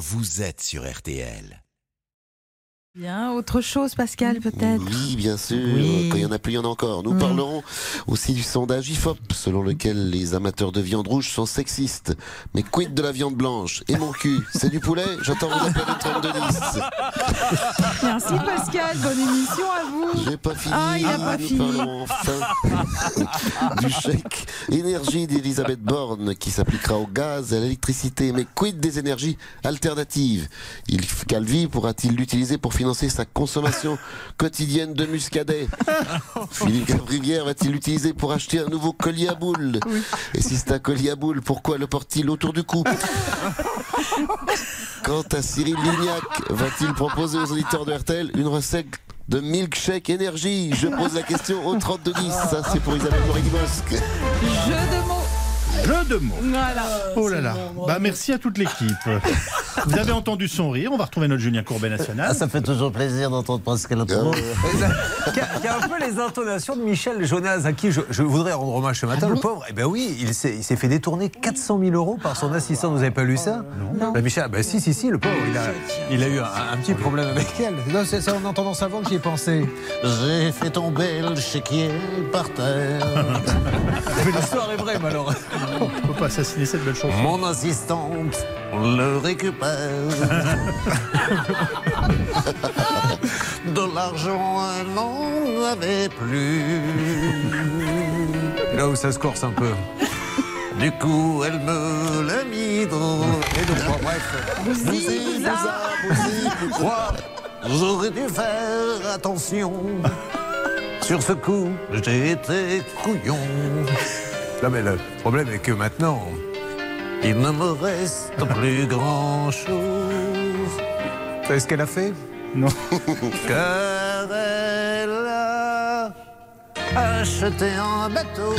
vous êtes sur RTL. Bien, autre chose, Pascal, peut-être? Oui, bien sûr. Oui. Quand il y en a plus, il y en a encore. Nous parlerons aussi du sondage IFOP, selon lequel les amateurs de viande rouge sont sexistes. Mais quid de la viande blanche? Et mon cul, c'est du poulet? J'entends vous appeler le 3210. Merci, Pascal. Bonne émission à vous. J'ai pas fini. Ah, il a pas Nous fini. parlerons enfin du chèque énergie d'Elisabeth Borne qui s'appliquera au gaz et à l'électricité. Mais quid des énergies alternatives? Il Calvi pourra-t-il l'utiliser pour financer sa consommation quotidienne de muscadet Philippe Gabrivière va-t-il l'utiliser pour acheter un nouveau collier à boules Et si c'est un collier à boules, pourquoi le porte-t-il autour du cou? Quant à Cyril Lignac, va-t-il proposer aux auditeurs de RTL une recette de milkshake énergie? Je pose la question au 3210. Ça, c'est pour Isabelle Morini-Bosque. Jeu de mots. Jeu de mots. Voilà. Oh là là. Bah merci à toute l'équipe. Vous avez entendu son rire. On va retrouver notre Julien Courbet national. Ah, ça fait toujours plaisir d'entendre Pascal Pro. qui, a, qui a un peu les intonations de Michel Jonas, à qui je, je voudrais rendre hommage ce matin. le pauvre, eh ben oui, il s'est fait détourner 400 000 euros par son assistant. Vous n'avez pas lu ça Non. Bah, Michel, bah si, si, si, le pauvre, il a, il a eu un, un petit problème avec elle. Non, c'est ça, en entendant sa voix que j'y ai pensé. J'ai fait tomber le chéquier par terre. Mais l'histoire est vraie, malheureusement. On ne peut pas assassiner cette belle chanson. Mon assistante le récupère. De l'argent, elle n'en avait plus. Là où ça se corse un peu. Du coup, elle me l'a mis dans. Et donc, bon, bref. Vous y, vous a. Quoi J'aurais dû faire attention. Sur ce coup, j'ai été couillon. Non, mais le problème est que maintenant, il ne me reste plus grand chose. Vous savez ce qu'elle a fait Non. Car elle a acheté un bateau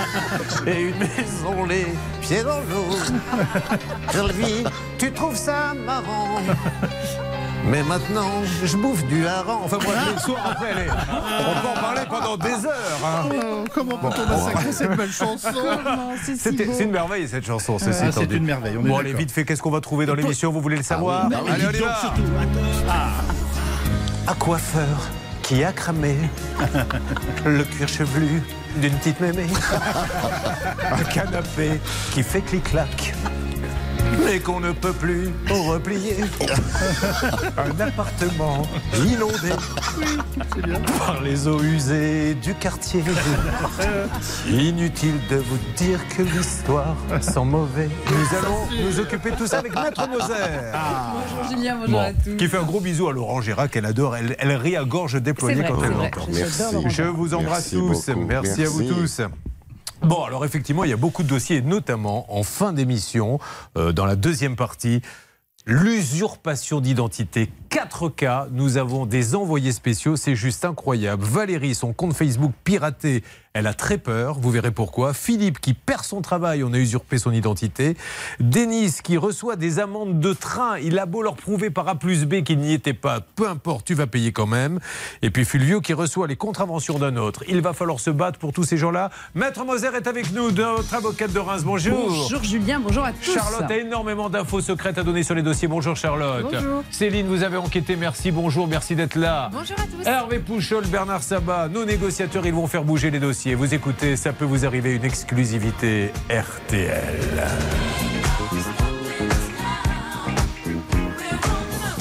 et une maison les pieds dans l'eau. Sylvie, tu trouves ça marrant mais maintenant, je bouffe du hareng. Enfin, bref, le soir après, elle est- on peut en parler pendant des heures. hein. Oh, comment peut-on massacrer cette belle chanson c'est si. C'est une merveille cette chanson, Ah, C'est dit. une merveille. On Bon, allez, vite fait, qu'est-ce qu'on va trouver dans l'émission Vous voulez le savoir Bah oui, Allez, on y dites donc, va. surtout. Un coiffeur qui a cramé le cuir chevelu d'une petite mémé. Un canapé qui fait clic-clac. Mais qu'on ne peut plus replier. Un appartement inondé par les eaux usées du quartier. Inutile de vous dire que l'histoire sent mauvais. Nous allons nous occuper de tout ça avec Maître Moser. Bonjour Julien, bonjour Bon, à tous. qui fait un gros bisou à Laurent Gérard qu'elle adore. Elle, elle rit à gorge déployée vrai, quand elle l'entend. Je vous embrasse Merci tous. Merci, à vous Merci. tous. Bon, alors effectivement, il y a beaucoup de dossiers, notamment en fin d'émission, euh, dans la deuxième partie, l'usurpation d'identité. Quatre cas, nous avons des envoyés spéciaux, c'est juste incroyable. Valérie, son compte Facebook piraté, elle a très peur, vous verrez pourquoi. Philippe qui perd son travail, on a usurpé son identité. Denis qui reçoit des amendes de train, il a beau leur prouver par A plus B qu'il n'y était pas, peu importe, tu vas payer quand même. Et puis Fulvio qui reçoit les contraventions d'un autre. Il va falloir se battre pour tous ces gens-là. Maître Moser est avec nous, notre avocate de Reims. Bonjour. Bonjour Julien, bonjour à tous. Charlotte a énormément d'infos secrètes à donner sur les dossiers. Bonjour Charlotte. Bonjour. Céline, vous avez enquêté, merci, bonjour, merci d'être là. Bonjour à tous. Hervé Pouchol, Bernard Sabat, nos négociateurs, ils vont faire bouger les dossiers. Vous écoutez, ça peut vous arriver une exclusivité RTL.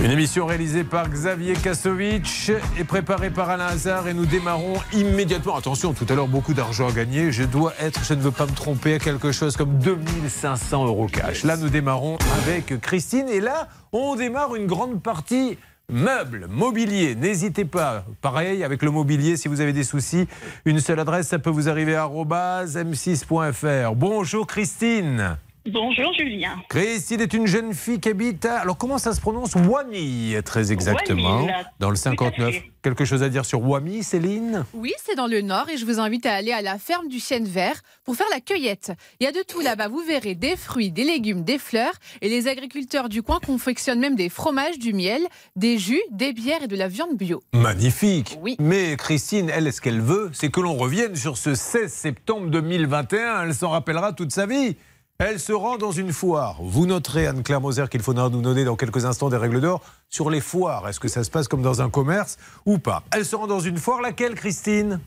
Une émission réalisée par Xavier Kasovic et préparée par Alain Hazard et nous démarrons immédiatement. Attention, tout à l'heure beaucoup d'argent à gagner. Je dois être, je ne veux pas me tromper, à quelque chose comme 2500 euros cash. Là, nous démarrons avec Christine et là, on démarre une grande partie Meubles, mobilier, n'hésitez pas. Pareil, avec le mobilier, si vous avez des soucis, une seule adresse, ça peut vous arriver à arobase m6.fr. Bonjour Christine. Bonjour Julien. Christine est une jeune fille qui habite à... Alors comment ça se prononce Wany, très exactement. Dans le Tout à 59. fait. Quelque chose à dire sur Wamy, Céline? Oui, c'est dans le nord et je vous invite à aller à la ferme du Chêne Vert pour faire la cueillette. Il y a de tout là-bas, vous verrez des fruits, des légumes, des fleurs et les agriculteurs du coin confectionnent même des fromages, du miel, des jus, des bières et de la viande bio. Magnifique. Oui. Mais Christine, elle, ce qu'elle veut, c'est que l'on revienne sur ce 16 septembre 2021. Elle s'en rappellera toute sa vie. Elle se rend dans une foire. Vous noterez, Anne-Claire Moser, qu'il faudra nous donner dans quelques instants des règles d'or sur les foires. Est-ce que ça se passe comme dans un commerce ou pas? Elle se rend dans une foire. Laquelle, Christine?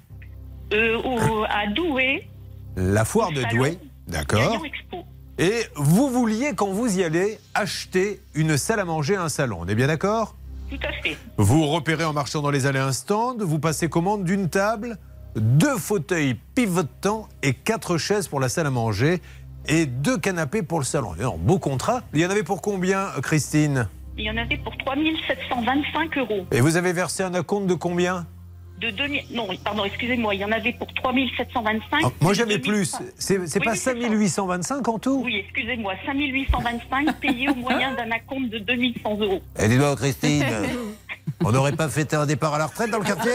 Euh, au- à Douai, La foire de salon Douai. D'accord. Et vous vouliez, quand vous y allez, acheter une salle à manger à un salon. On est bien d'accord? Tout à fait. Vous repérez en marchant dans les allées un stand, vous passez commande d'une table, deux fauteuils pivotants et quatre chaises pour la salle à manger et deux canapés pour le salon. Alors, beau contrat. Il y en avait pour combien, Christine? Il y en avait pour 3725 euros. Et vous avez versé un acompte de combien? De 2000... Non, pardon, excusez-moi, il y en avait pour 3725. Ah, Moi et j'avais 2100. plus. C'est Oui, pas oui, c'est ça. 5825 en tout? Oui, excusez-moi, 5825 payé au moyen d'un acompte de 2100 euros. Eh dis-moi, Christine, on n'aurait pas fêté un départ à la retraite dans le quartier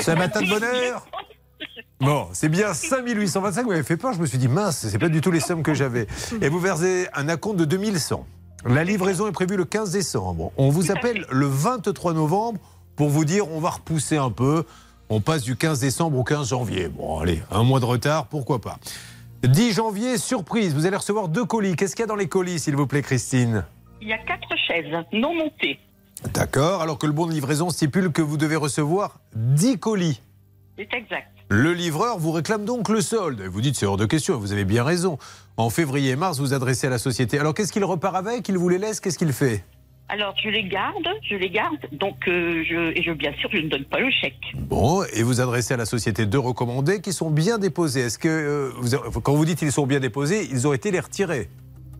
C'est un matin de bonheur Bon, c'est bien 5825, vous m'avez fait peur, je me suis dit, mince, c'est pas du tout les sommes que j'avais. Et vous versez un acompte de 2100. La livraison est prévue le 15 décembre. On vous appelle le 23 novembre pour vous dire, on va repousser un peu. On passe du 15 décembre au 15 janvier. Bon, allez, un mois de retard, pourquoi pas. 10 janvier, surprise, vous allez recevoir deux colis. Qu'est-ce qu'il y a dans les colis, s'il vous plaît, Christine? Il y a quatre chaises non montées. D'accord, alors que le bon de livraison stipule que vous devez recevoir 10 colis. C'est exact. Le livreur vous réclame donc le solde. Et Vous dites c'est hors de question, vous avez bien raison. En février et mars, vous adressez à la société. Alors qu'est-ce qu'il repart avec? Il vous les laisse? Qu'est-ce qu'il fait? Alors, je les garde, je les garde. Donc, euh, je, et je, bien sûr, je ne donne pas le chèque. Bon, et vous adressez à la société deux recommandés qui sont bien déposés. Est-ce que, euh, vous- quand vous dites ils sont bien déposés, ils ont été les retirés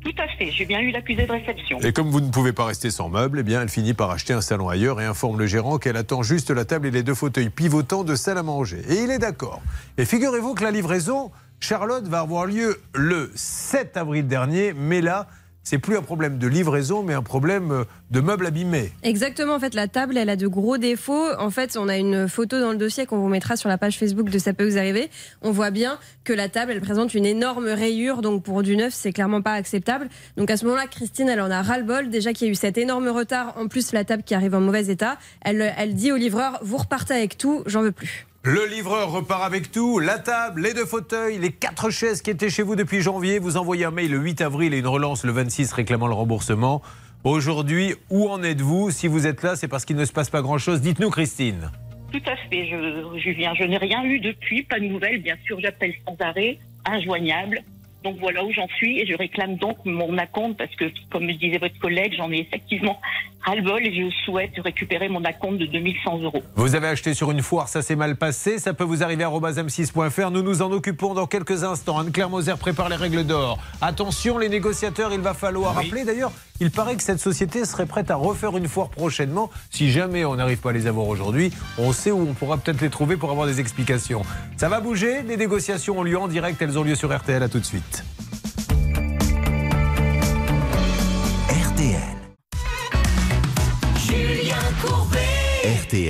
Tout à fait, j'ai bien eu l'accusé de réception. Et comme vous ne pouvez pas rester sans meubles, eh bien, elle finit par acheter un salon ailleurs et informe le gérant qu'elle attend juste la table et les deux fauteuils pivotants de salle à manger. Et il est d'accord. Et figurez-vous que la livraison, Charlotte, va avoir lieu le 7 avril dernier, mais là, c'est plus un problème de livraison, mais un problème euh, de meubles abîmés. Exactement, en fait, la table, elle a de gros défauts. En fait, on a une photo dans le dossier qu'on vous mettra sur la page Facebook de Ça peut vous arriver. On voit bien que la table, elle présente une énorme rayure, donc pour du neuf, c'est clairement pas acceptable. Donc à ce moment-là, Christine, elle en a ras-le-bol. Déjà qu'il y a eu cet énorme retard, en plus la table qui arrive en mauvais état. Elle, elle dit au livreur, vous repartez avec tout, j'en veux plus. Le livreur repart avec tout, la table, les deux fauteuils, les quatre chaises qui étaient chez vous depuis janvier. Vous envoyez un mail le 8 avril et une relance le 26 réclamant le remboursement. Aujourd'hui, où en êtes-vous? Si vous êtes là, c'est parce qu'il ne se passe pas grand-chose. Dites-nous, Christine. Tout à fait, je, Julien. Je n'ai rien eu depuis, pas de nouvelles. Bien sûr, j'appelle sans arrêt, injoignable. Donc voilà où j'en suis et je réclame donc mon acompte parce que, comme me disait votre collègue, j'en ai effectivement ras-le-bol et je souhaite récupérer mon acompte de 2100 euros. Vous avez acheté sur une foire, ça s'est mal passé. Ça peut vous arriver à m6.fr. Nous nous en occupons dans quelques instants. Anne-Claire Moser prépare les règles d'or. Attention, les négociateurs, il va falloir rappeler. D'ailleurs, il paraît que cette société serait prête à refaire une foire prochainement. Si jamais on n'arrive pas à les avoir aujourd'hui, on sait où on pourra peut-être les trouver pour avoir des explications. Ça va bouger? Les négociations ont lieu en direct. Elles ont lieu sur RTL. À tout de suite. RTL.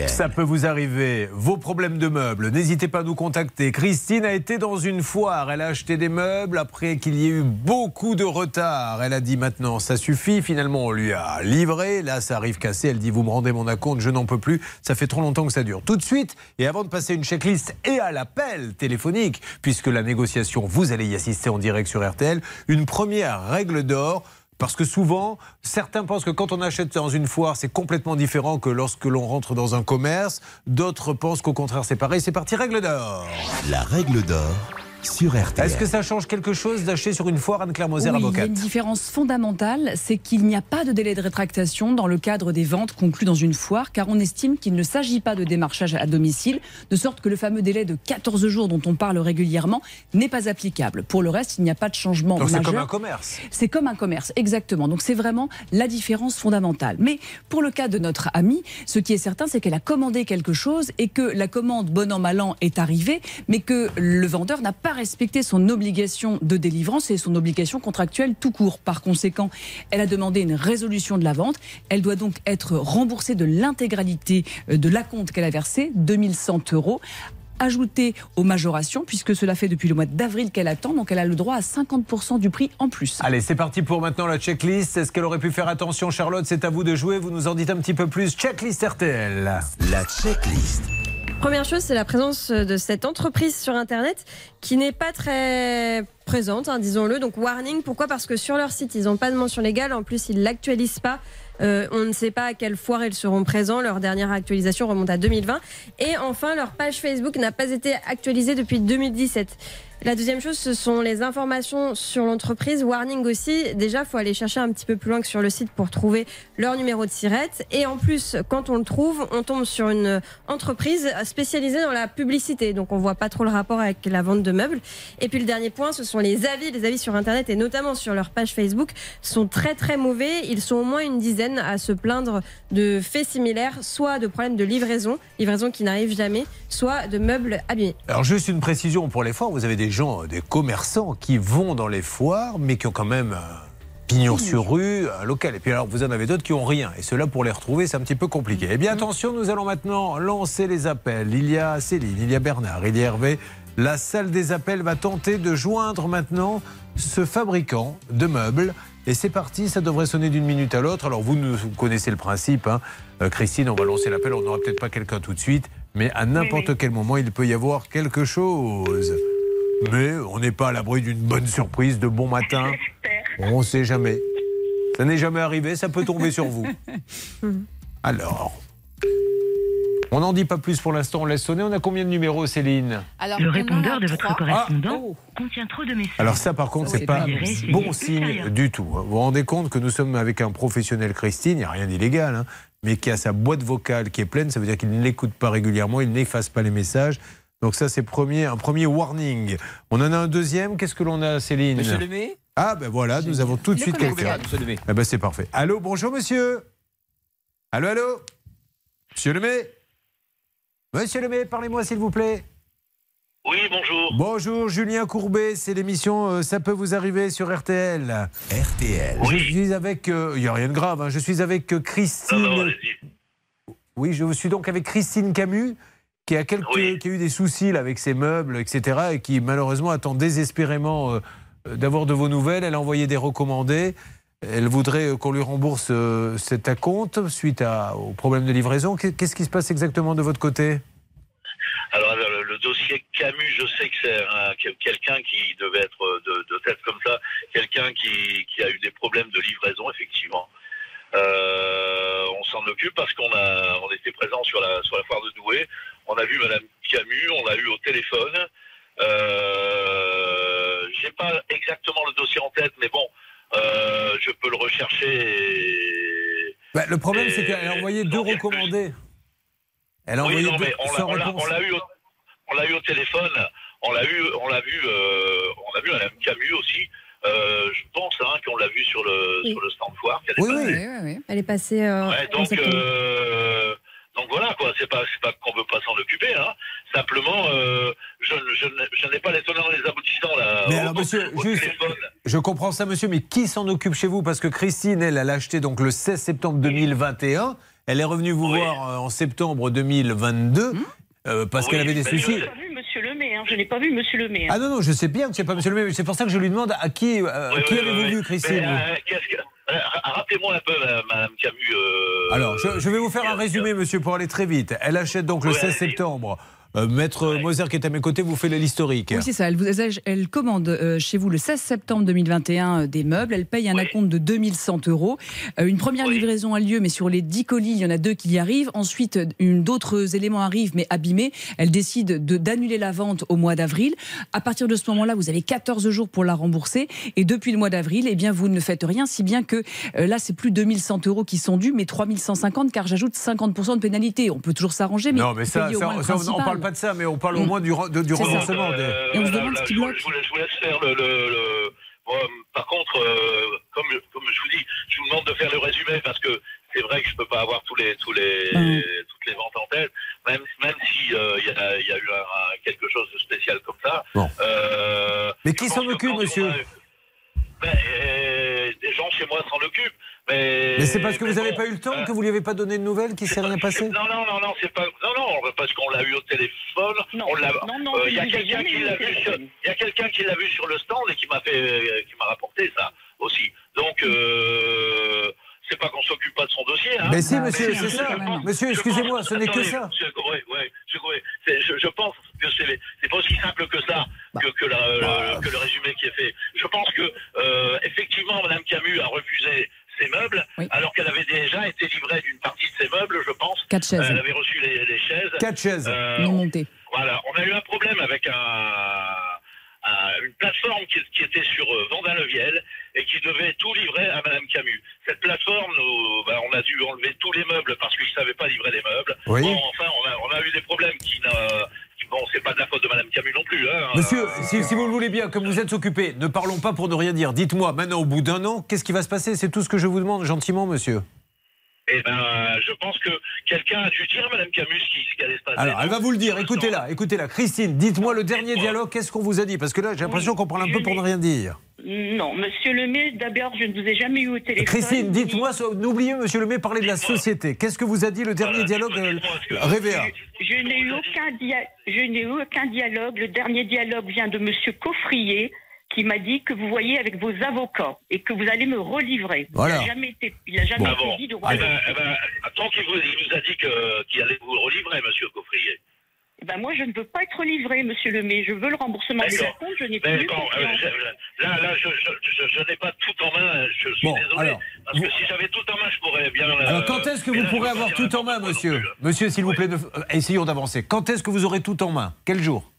Ça peut vous arriver, vos problèmes de meubles, n'hésitez pas à nous contacter. Christine a été dans une foire, elle a acheté des meubles après qu'il y ait eu beaucoup de retard. Elle a dit maintenant ça suffit, finalement on lui a livré, là ça arrive cassé, elle dit vous me rendez mon acompte, je n'en peux plus, ça fait trop longtemps que ça dure. Tout de suite, et avant de passer une checklist et à l'appel téléphonique, puisque la négociation, vous allez y assister en direct sur RTL, une première règle d'or parce que souvent, certains pensent que quand on achète dans une foire, c'est complètement différent que lorsque l'on rentre dans un commerce. D'autres pensent qu'au contraire, c'est pareil. C'est parti, règle d'or. La règle d'or sur RTL. Est-ce que ça change quelque chose d'acheter sur une foire Anne-Claire Moser, Oui, il y a avocate une différence fondamentale, c'est qu'il n'y a pas de délai de rétractation dans le cadre des ventes conclues dans une foire, car on estime qu'il ne s'agit pas de démarchage à domicile, de sorte que le fameux délai de 14 jours dont on parle régulièrement n'est pas applicable. Pour le reste, il n'y a pas de changement Donc c'est majeur. comme un commerce. C'est comme un commerce, exactement. Donc c'est vraiment la différence fondamentale. Mais pour le cas de notre amie, ce qui est certain, c'est qu'elle a commandé quelque chose et que la commande, bon an, mal an, est arrivée, mais que le vendeur n'a pas respecté son obligation de délivrance et son obligation contractuelle tout court. Par conséquent, elle a demandé une résolution de la vente. Elle doit donc être remboursée de l'intégralité euh, de l'acompte qu'elle a versé, 2100 euros ajouté aux majorations, puisque cela fait depuis le mois d'avril qu'elle attend, donc elle a le droit à 50% du prix en plus. Allez, c'est parti pour maintenant la checklist. Est-ce qu'elle aurait pu faire attention, Charlotte? C'est à vous de jouer. Vous nous en dites un petit peu plus. Checklist RTL. La checklist. Première chose, c'est la présence de cette entreprise sur Internet qui n'est pas très présente, hein, disons-le. Donc warning, pourquoi? Parce que sur leur site, ils n'ont pas de mention légale. En plus, ils l'actualisent pas. Euh, on ne sait pas à quelle foire ils seront présents. Leur dernière actualisation remonte à 2020. Et enfin, leur page Facebook n'a pas été actualisée depuis 2017. La deuxième chose, ce sont les informations sur l'entreprise. Warning aussi. Déjà, faut aller chercher un petit peu plus loin que sur le site pour trouver leur numéro de sirette. Et en plus, quand on le trouve, on tombe sur une entreprise spécialisée dans la publicité. Donc, on voit pas trop le rapport avec la vente de meubles. Et puis, le dernier point, ce sont les avis. Les avis sur Internet et notamment sur leur page Facebook sont très, très mauvais. Ils sont au moins une dizaine à se plaindre de faits similaires, soit de problèmes de livraison, livraison qui n'arrive jamais, soit de meubles abîmés. Alors juste une précision pour les foires, vous avez des gens, des commerçants qui vont dans les foires, mais qui ont quand même un pignon sur rue, un local. Et puis alors vous en avez d'autres qui ont rien. Et ceux-là, pour les retrouver, c'est un petit peu compliqué. Eh bien attention, nous allons maintenant lancer les appels. Il y a Céline, il y a Bernard, il y a Hervé. La salle des appels va tenter de joindre maintenant ce fabricant de meubles. Et c'est parti, ça devrait sonner d'une minute à l'autre. Alors vous, nous connaissez le principe. hein. Euh, Christine, on va lancer l'appel. On n'aura peut-être pas quelqu'un tout de suite. Mais à n'importe oui. quel moment, il peut y avoir quelque chose. Mais on n'est pas à l'abri d'une bonne surprise de bon matin. On ne sait jamais. Ça n'est jamais arrivé, ça peut tomber sur vous. Alors, on n'en dit pas plus pour l'instant, on laisse sonner. On a combien de numéros, Céline? Alors, Le répondeur de votre correspondant Oh. contient trop de messages. Alors ça, par contre, c'est pas pas bon signe. bon signe du tout. Vous vous rendez compte que nous sommes avec un professionnel, Christine, il n'y a rien d'illégal, hein, mais qui a sa boîte vocale qui est pleine, ça veut dire qu'il ne l'écoute pas régulièrement, il n'efface pas les messages. Donc ça, c'est premier, un premier warning. On en a un deuxième. Qu'est-ce que l'on a, Céline Monsieur Lemay Ah ben voilà, nous avons tout de suite quelqu'un. Monsieur Lemay. Eh ben c'est parfait. Allô, bonjour monsieur. Allô, allô Monsieur Lemay Monsieur Lemay, parlez-moi s'il vous plaît. Oui, bonjour. Bonjour, Julien Courbet, c'est l'émission euh, Ça peut vous arriver sur RTL. RTL. Je suis avec. euh, Il n'y a rien de grave, hein, je suis avec euh, Non, Christine. non, oui, je suis donc avec Christine Camus. Qui a, quelques, Oui. qui a eu des soucis là, avec ses meubles, etc. Et qui malheureusement attend désespérément euh, euh, d'avoir de vos nouvelles. Elle a envoyé des recommandés. Elle voudrait euh, qu'on lui rembourse euh, cet acompte suite à, au problème de livraison. Qu'est- Qu'est-ce qui se passe exactement de votre côté? Alors, le, le dossier Camus, je sais que c'est un- que- quelqu'un qui devait être de, de tête comme ça, quelqu'un qui, qui a eu des problèmes de livraison, effectivement. Euh, on s'en occupe parce qu'on a, on était présent sur la, sur la foire de Douai. On a vu Madame Camus, on l'a eu au téléphone. Euh, J'ai pas exactement le dossier en tête, mais bon, euh, je peux le rechercher. et- Bah, Le problème, c'est qu'elle a envoyé deux a recommandés. Elle a Oui, envoyé non, deux mais on l'a- eu, au- eu téléphone. On l'a eu, on l'a vu, euh, on l'a vu Madame Camus aussi. Euh, je pense hein, qu'on l'a vu sur le Oui. sur le stand foire. Oui, oui. Oui, oui, oui. Elle est passée. euh, Ouais, en donc euh, voilà quoi. C'est pas c'est pas qu'on veut pas s'en occuper. Hein. Simplement, euh, je, je, n'ai- je n'ai pas les tenants les aboutissants là. Mais alors, monsieur, au juste-. Je comprends ça, monsieur, mais qui s'en occupe chez vous? Parce que Christine, elle, elle a acheté donc le 16 septembre 2021. Elle est revenue vous Oui. voir euh, en septembre 2022 euh, parce Oui, qu'elle avait des soucis. je- n'ai pas vu Monsieur Lemay, hein. je n'ai pas vu Monsieur Lemay. hein. Ah non, non, je sais bien que c'est pas monsieur le maire, mais c'est pour ça que je lui demande à qui, euh, Oui, qui oui, avez-vous oui, vu. Christine? Mais, euh, qu'est-ce que- Rappelez-moi un peu, euh, Madame Camus. euh, Alors, je, je vais vous faire un résumé, monsieur, pour aller très vite. Elle achète donc le Ouais, 16 allez-y. septembre. Euh, Maître Moser, qui est à mes côtés, vous fait l'historique. Oui, c'est ça. Elle, vous, elle- elle commande euh, chez vous le 16 septembre 2021 euh, des meubles. Elle paye un Oui. acompte de 2100 euros. Euh, une première Oui. livraison a lieu, mais sur les 10 colis, il y en a deux qui y arrivent. Ensuite, d'autres éléments arrivent, mais abîmés. Elle décide de- d'annuler la vente au mois d'avril. À partir de ce moment-là, vous avez 14 jours pour la rembourser. Et depuis le mois d'avril, eh bien, vous ne faites rien, si bien que euh, là, c'est plus 2100 euros qui sont dus, mais 3150, car j'ajoute 50% de pénalité. On peut toujours s'arranger, mais non, mais ça, payer au ça, on principal. parle pas de ça, mais on parle au Mm. moins du, de- du remboursement. des- Euh, Et on se demande là, ce qui je, vous- bloque. je vous laisse, je vous laisse faire le. le- le- Bon, par contre, euh, comme, comme je vous dis, je vous demande de faire le résumé parce que c'est vrai que je peux pas avoir tous les, tous les, Mhm. toutes les ventes en tête, même, même si euh, il y, a, il y a eu un- un- quelque chose de spécial comme ça. Bon. Euh, Mais qui s'en occupe, monsieur a- Ben, euh, Des gens chez moi s'en occupent. Mais, Mais c'est parce que vous n'avez bon, pas eu le temps euh, que vous lui avez pas donné de nouvelles, qu'il s'est rien passé Non, non, non, non, c'est pas. Non, non, parce qu'on l'a eu au téléphone. Non, on l'a. non, non, euh, Il y a ne quelqu'un qui l'a vu sur. téléphone. Il y a quelqu'un qui l'a vu sur le stand et qui m'a fait, euh, qui m'a rapporté ça aussi. Donc. Euh, c'est pas qu'on s'occupe pas de son dossier. Hein. Mais si, Bah, monsieur, si, c'est ça. Monsieur, excusez-moi, pense- ce n'est que ça. monsieur, ouais, ouais. Monsieur je, je pense que c'est c'est pas aussi simple que ça que, que, la- le, que le résumé qui est fait. Je pense que euh, effectivement, Madame Camus a refusé ses meubles, alors qu'elle avait déjà été livrée d'une partie de ses meubles, je pense. Quatre chaises. Elle avait reçu les, les chaises. Quatre chaises. Euh, Non montées. voilà, on a eu un problème avec un, un- une plateforme qui, qui était sur euh, Vendin-le-Viel et qui devait tout livrer à Madame Camus. Cette plateforme, nous, ben, on a dû enlever tous les meubles parce qu'ils ne savaient pas livrer les meubles. Oui. Bon, enfin, on a, on a eu des problèmes qui n'a- qui- Bon, c'est pas de la faute de Madame Camus non plus. Hein. Monsieur, Euh, si, si vous le voulez bien, comme vous êtes occupé, ne parlons pas pour ne rien dire. Dites-moi, maintenant, au bout d'un an, qu'est-ce qui va se passer? C'est tout ce que je vous demande gentiment, monsieur. Eh ben, je pense que quelqu'un a dû dire à Madame Camus ce qui, allait se passer. Alors, elle va vous le dire. Écoutez-la, écoutez-la. Christine, dites-moi le dernier dialogue, qu'est-ce qu'on vous a dit? Parce que là, j'ai l'impression qu'on parle un peu pour ne rien dire. Non, monsieur Lemay, d'abord, je ne vous ai jamais eu au téléphone. Christine, dites-moi, n'oubliez, monsieur Lemay, parler de la société. Qu'est-ce que vous a dit le dernier dialogue euh, Révéa Je n'ai eu aucun dia- je n'ai eu aucun dialogue. Le dernier dialogue vient de monsieur Coffrier qui m'a dit que vous voyez avec vos avocats et que vous allez me relivrer. Voilà. Il n'a jamais été, il a jamais Ah été bon. dit de Eh ben, relivrer. eh ben, tant qu'il vous, il vous a dit qu'il allait vous relivrer, Monsieur Coffrier. Eh ben, moi, je ne veux pas être livré, monsieur Lemay. Je veux le remboursement des D'accord. comptes. Je n'ai plus bon, euh, là, là, je, je, je, je n'ai pas tout en main. Je suis Bon, désolé. alors, parce que si j'avais tout en main, je pourrais bien. euh, Alors, quand est-ce que vous là, pourrez avoir tout en main, monsieur. Monsieur, s'il vous plaît, euh, essayons d'avancer. Quand est-ce que vous aurez tout en main? Quel jour?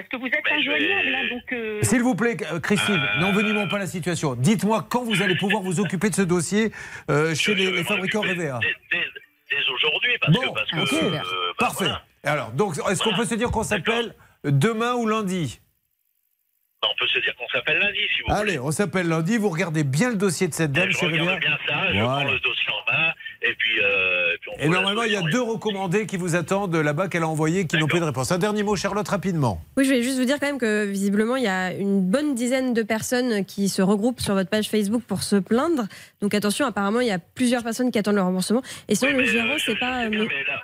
Parce que vous êtes injoignable, hein, donc. euh, S'il vous plaît, euh, Christine, n'envenimons pas la situation. Dites-moi quand vous allez pouvoir vous occuper de ce dossier euh, chez les, les fabricants Révéa. Dès, dès- dès aujourd'hui, parce Bon, que. Parce que ok. euh, bah, Parfait. voilà. Alors, donc, est-ce qu'on peut se dire qu'on s'appelle demain ou lundi? Bah, On peut se dire qu'on s'appelle lundi, si vous Allez, on s'appelle lundi. Vous regardez bien le dossier de cette dame chez Révéa. regarde bien ça, je Voilà. prends le dossier en main, et puis. euh, et normalement, il y a deux recommandés qui vous attendent là-bas qu'elle a envoyés qui n'ont pas de réponse. Un dernier mot, Charlotte, rapidement. Oui, je vais juste vous dire quand même que visiblement, il y a une bonne dizaine de personnes qui se regroupent sur votre page Facebook pour se plaindre. Donc attention, apparemment, il y a plusieurs personnes qui attendent le remboursement. Et sinon, Oui, le gérant, euh, c'est pas. bien, mais là,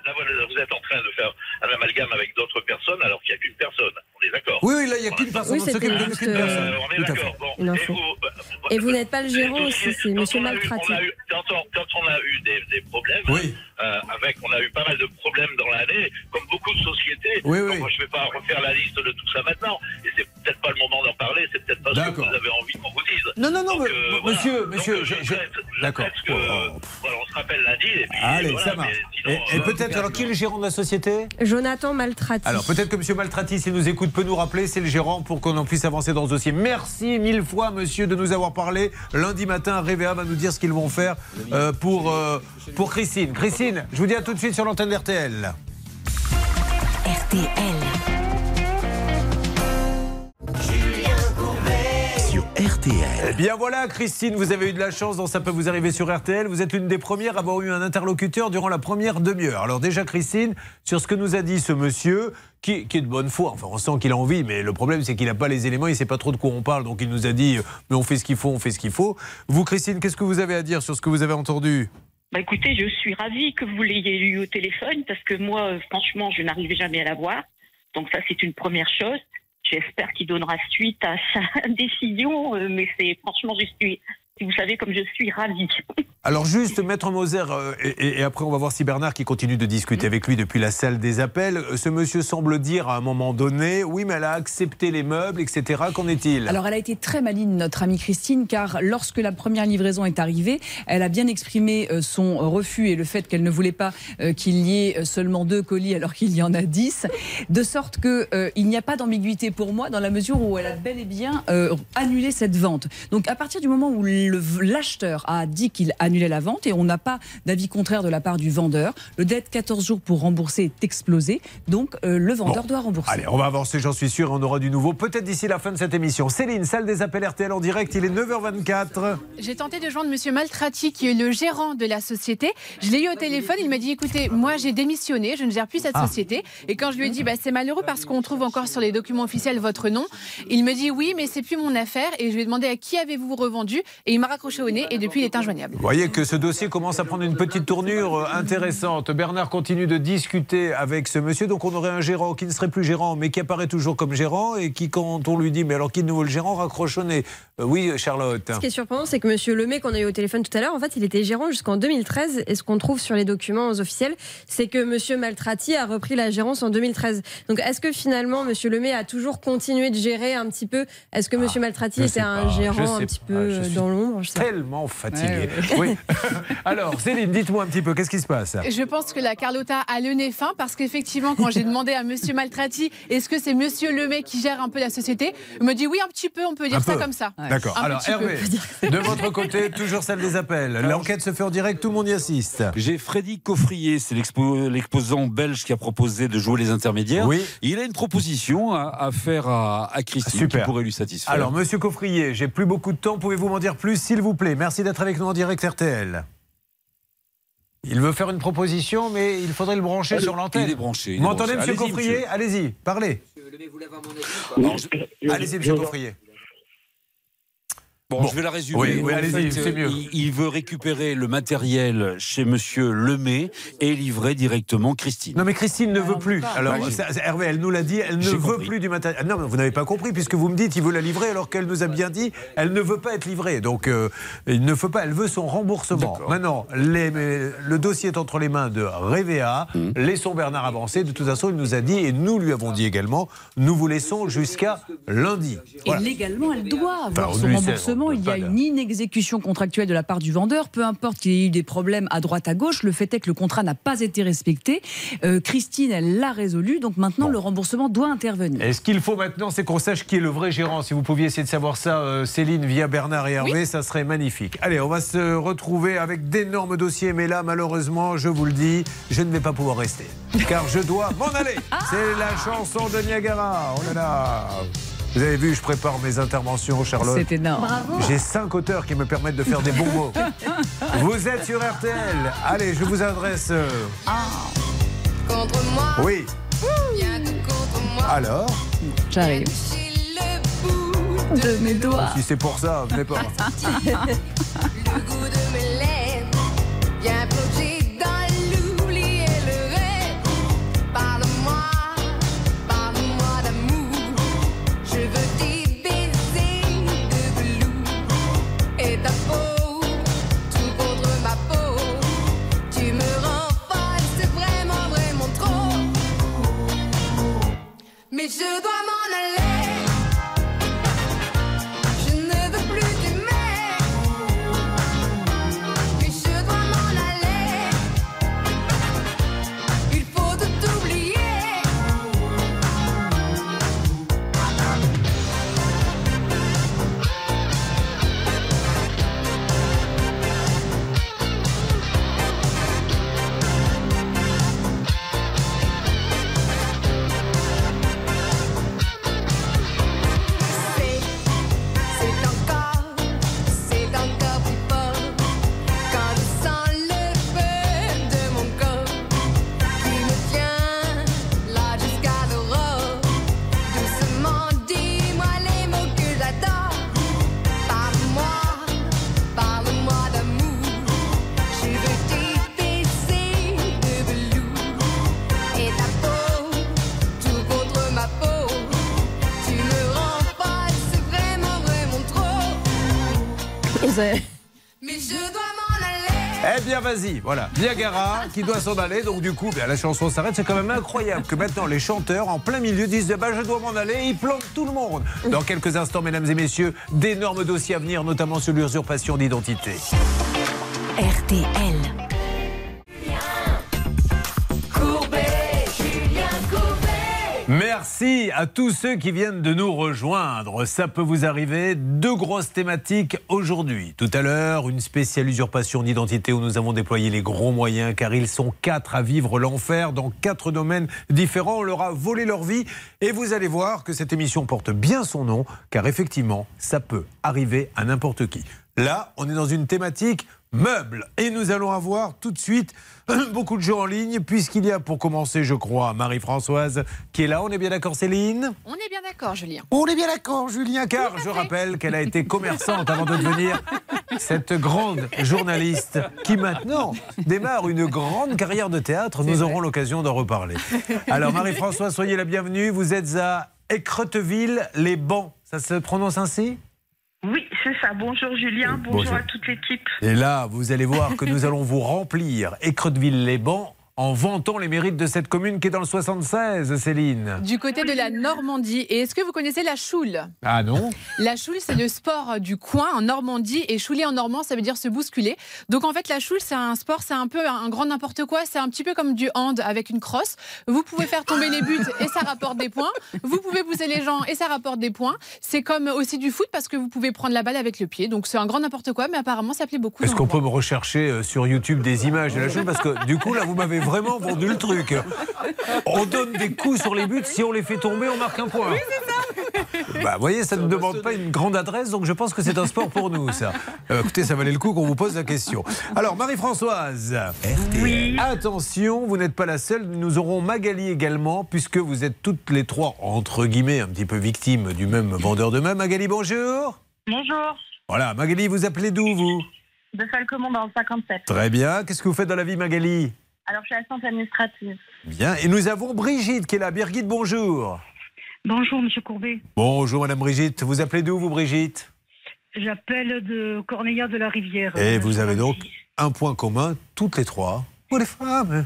vous êtes en train de faire un amalgame avec d'autres personnes alors qu'il n'y a qu'une personne. On est d'accord Oui, oui, là, il n'y a qu'une personne. Oui, on s'occupe de qu'une personne. Euh, on est d'accord. Bon, et vous, bah, Et vous n'êtes pas le gérant aussi, c'est monsieur eu- Quand on, quand on a eu des, des problèmes, Oui. euh, avec, on a eu pas mal de problèmes dans l'année, comme beaucoup de sociétés. Oui, oui. moi, je ne vais pas refaire la liste de tout ça maintenant. Et c'est peut-être pas le moment d'en parler, c'est peut-être pas ce que vous avez envie qu'on vous dise. Non, non, non, Donc, euh, monsieur, voilà. monsieur, Donc, je- je je- souhaite- je d'accord. Oh. voilà, on se rappelle lundi. Et puis, Allez, voilà, ça marche. et euh, peut-être, alors, qui est le gérant de la société? Jonathan Maltrati. Alors peut-être que M. Maltrati, s'il nous écoute, peut nous rappeler, c'est le gérant pour qu'on en puisse avancer dans ce dossier. Merci mille fois, monsieur, de nous avoir parlé. Lundi matin, Révéa va nous dire ce qu'ils vont faire euh, pour, euh, pour Christine. Christine, je vous dis à tout de suite sur l'antenne d'RTL. RTL. RTL. Eh bien voilà, Christine, vous avez eu de la chance, donc ça peut vous arriver sur RTL. Vous êtes une des premières à avoir eu un interlocuteur durant la première demi-heure. Alors déjà, Christine, sur ce que nous a dit ce monsieur, qui, qui est de bonne foi, enfin on sent qu'il a envie, mais le problème c'est qu'il n'a pas les éléments, il ne sait pas trop de quoi on parle, donc il nous a dit, euh, mais on fait ce qu'il faut, on fait ce qu'il faut. Vous, Christine, qu'est-ce que vous avez à dire sur ce que vous avez entendu? Bah écoutez, je suis ravie que vous l'ayez eu au téléphone parce que moi, euh, franchement, je n'arrivais jamais à la voir. Donc ça, c'est une première chose. J'espère qu'il donnera suite à sa décision, euh, mais c'est franchement, je suis, vous savez, comme je suis ravie. Alors juste, Maître Moser, euh, et, et- et après on va voir si Bernard qui continue de discuter avec lui depuis la salle des appels. Euh, Ce monsieur semble dire à un moment donné, oui mais elle a accepté les meubles, etc. Qu'en est-il? Alors elle a été très maligne, notre amie Christine, car lorsque la première livraison est arrivée, elle a bien exprimé euh, son refus et le fait qu'elle ne voulait pas qu'il y ait seulement deux colis alors qu'il y en a dix, de sorte que euh, il n'y a pas d'ambiguïté pour moi dans la mesure où elle a bel et bien euh, annulé cette vente. Donc à partir du moment où l'acheteur a dit qu'il annulait la vente et on n'a pas d'avis contraire de la part du vendeur, le délai de 14 jours pour rembourser est explosé, donc euh, le vendeur Bon. doit rembourser. Allez, on va avancer, j'en suis sûr, et on aura du nouveau, peut-être d'ici la fin de cette émission. Céline, salle des appels RTL en direct, il est 9h24. J'ai tenté de joindre Monsieur Maltrati, qui est le gérant de la société. Je l'ai eu au téléphone. Il m'a dit écoutez, moi j'ai démissionné, je ne gère plus cette Ah. société. Et quand je lui ai dit bah, c'est malheureux parce qu'on trouve encore sur les documents officiels votre nom, il me dit oui, mais c'est plus mon affaire. Et je lui ai demandé à qui avez-vous revendu. Et il m'a raccroché au nez et depuis il est injoignable. Vous voyez que ce dossier commence à prendre une petite tournure euh, intéressante. Bernard continue de discuter avec ce monsieur. Donc on aurait un gérant qui ne serait plus gérant, mais qui apparaît toujours comme gérant et qui, quand on lui dit, mais alors qui est de nouveau le gérant, raccroche au nez. Euh, oui, Charlotte. Ce qui est surprenant, c'est que Monsieur Lemay, qu'on a eu au téléphone tout à l'heure, en fait, il était gérant jusqu'en 2013. Et ce qu'on trouve sur les documents officiels, c'est que Monsieur Maltrati a repris la gérance en 2013. Donc, est-ce que finalement, Monsieur Lemay a toujours continué de gérer un petit peu? Est-ce que Monsieur Maltrati Ah, je était un pas, gérant un petit pas, peu je euh, dans l'ombre? Tellement fatigué. Ouais, Oui. alors, Céline, dites-moi un petit peu, qu'est-ce qui se passe Je pense que la Carlotta a le nez fin parce qu'effectivement, quand j'ai demandé à Monsieur Maltrati, est-ce que c'est Monsieur Lemay qui gère un peu la société, il me dit oui, un petit peu, on peut dire Un ça peu. comme ça. D'accord. Alors. Hervé, de votre côté, toujours celle des appels. L'enquête se fait en direct, tout le monde y assiste. J'ai Freddy Coffrier, c'est l'expo- l'exposant belge qui a proposé de jouer les intermédiaires. Oui. Il a une proposition à, à faire à, à Christine Super. qui pourrait lui satisfaire. Alors, monsieur Coffrier, j'ai plus beaucoup de temps. Pouvez-vous m'en dire plus, s'il vous plaît Merci d'être avec nous en direct RTL. Il veut faire une proposition, mais il faudrait le brancher sur l'antenne. il est branché, Vous m'entendez, monsieur Allez-y, Coffrier. Allez-y, parlez. Allez-y, monsieur Coffrier. Bon, Bon. je vais la résumer. Oui, allez-y, fait, c'est mieux. Il, il veut récupérer le matériel chez Monsieur Lemay et livrer directement Christine. Non, mais Christine ne veut plus. Alors, ça- Hervé, elle nous l'a dit, elle ne J'ai veut compris. plus du matériel. Non, mais vous n'avez pas compris, puisque vous me dites, il veut la livrer, alors qu'elle nous a bien dit, elle ne veut pas être livrée. Donc, euh, il ne faut pas, elle veut son remboursement. D'accord. Maintenant, les- le dossier est entre les mains de Révéa. Mmh. Laissons Bernard avancer. De toute façon, il nous a dit, et nous lui avons dit également, nous vous laissons jusqu'à lundi. Et Voilà. légalement, elle doit avoir Enfin, son remboursement. Il y a une inexécution contractuelle de la part du vendeur. Peu importe qu'il y ait eu des problèmes à droite, à gauche, le fait est que le contrat n'a pas été respecté. Euh, Christine, elle l'a résolu. Donc maintenant, le remboursement doit intervenir. Et ce qu'il faut maintenant, c'est qu'on sache qui est le vrai gérant. Si vous pouviez essayer de savoir ça, euh, Céline, via Bernard et Hervé, ça serait magnifique. Allez, on va se retrouver avec d'énormes dossiers, mais là, malheureusement, je vous le dis, je ne vais pas pouvoir rester. Car je dois m'en aller. C'est la chanson de Niagara. Oh là là. Vous avez vu, je prépare mes interventions, Charlotte. C'est énorme. J'ai cinq auteurs qui me permettent de faire des bons mots. Vous êtes sur RTL. Allez, je vous adresse. euh, Contre moi, Oui. Alors, J'arrive. J'ai le bout De mes doigts. si c'est pour ça, venez pas. le goût de mes lèvres, Mais je dois m'en Mais je dois m'en aller. Eh bien, vas-y, voilà. Niagara qui doit s'en aller, donc du coup, ben, la chanson s'arrête. C'est quand même incroyable que maintenant les chanteurs, en plein milieu, disent bah, Je dois m'en aller, et ils plantent tout le monde. Dans quelques instants, mesdames et messieurs, d'énormes dossiers à venir, notamment sur l'usurpation d'identité. RTL. Merci à tous ceux qui viennent de nous rejoindre. Ça peut vous arriver. Deux grosses thématiques aujourd'hui. Tout à l'heure, une spéciale usurpation d'identité où nous avons déployé les gros moyens car ils sont quatre à vivre l'enfer dans quatre domaines différents. On leur a volé leur vie et vous allez voir que cette émission porte bien son nom car effectivement, ça peut arriver à n'importe qui. Là, on est dans une thématique meubles. Et nous allons avoir tout de suite beaucoup de gens en ligne, puisqu'il y a pour commencer, je crois, Marie-Françoise qui est là. On est bien d'accord, Céline? On est bien d'accord, Julien. On est bien d'accord, Julien, car je rappelle qu'elle a été commerçante avant de devenir cette grande journaliste qui maintenant démarre une grande carrière de théâtre. Nous aurons l'occasion d'en reparler. Alors Marie-Françoise, soyez la bienvenue. Vous êtes à Écreteville-les-Bancs. Ça se prononce ainsi? Oui, c'est ça. Bonjour Julien, bonjour, bonjour. à toute l'équipe. Et là, vous allez voir que nous allons vous remplir Écreteville-les-Bancs en vantant les mérites de cette commune qui est dans le 76, Céline. Du côté de la Normandie. Et est-ce que vous connaissez la choule? Ah non La choule, c'est le sport du coin en Normandie. Et chouler en normand, ça veut dire se bousculer. Donc en fait, la choule, c'est un sport, c'est un peu un grand n'importe quoi. C'est un petit peu comme du hand avec une crosse. Vous pouvez faire tomber les buts et ça rapporte des points. Vous pouvez pousser les gens et ça rapporte des points. C'est comme aussi du foot parce que vous pouvez prendre la balle avec le pied. Donc c'est un grand n'importe quoi, mais apparemment, ça plaît beaucoup. Est-ce qu'on peut me rechercher euh, sur YouTube des images de la chose Parce que du coup, là, vous m'avez vraiment vendu le truc. On donne des coups sur les buts, si on les fait tomber, on marque un point. Oui. Bah, vous voyez, ça ne demande pas une grande adresse, donc je pense que c'est un sport pour nous, ça. Euh, écoutez, ça valait le coup qu'on vous pose la question. Alors, Marie-Françoise, attention, vous n'êtes pas la seule. Nous aurons Magali également, puisque vous êtes toutes les trois, entre guillemets, un petit peu victimes du même vendeur de main. Magali, bonjour. Bonjour, Voilà, Magali, vous appelez d'où, vous? De Falcomont dans le 57. Très bien. Qu'est-ce que vous faites dans la vie, Magali? Alors, je suis assistante administrative. Bien. Et nous avons Brigitte qui est là. Birgit, bonjour. Bonjour, Monsieur Courbet. Bonjour, Madame Brigitte. Vous appelez d'où, vous, Brigitte? J'appelle de Corneilla de la Rivière. Et Euh, vous avez donc un point commun, toutes les trois. Vous les femmes,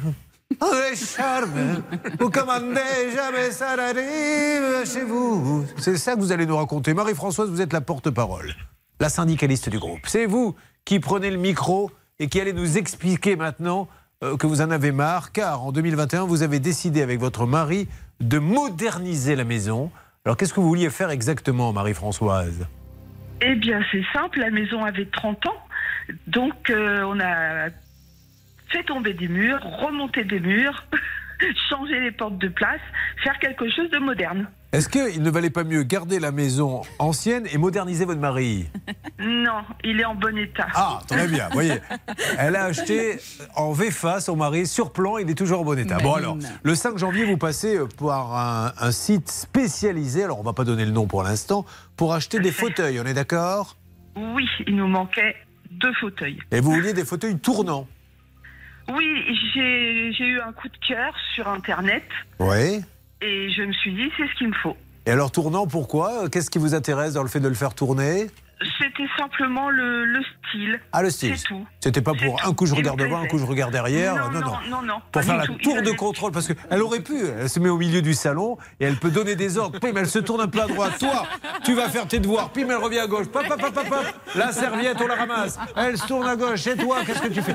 les charmes, vous commandez jamais ça n'arrive chez vous. C'est ça que vous allez nous raconter. Marie-Françoise, vous êtes la porte-parole, la syndicaliste du groupe. C'est vous qui prenez le micro et qui allez nous expliquer maintenant euh, que vous en avez marre, car en 2021, vous avez décidé avec votre mari de moderniser la maison. Alors qu'est-ce que vous vouliez faire exactement, Marie-Françoise? Eh bien, c'est simple, la maison avait 30 ans. Donc, euh, on a fait tomber des murs, remonter des murs, changer les portes de place, faire quelque chose de moderne. Est-ce qu'il ne valait pas mieux garder la maison ancienne et moderniser votre mari Non, il est en bon état. Ah, très bien, voyez. Elle a acheté en VFA son mari sur plan, il est toujours en bon état. Bon alors, le 5 janvier, vous passez par un, un site spécialisé, alors on va pas donner le nom pour l'instant, pour acheter des fauteuils, on est d'accord? Oui, il nous manquait deux fauteuils. Et vous vouliez des fauteuils tournants? Oui, j'ai j'ai eu un coup de cœur sur Internet Oui. Et je me suis dit, c'est ce qu'il me faut. Et alors tournant, pourquoi? Qu'est-ce qui vous intéresse dans le fait de le faire tourner? C'était simplement le, le style. Ah, le style. C'est tout. C'était pas pour un coup je regarde devant, un coup je regarde derrière. Non, non, non, non, Pour faire la tout. tour Il de avait- contrôle, parce qu'elle aurait pu, elle se met au milieu du salon et elle peut donner des ordres. Puis, mais elle se tourne un peu à droite. Toi, tu vas faire tes devoirs. Puis, mais elle revient à gauche. Pop, pop, pop, pop, pop. La serviette, on la ramasse. Elle se tourne à gauche. Et toi, qu'est-ce que tu fais?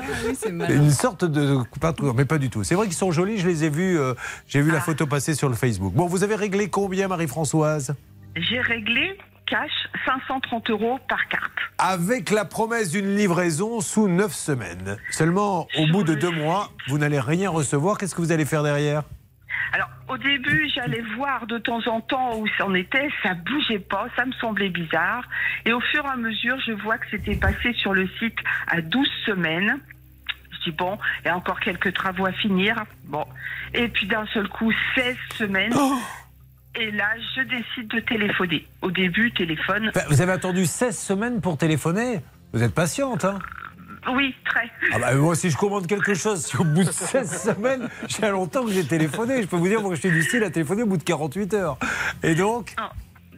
Une sorte de. pas Mais pas du tout. C'est vrai qu'ils sont jolis, je les ai vus. euh, J'ai vu la photo passer sur le Facebook. Bon, vous avez réglé combien, Marie-Françoise? J'ai réglé cash 530 euros par carte. Avec la promesse d'une livraison sous 9 semaines. Seulement, au bout de deux mois, vous n'allez rien recevoir. Qu'est-ce que vous allez faire derrière? Alors, au début, j'allais voir de temps en temps où ça en était, ça bougeait pas, ça me semblait bizarre. Et au fur et à mesure, je vois que c'était passé sur le site à 12 semaines. Je dis, bon, il y a encore quelques travaux à finir. Bon. Et puis d'un seul coup, 16 semaines. Et là, je décide de téléphoner. Au début, téléphone. Vous avez attendu 16 semaines pour téléphoner Vous êtes patiente, hein Oui, très. ah bah, Moi, si je commande quelque chose, si au bout de 16 semaines, j'ai longtemps que j'ai téléphoné. Je peux vous dire, moi, je suis du style à téléphoner au bout de 48 heures. Et donc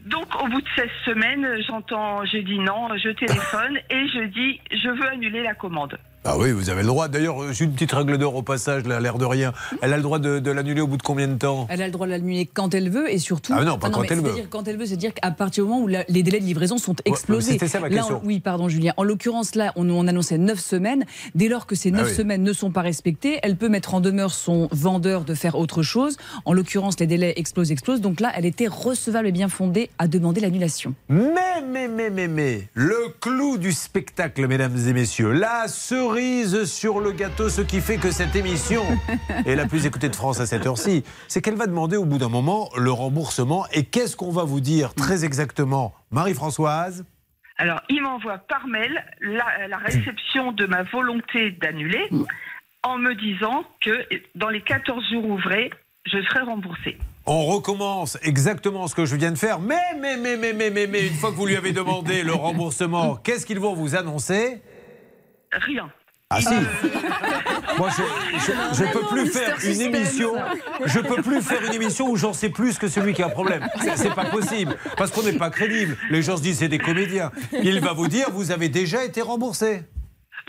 Donc, au bout de 16 semaines, j'entends, je dis non, je téléphone et je dis, je veux annuler la commande. Ah oui, vous avez le droit. D'ailleurs, euh, j'ai une petite règle d'or au passage, là, l'air de rien. Elle a le droit de, de l'annuler au bout de combien de temps? Elle a le droit de l'annuler quand elle veut et surtout. Ah non, pas quand mais elle veut. c'est-à-dire Quand elle veut, c'est-dire qu'à partir du moment où la- les délais de livraison sont explosés. c'était ça ma Là, question. on- oui, pardon, Julien. En l'occurrence, là, on, on annonçait 9 semaines. Dès lors que ces 9 Ah oui. semaines ne sont pas respectées, elle peut mettre en demeure son vendeur de faire autre chose. En l'occurrence, les délais explosent, explosent. Donc là, elle était recevable et bien fondée à demander l'annulation. Mais, mais, mais, mais, mais, le clou du spectacle, mesdames et messieurs, la cerise sur le gâteau, ce qui fait que cette émission est la plus écoutée de France à cette heure-ci, c'est qu'elle va demander au bout d'un moment le remboursement. Et qu'est-ce qu'on va vous dire très exactement, Marie-Françoise? Alors, il m'envoie par mail la, la réception de ma volonté d'annuler en me disant que dans les 14 jours ouvrés, je serai remboursée. On recommence exactement ce que je viens de faire, mais, mais, mais, mais, mais, mais, mais une fois que vous lui avez demandé le remboursement, qu'est-ce qu'ils vont vous annoncer? Rien. Ah si Moi, je, je, je peux plus faire une émission. Je peux plus faire une émission où j'en sais plus que celui qui a un problème. C'est- C'est pas possible parce qu'on n'est pas crédible. Les gens se disent c'est des comédiens. Il va vous dire vous avez déjà été remboursé.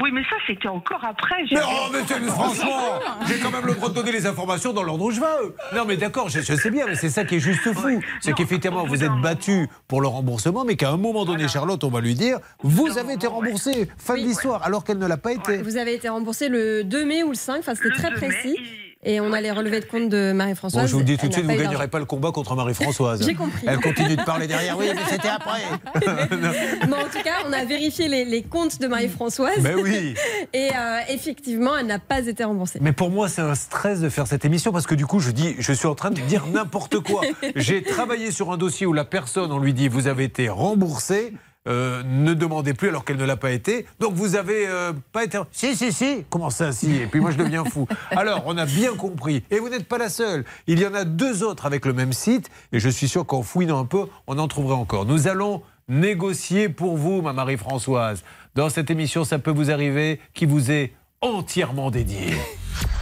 Oui, mais ça, c'était encore après. j'ai- Mais oh, mais franchement, j'ai quand même le droit de donner les informations dans l'ordre où je veux. Non, mais d'accord, je, je sais bien, mais c'est ça qui est juste fou. C'est qu'effectivement, vous êtes battu pour le remboursement, mais qu'à un moment donné, Charlotte, on va lui dire vous avez été remboursé. Fin de l'histoire, alors qu'elle ne l'a pas été. Vous avez été remboursé le 2 mai ou le 5, enfin c'était très précis. Et on a les relevés de compte de Marie-Françoise. Bon, je vous le dis tout de suite, vous ne gagnerez pas le combat contre Marie-Françoise. J'ai compris. Elle continue de parler derrière. Oui, mais c'était après. Mais en tout cas, on a vérifié les, les comptes de Marie-Françoise. Ben oui. Et euh, effectivement, elle n'a pas été remboursée. Mais pour moi, c'est un stress de faire cette émission parce que du coup, je dis, je suis en train de dire n'importe quoi. J'ai travaillé sur un dossier où la personne, on lui dit, vous avez été remboursé. Euh, ne demandez plus alors qu'elle ne l'a pas été. Donc vous avez euh, pas été. Si, si, si. Comment ça, si? Et puis moi, je deviens fou. Alors, on a bien compris. Et vous n'êtes pas la seule. Il y en a deux autres avec le même site. Et je suis sûr qu'en fouinant un peu, on en trouverait encore. Nous allons négocier pour vous, ma Marie-Françoise. Dans cette émission, ça peut vous arriver, qui vous est entièrement dédiée.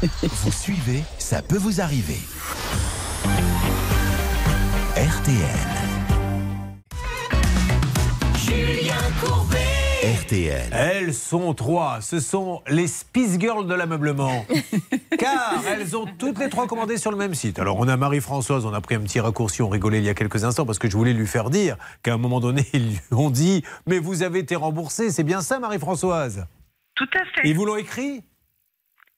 Vous suivez, ça peut vous arriver. RTL. RTL. Elles sont trois. Ce sont les Spice Girls de l'ameublement. Car elles ont toutes les trois commandé sur le même site. Alors, on a Marie-Françoise, on a pris un petit raccourci, on rigolait il y a quelques instants parce que je voulais lui faire dire qu'à un moment donné, ils lui ont dit Mais vous avez été remboursé. C'est bien ça, Marie-Françoise? Tout à fait. Ils vous l'ont écrit?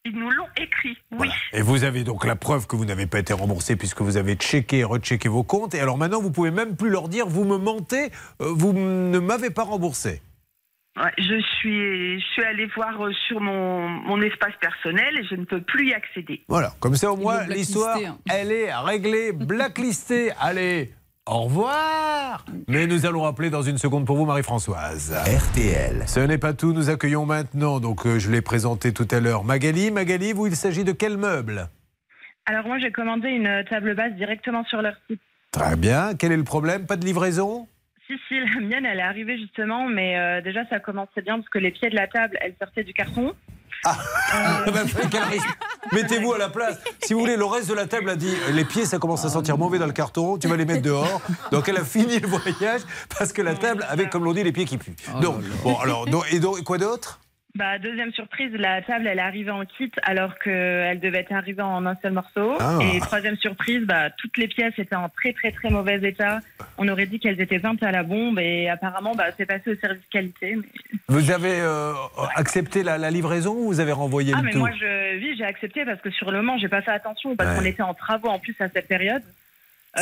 Ils nous l'ont écrit, oui. Et vous avez donc la preuve que vous n'avez pas été remboursé puisque vous avez checké et rechecké vos comptes. Et alors maintenant, vous pouvez même plus leur dire Vous me mentez, euh, vous ne m'avez pas remboursé. Ouais, je suis, je suis allée voir euh, sur mon, mon espace personnel et je ne peux plus y accéder. Voilà, comme ça au moins l'histoire, hein. elle est réglée, blacklistée. Allez, au revoir Mais nous allons rappeler dans une seconde pour vous Marie-Françoise. RTL. Ce n'est pas tout, nous accueillons maintenant, donc euh, je l'ai présenté tout à l'heure, Magali. Magali, vous, il s'agit de quel meuble? Alors moi j'ai commandé une table basse directement sur leur site. Très bien, quel est le problème? Pas de livraison? Si, si, la mienne elle est arrivée justement, mais euh, déjà ça commençait bien parce que les pieds de la table elles sortaient du carton. Ah bah, quel risque. Mettez-vous à la place. Si vous voulez, le reste de la table a dit les pieds, ça commence à sentir mauvais dans le carton, tu vas les mettre dehors. Donc elle a fini le voyage parce que la table avait, comme l'on dit, les pieds qui puent. Donc, bon, alors, donc- et donc, quoi d'autre? Bah deuxième surprise, la table elle est arrivée en kit alors qu'elle devait être arrivée en un seul morceau. Ah. Et troisième surprise, bah toutes les pièces étaient en très très très mauvais état. On aurait dit qu'elles étaient peintes à la bombe et apparemment bah c'est passé au service qualité. Mais... Vous avez euh, accepté la, la livraison ou vous avez renvoyé Ah le mais tout moi je oui j'ai accepté parce que sur le moment j'ai pas fait attention parce Ouais. qu'on était en travaux en plus à cette période.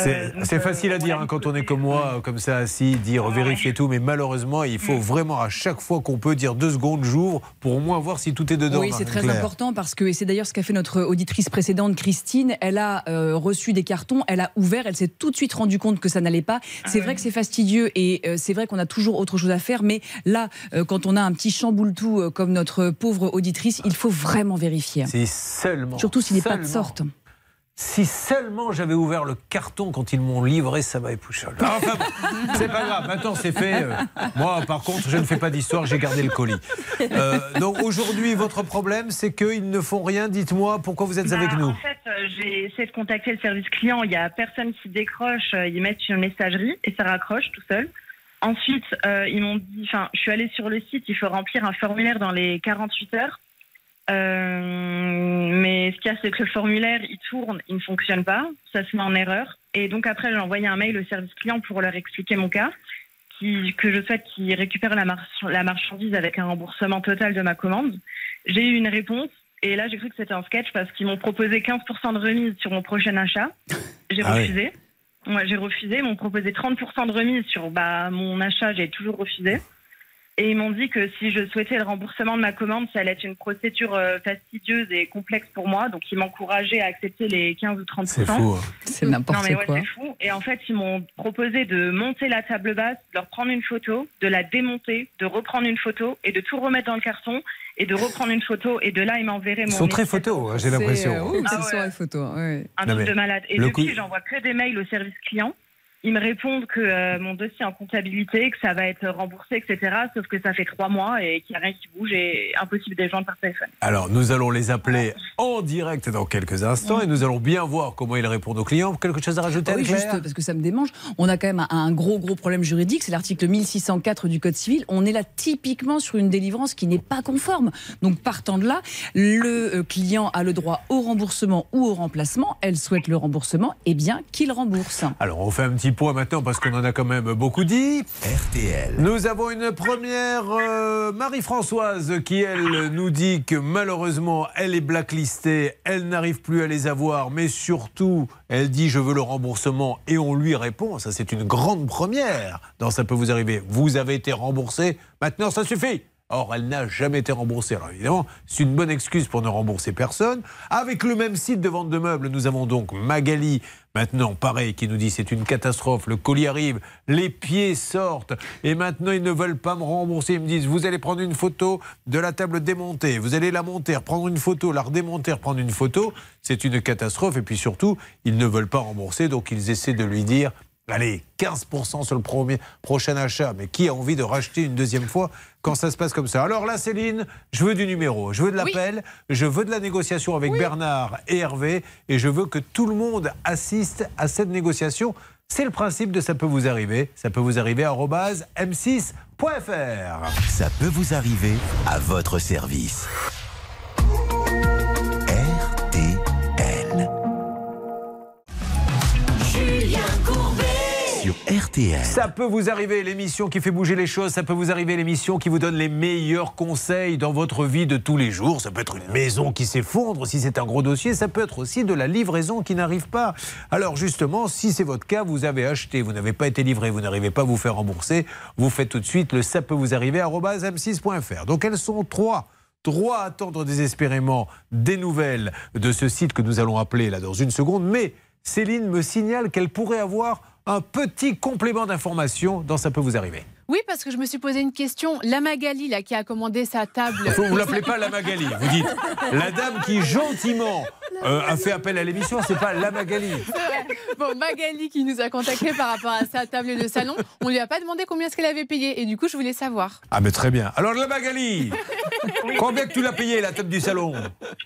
Euh, C'est c'est euh, facile à dire hein, quand on est comme moi, euh, comme ça, assis, dire vérifier tout, mais malheureusement, il Mm. faut vraiment à chaque fois qu'on peut dire deux secondes, j'ouvre, pour au moins voir si tout est dedans. Oui, c'est très Marie-Claire. important parce que, et c'est d'ailleurs ce qu'a fait notre auditrice précédente, Christine, elle a euh, reçu des cartons, elle a ouvert, elle s'est tout de suite rendu compte que ça n'allait pas. Ah C'est vrai que c'est fastidieux et euh, c'est vrai qu'on a toujours autre chose à faire, mais là, euh, quand on a un petit chamboule-tout euh, comme notre pauvre auditrice, il faut vraiment vérifier. Si seulement. Surtout s'il n'est pas de sorte. Si seulement j'avais ouvert le carton quand ils m'ont livré, ça m'avait poussé. Enfin, bon, c'est pas grave, maintenant c'est fait. Euh, Moi, par contre, je ne fais pas d'histoire, j'ai gardé le colis. Euh, donc aujourd'hui, votre problème, c'est qu'ils ne font rien. Dites-moi pourquoi vous êtes Bah, avec nous. En fait, euh, j'ai essayé de contacter le service client. Il y a personne qui décroche. Ils mettent une messagerie et ça raccroche tout seul. Ensuite, euh, ils m'ont dit, enfin, je suis allée sur le site. Il faut remplir un formulaire dans les 48 heures. Euh, mais ce qu'il y a, c'est que le formulaire, il tourne, il ne fonctionne pas. Ça se met en erreur. Et donc après, j'ai envoyé un mail au service client pour leur expliquer mon cas, qui, que je souhaite qu'ils récupèrent la, mar- la marchandise avec un remboursement total de ma commande. J'ai eu une réponse. Et là, j'ai cru que c'était un sketch parce qu'ils m'ont proposé 15% de remise sur mon prochain achat. J'ai Ah refusé. Moi, j'ai refusé. Ils m'ont proposé 30% de remise sur bah, mon achat. J'ai toujours refusé. Et ils m'ont dit que si je souhaitais le remboursement de ma commande, ça allait être une procédure euh, fastidieuse et complexe pour moi. Donc, ils m'encourageaient à accepter les 15 ou 30 C'est fou. hein. C'est Non, n'importe mais ouais, quoi. c'est fou. Et en fait, ils m'ont proposé de monter la table basse, de leur prendre une photo, de la démonter, de reprendre une photo et de tout remettre dans le carton et de reprendre une photo. Et de là, ils m'enverraient mon. Ils sont très photos, hein, j'ai l'impression. euh, oui, Ah c'est sur ouais. les photos. ouais. Un truc de malade. Et depuis, coup- j'envoie que des mails au service client. Ils me répondent que euh, mon dossier est en comptabilité, que ça va être remboursé, etc. Sauf que ça fait trois mois et qu'il n'y a rien qui bouge et impossible de les joindre par téléphone. Alors, nous allons les appeler en direct dans quelques instants et nous allons bien voir comment ils répondent aux clients. Quelque chose à rajouter, Ah oui, juste parce que ça me démange. On a quand même un, un gros, gros problème juridique. C'est l'article 1604 du Code civil. On est là typiquement sur une délivrance qui n'est pas conforme. Donc, partant de là, le euh, client a le droit au remboursement ou au remplacement. Elle souhaite le remboursement. Eh bien, qu'il rembourse. Alors, on fait un petit point maintenant parce qu'on en a quand même beaucoup dit. RTL. Nous avons une première euh, Marie-Françoise qui, elle, nous dit que malheureusement, elle est blacklistée, elle n'arrive plus à les avoir, mais surtout, elle dit je veux le remboursement et on lui répond. Ça, c'est une grande première. dans Ça peut vous arriver. Vous avez été remboursé, maintenant ça suffit. Or, elle n'a jamais été remboursée. Alors évidemment, c'est une bonne excuse pour ne rembourser personne. Avec le même site de vente de meubles, nous avons donc Magali, maintenant pareil, qui nous dit c'est une catastrophe, le colis arrive, les pieds sortent, et maintenant ils ne veulent pas me rembourser. Ils me disent, vous allez prendre une photo de la table démontée, vous allez la monter, prendre une photo, la redémonter, prendre une photo. C'est une catastrophe, et puis surtout, ils ne veulent pas rembourser, donc ils essaient de lui dire, Allez, 15% sur le prochain achat. Mais qui a envie de racheter une deuxième fois quand ça se passe comme ça Alors là, Céline, je veux du numéro, je veux de l'appel, je veux de la négociation avec Bernard et Hervé, et je veux que tout le monde assiste à cette négociation. C'est le principe de ça peut vous arriver. Ça peut vous arriver à arobase m6.fr. Ça peut vous arriver à votre service. RTL. Ça peut vous arriver, l'émission qui fait bouger les choses. Ça peut vous arriver, l'émission qui vous donne les meilleurs conseils dans votre vie de tous les jours. Ça peut être une maison qui s'effondre si c'est un gros dossier. Ça peut être aussi de la livraison qui n'arrive pas. Alors justement, si c'est votre cas, vous avez acheté, vous n'avez pas été livré, vous n'arrivez pas à vous faire rembourser, vous faites tout de suite le ça peut vous arriver arobase m6.fr. Donc elles sont trois. Trois à attendre désespérément des nouvelles de ce site que nous allons appeler là dans une seconde. Mais Céline me signale qu'elle pourrait avoir un petit complément d'information dans Ça peut vous arriver. Oui, parce que je me suis posé une question. La Magali, là, qui a commandé sa table. Faut- Vous l'appelez pas la Magali, vous dites la dame qui gentiment euh, a fait appel à l'émission, c'est pas la Magali. Bon, Magali qui nous a contacté par rapport à sa table de salon, on lui a pas demandé combien est-ce qu'elle avait payé et du coup je voulais savoir. Ah mais très bien. Alors la Magali, combien que tu l'as payé la table du salon?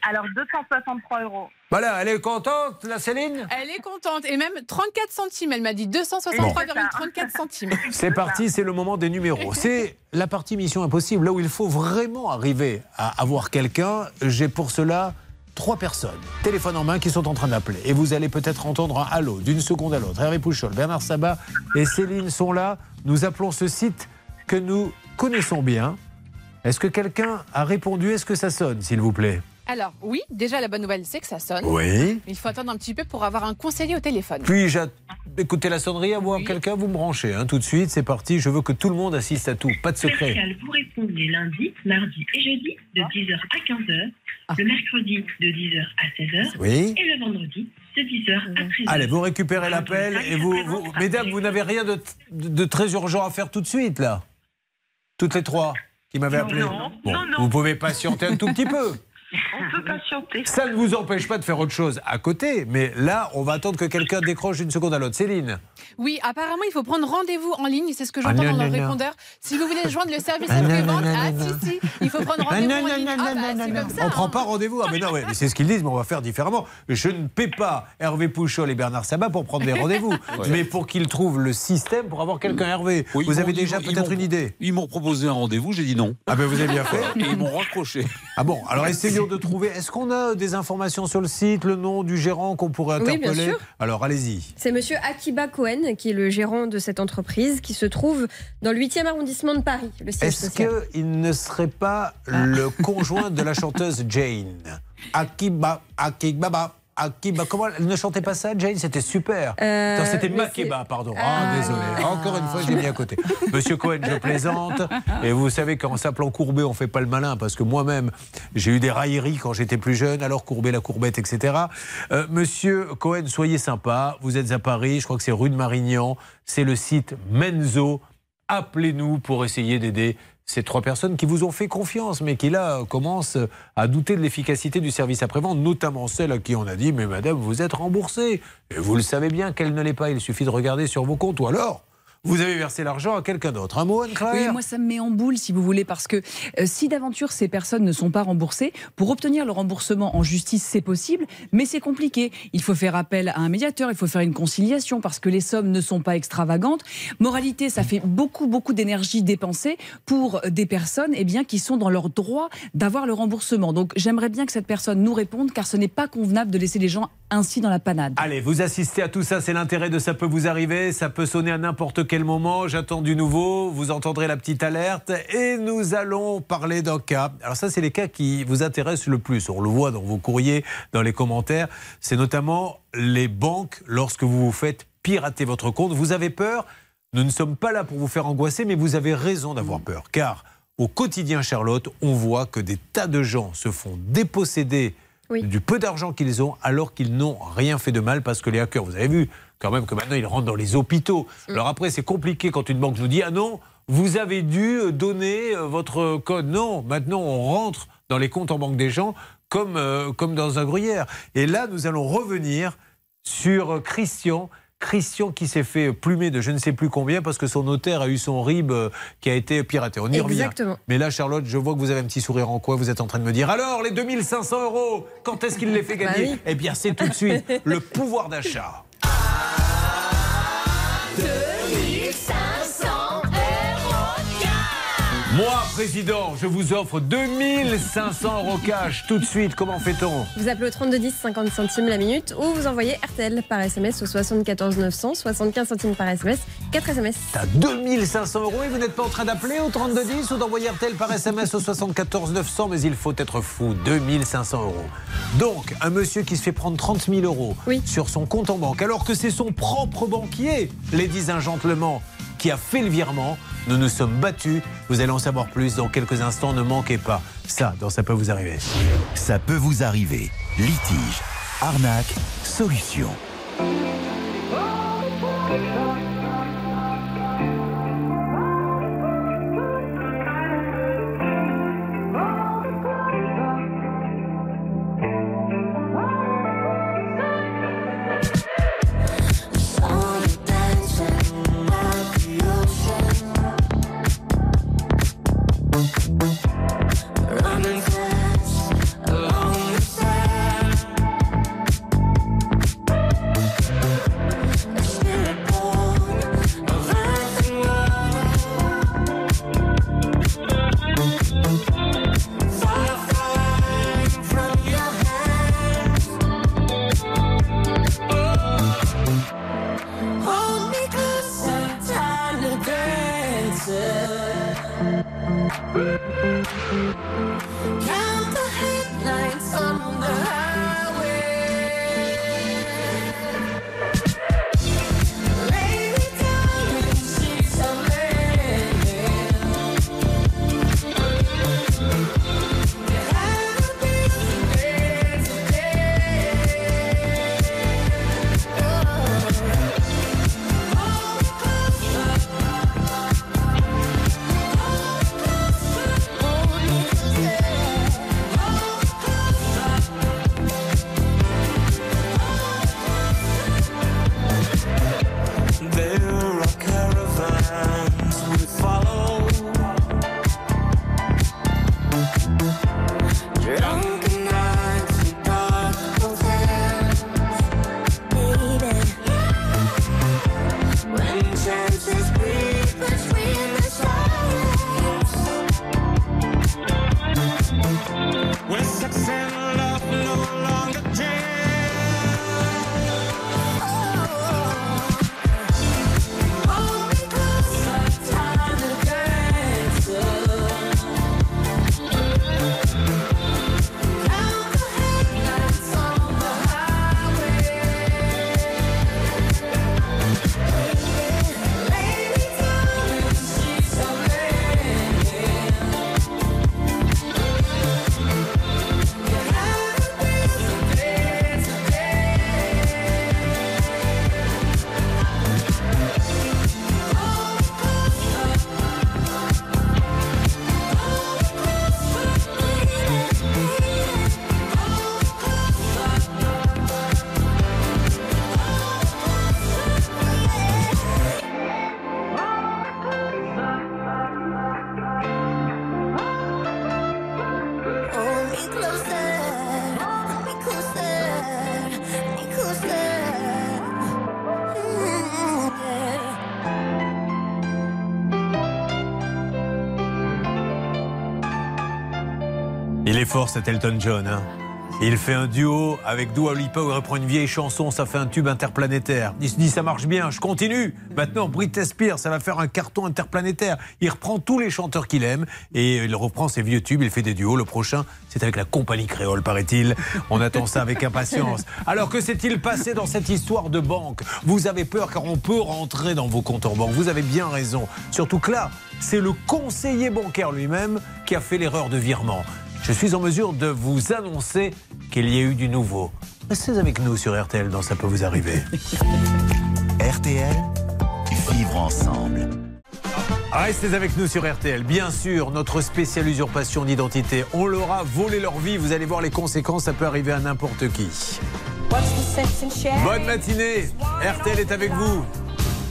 Alors, 263 euros. Voilà, elle est contente, la Céline Elle est contente et même 34 centimes, elle m'a dit 263,34 centimes. C'est parti, c'est le moment des numéros. C'est la partie Mission Impossible, là où il faut vraiment arriver à avoir quelqu'un. J'ai pour cela trois personnes, téléphone en main, qui sont en train d'appeler. Et vous allez peut-être entendre un halo d'une seconde à l'autre. Hervé Pouchol, Bernard Sabat et Céline sont là. Nous appelons ce site que nous connaissons bien. Est-ce que quelqu'un a répondu? Est-ce que ça sonne, s'il vous plaît? Alors oui, déjà la bonne nouvelle c'est que ça sonne. Oui. Il faut attendre un petit peu pour avoir un conseiller au téléphone. Puis-je écouter la sonnerie, avoir quelqu'un Vous me branchez hein, tout de suite. C'est parti. Je veux que tout le monde assiste à tout. Pas de secret. Spécial, vous répondez lundi, mardi et jeudi de 10h à 15h, le mercredi de 10h à 16h Oui. et le vendredi de 10h à 13h. Allez, vous récupérez l'appel et vous, vous- mesdames, vous n'avez rien de, de- de très urgent à faire tout de suite là. Toutes les trois qui m'avaient appelé. non, Bon, non, non. vous pouvez patienter un tout petit peu. On peut patienter. Ça ne vous empêche pas de faire autre chose à côté, mais là, on va attendre que quelqu'un décroche d'une seconde à l'autre. Céline. Oui, apparemment il faut prendre rendez-vous en ligne, c'est ce que Ah, j'entends non, dans le répondeur. Si vous voulez joindre le service Ah, après-vente, non, ah non, si si, il faut prendre Ah, rendez-vous en non, ligne. non, Ah, non, bah, non, c'est non, comme non. ça, On prend hein. pas rendez-vous. Ah, mais non, ouais, mais c'est ce qu'ils disent, mais on va faire différemment. Je ne paie pas Hervé Pouchol et Bernard Sabat pour prendre des rendez-vous, mais pour qu'ils trouvent le système pour avoir quelqu'un Hervé. Oui, vous avez déjà peut-être une idée Ils m'ont proposé un rendez-vous, j'ai dit non. Ah ben vous avez bien fait. Et ils m'ont raccroché. Ah bon, alors essayons de trouver. Est-ce qu'on a des informations sur le site, le nom du gérant qu'on pourrait Oui, bien interpeller sûr. Alors allez-y. C'est monsieur Akiba Cohen qui est le gérant de cette entreprise qui se trouve dans le 8e arrondissement de Paris, Est-ce qu'il ne serait pas le conjoint de la chanteuse Jane? Akiba, Akibaba. Akiba. Comment elle ne chantait pas ça, Jane? C'était super. Euh, C'était Makeba, pardon. Ah, Ah. désolé. Encore une fois, j'ai mis à côté. Monsieur Cohen, je plaisante. Et vous savez qu'en s'appelant Courbet, on fait pas le malin parce que moi-même, j'ai eu des railleries quand j'étais plus jeune. Alors Courbet, la courbette, etc. Euh, Monsieur Cohen, soyez sympa. Vous êtes à Paris. Je crois que c'est rue de Marignan. C'est le site Menzo. Appelez-nous pour essayer d'aider ces trois personnes qui vous ont fait confiance, mais qui là commencent à douter de l'efficacité du service après-vente, notamment celle à qui on a dit Mais madame, vous êtes remboursée. Et vous le savez bien qu'elle ne l'est pas. Il suffit de regarder sur vos comptes. Ou alors, vous avez versé l'argent à quelqu'un d'autre. Un mot, Anne-Claire Oui, moi ça me met en boule si vous voulez parce que euh, si d'aventure ces personnes ne sont pas remboursées, pour obtenir le remboursement en justice c'est possible, mais c'est compliqué. Il faut faire appel à un médiateur, il faut faire une conciliation parce que les sommes ne sont pas extravagantes. Moralité, ça fait beaucoup beaucoup d'énergie dépensée pour des personnes eh bien qui sont dans leur droit d'avoir le remboursement. Donc j'aimerais bien que cette personne nous réponde car ce n'est pas convenable de laisser les gens ainsi dans la panade. Allez, vous assistez à tout ça, c'est l'intérêt de ça peut vous arriver, ça peut sonner à n'importe quel moment, j'attends du nouveau, vous entendrez la petite alerte et nous allons parler d'un cas. Alors ça, c'est les cas qui vous intéressent le plus, on le voit dans vos courriers, dans les commentaires, c'est notamment les banques lorsque vous vous faites pirater votre compte. Vous avez peur. Nous ne sommes pas là pour vous faire angoisser, mais vous avez raison d'avoir peur, car au quotidien, Charlotte, on voit que des tas de gens se font déposséder du peu d'argent qu'ils ont alors qu'ils n'ont rien fait de mal parce que les hackers, vous avez vu quand même que maintenant ils rentrent dans les hôpitaux. Alors après, c'est compliqué quand une banque nous dit Ah non, vous avez dû donner euh, votre code. Non, maintenant on rentre dans les comptes en banque des gens comme, euh, comme dans un gruyère. Et là, nous allons revenir sur euh, Christian. Christian qui s'est fait plumer de je ne sais plus combien parce que son notaire a eu son RIB euh, qui a été piraté. On y revient. Mais là, Charlotte, je vois que vous avez un petit sourire en coin. Vous êtes en train de me dire alors, les 2500 euros, quand est-ce qu'il les fait gagner Bah oui. Eh bien, c'est tout de suite le pouvoir d'achat. 2500 Moi, président, je vous offre 2500 euros cash tout de suite. Comment fait-on? Vous appelez au 3210 50 centimes la minute ou vous envoyez RTL par SMS au 74 900 75 centimes par SMS 4 SMS. T'as 2500 euros et vous n'êtes pas en train d'appeler au 3210 ou d'envoyer RTL par SMS au 74 900, mais il faut être fou. 2500 euros. Donc, un monsieur qui se fait prendre 30 000 euros sur son compte en banque, alors que c'est son propre banquier, ladies and gentlemen, qui a fait le virement. Nous nous sommes battus. Vous allez en savoir plus dans quelques instants. Ne manquez pas. Ça, dans Ça peut vous arriver. Ça peut vous arriver. Litige, arnaque, solution. Fort cet Elton John. Hein. Il fait un duo avec Dua Lipa où il reprend une vieille chanson, ça fait un tube interplanétaire. Il se dit ça marche bien, je continue. Maintenant, Britney Spears, ça va faire un carton interplanétaire. Il reprend tous les chanteurs qu'il aime et il reprend ses vieux tubes, il fait des duos. Le prochain, c'est avec la compagnie créole, paraît-il. On attend ça avec impatience. Alors que s'est-il passé dans cette histoire de banque? Vous avez peur car on peut rentrer dans vos comptes en banque. Vous avez bien raison. Surtout que là, c'est le conseiller bancaire lui-même qui a fait l'erreur de virement. Je suis en mesure de vous annoncer qu'il y a eu du nouveau. Restez avec nous sur RTL dans Ça peut vous arriver. RTL, vivre ensemble. Restez avec nous sur RTL. Bien sûr, notre spéciale usurpation d'identité. On leur a volé leur vie. Vous allez voir les conséquences. Ça peut arriver à n'importe qui. Bonne matinée. RTL est avec vous.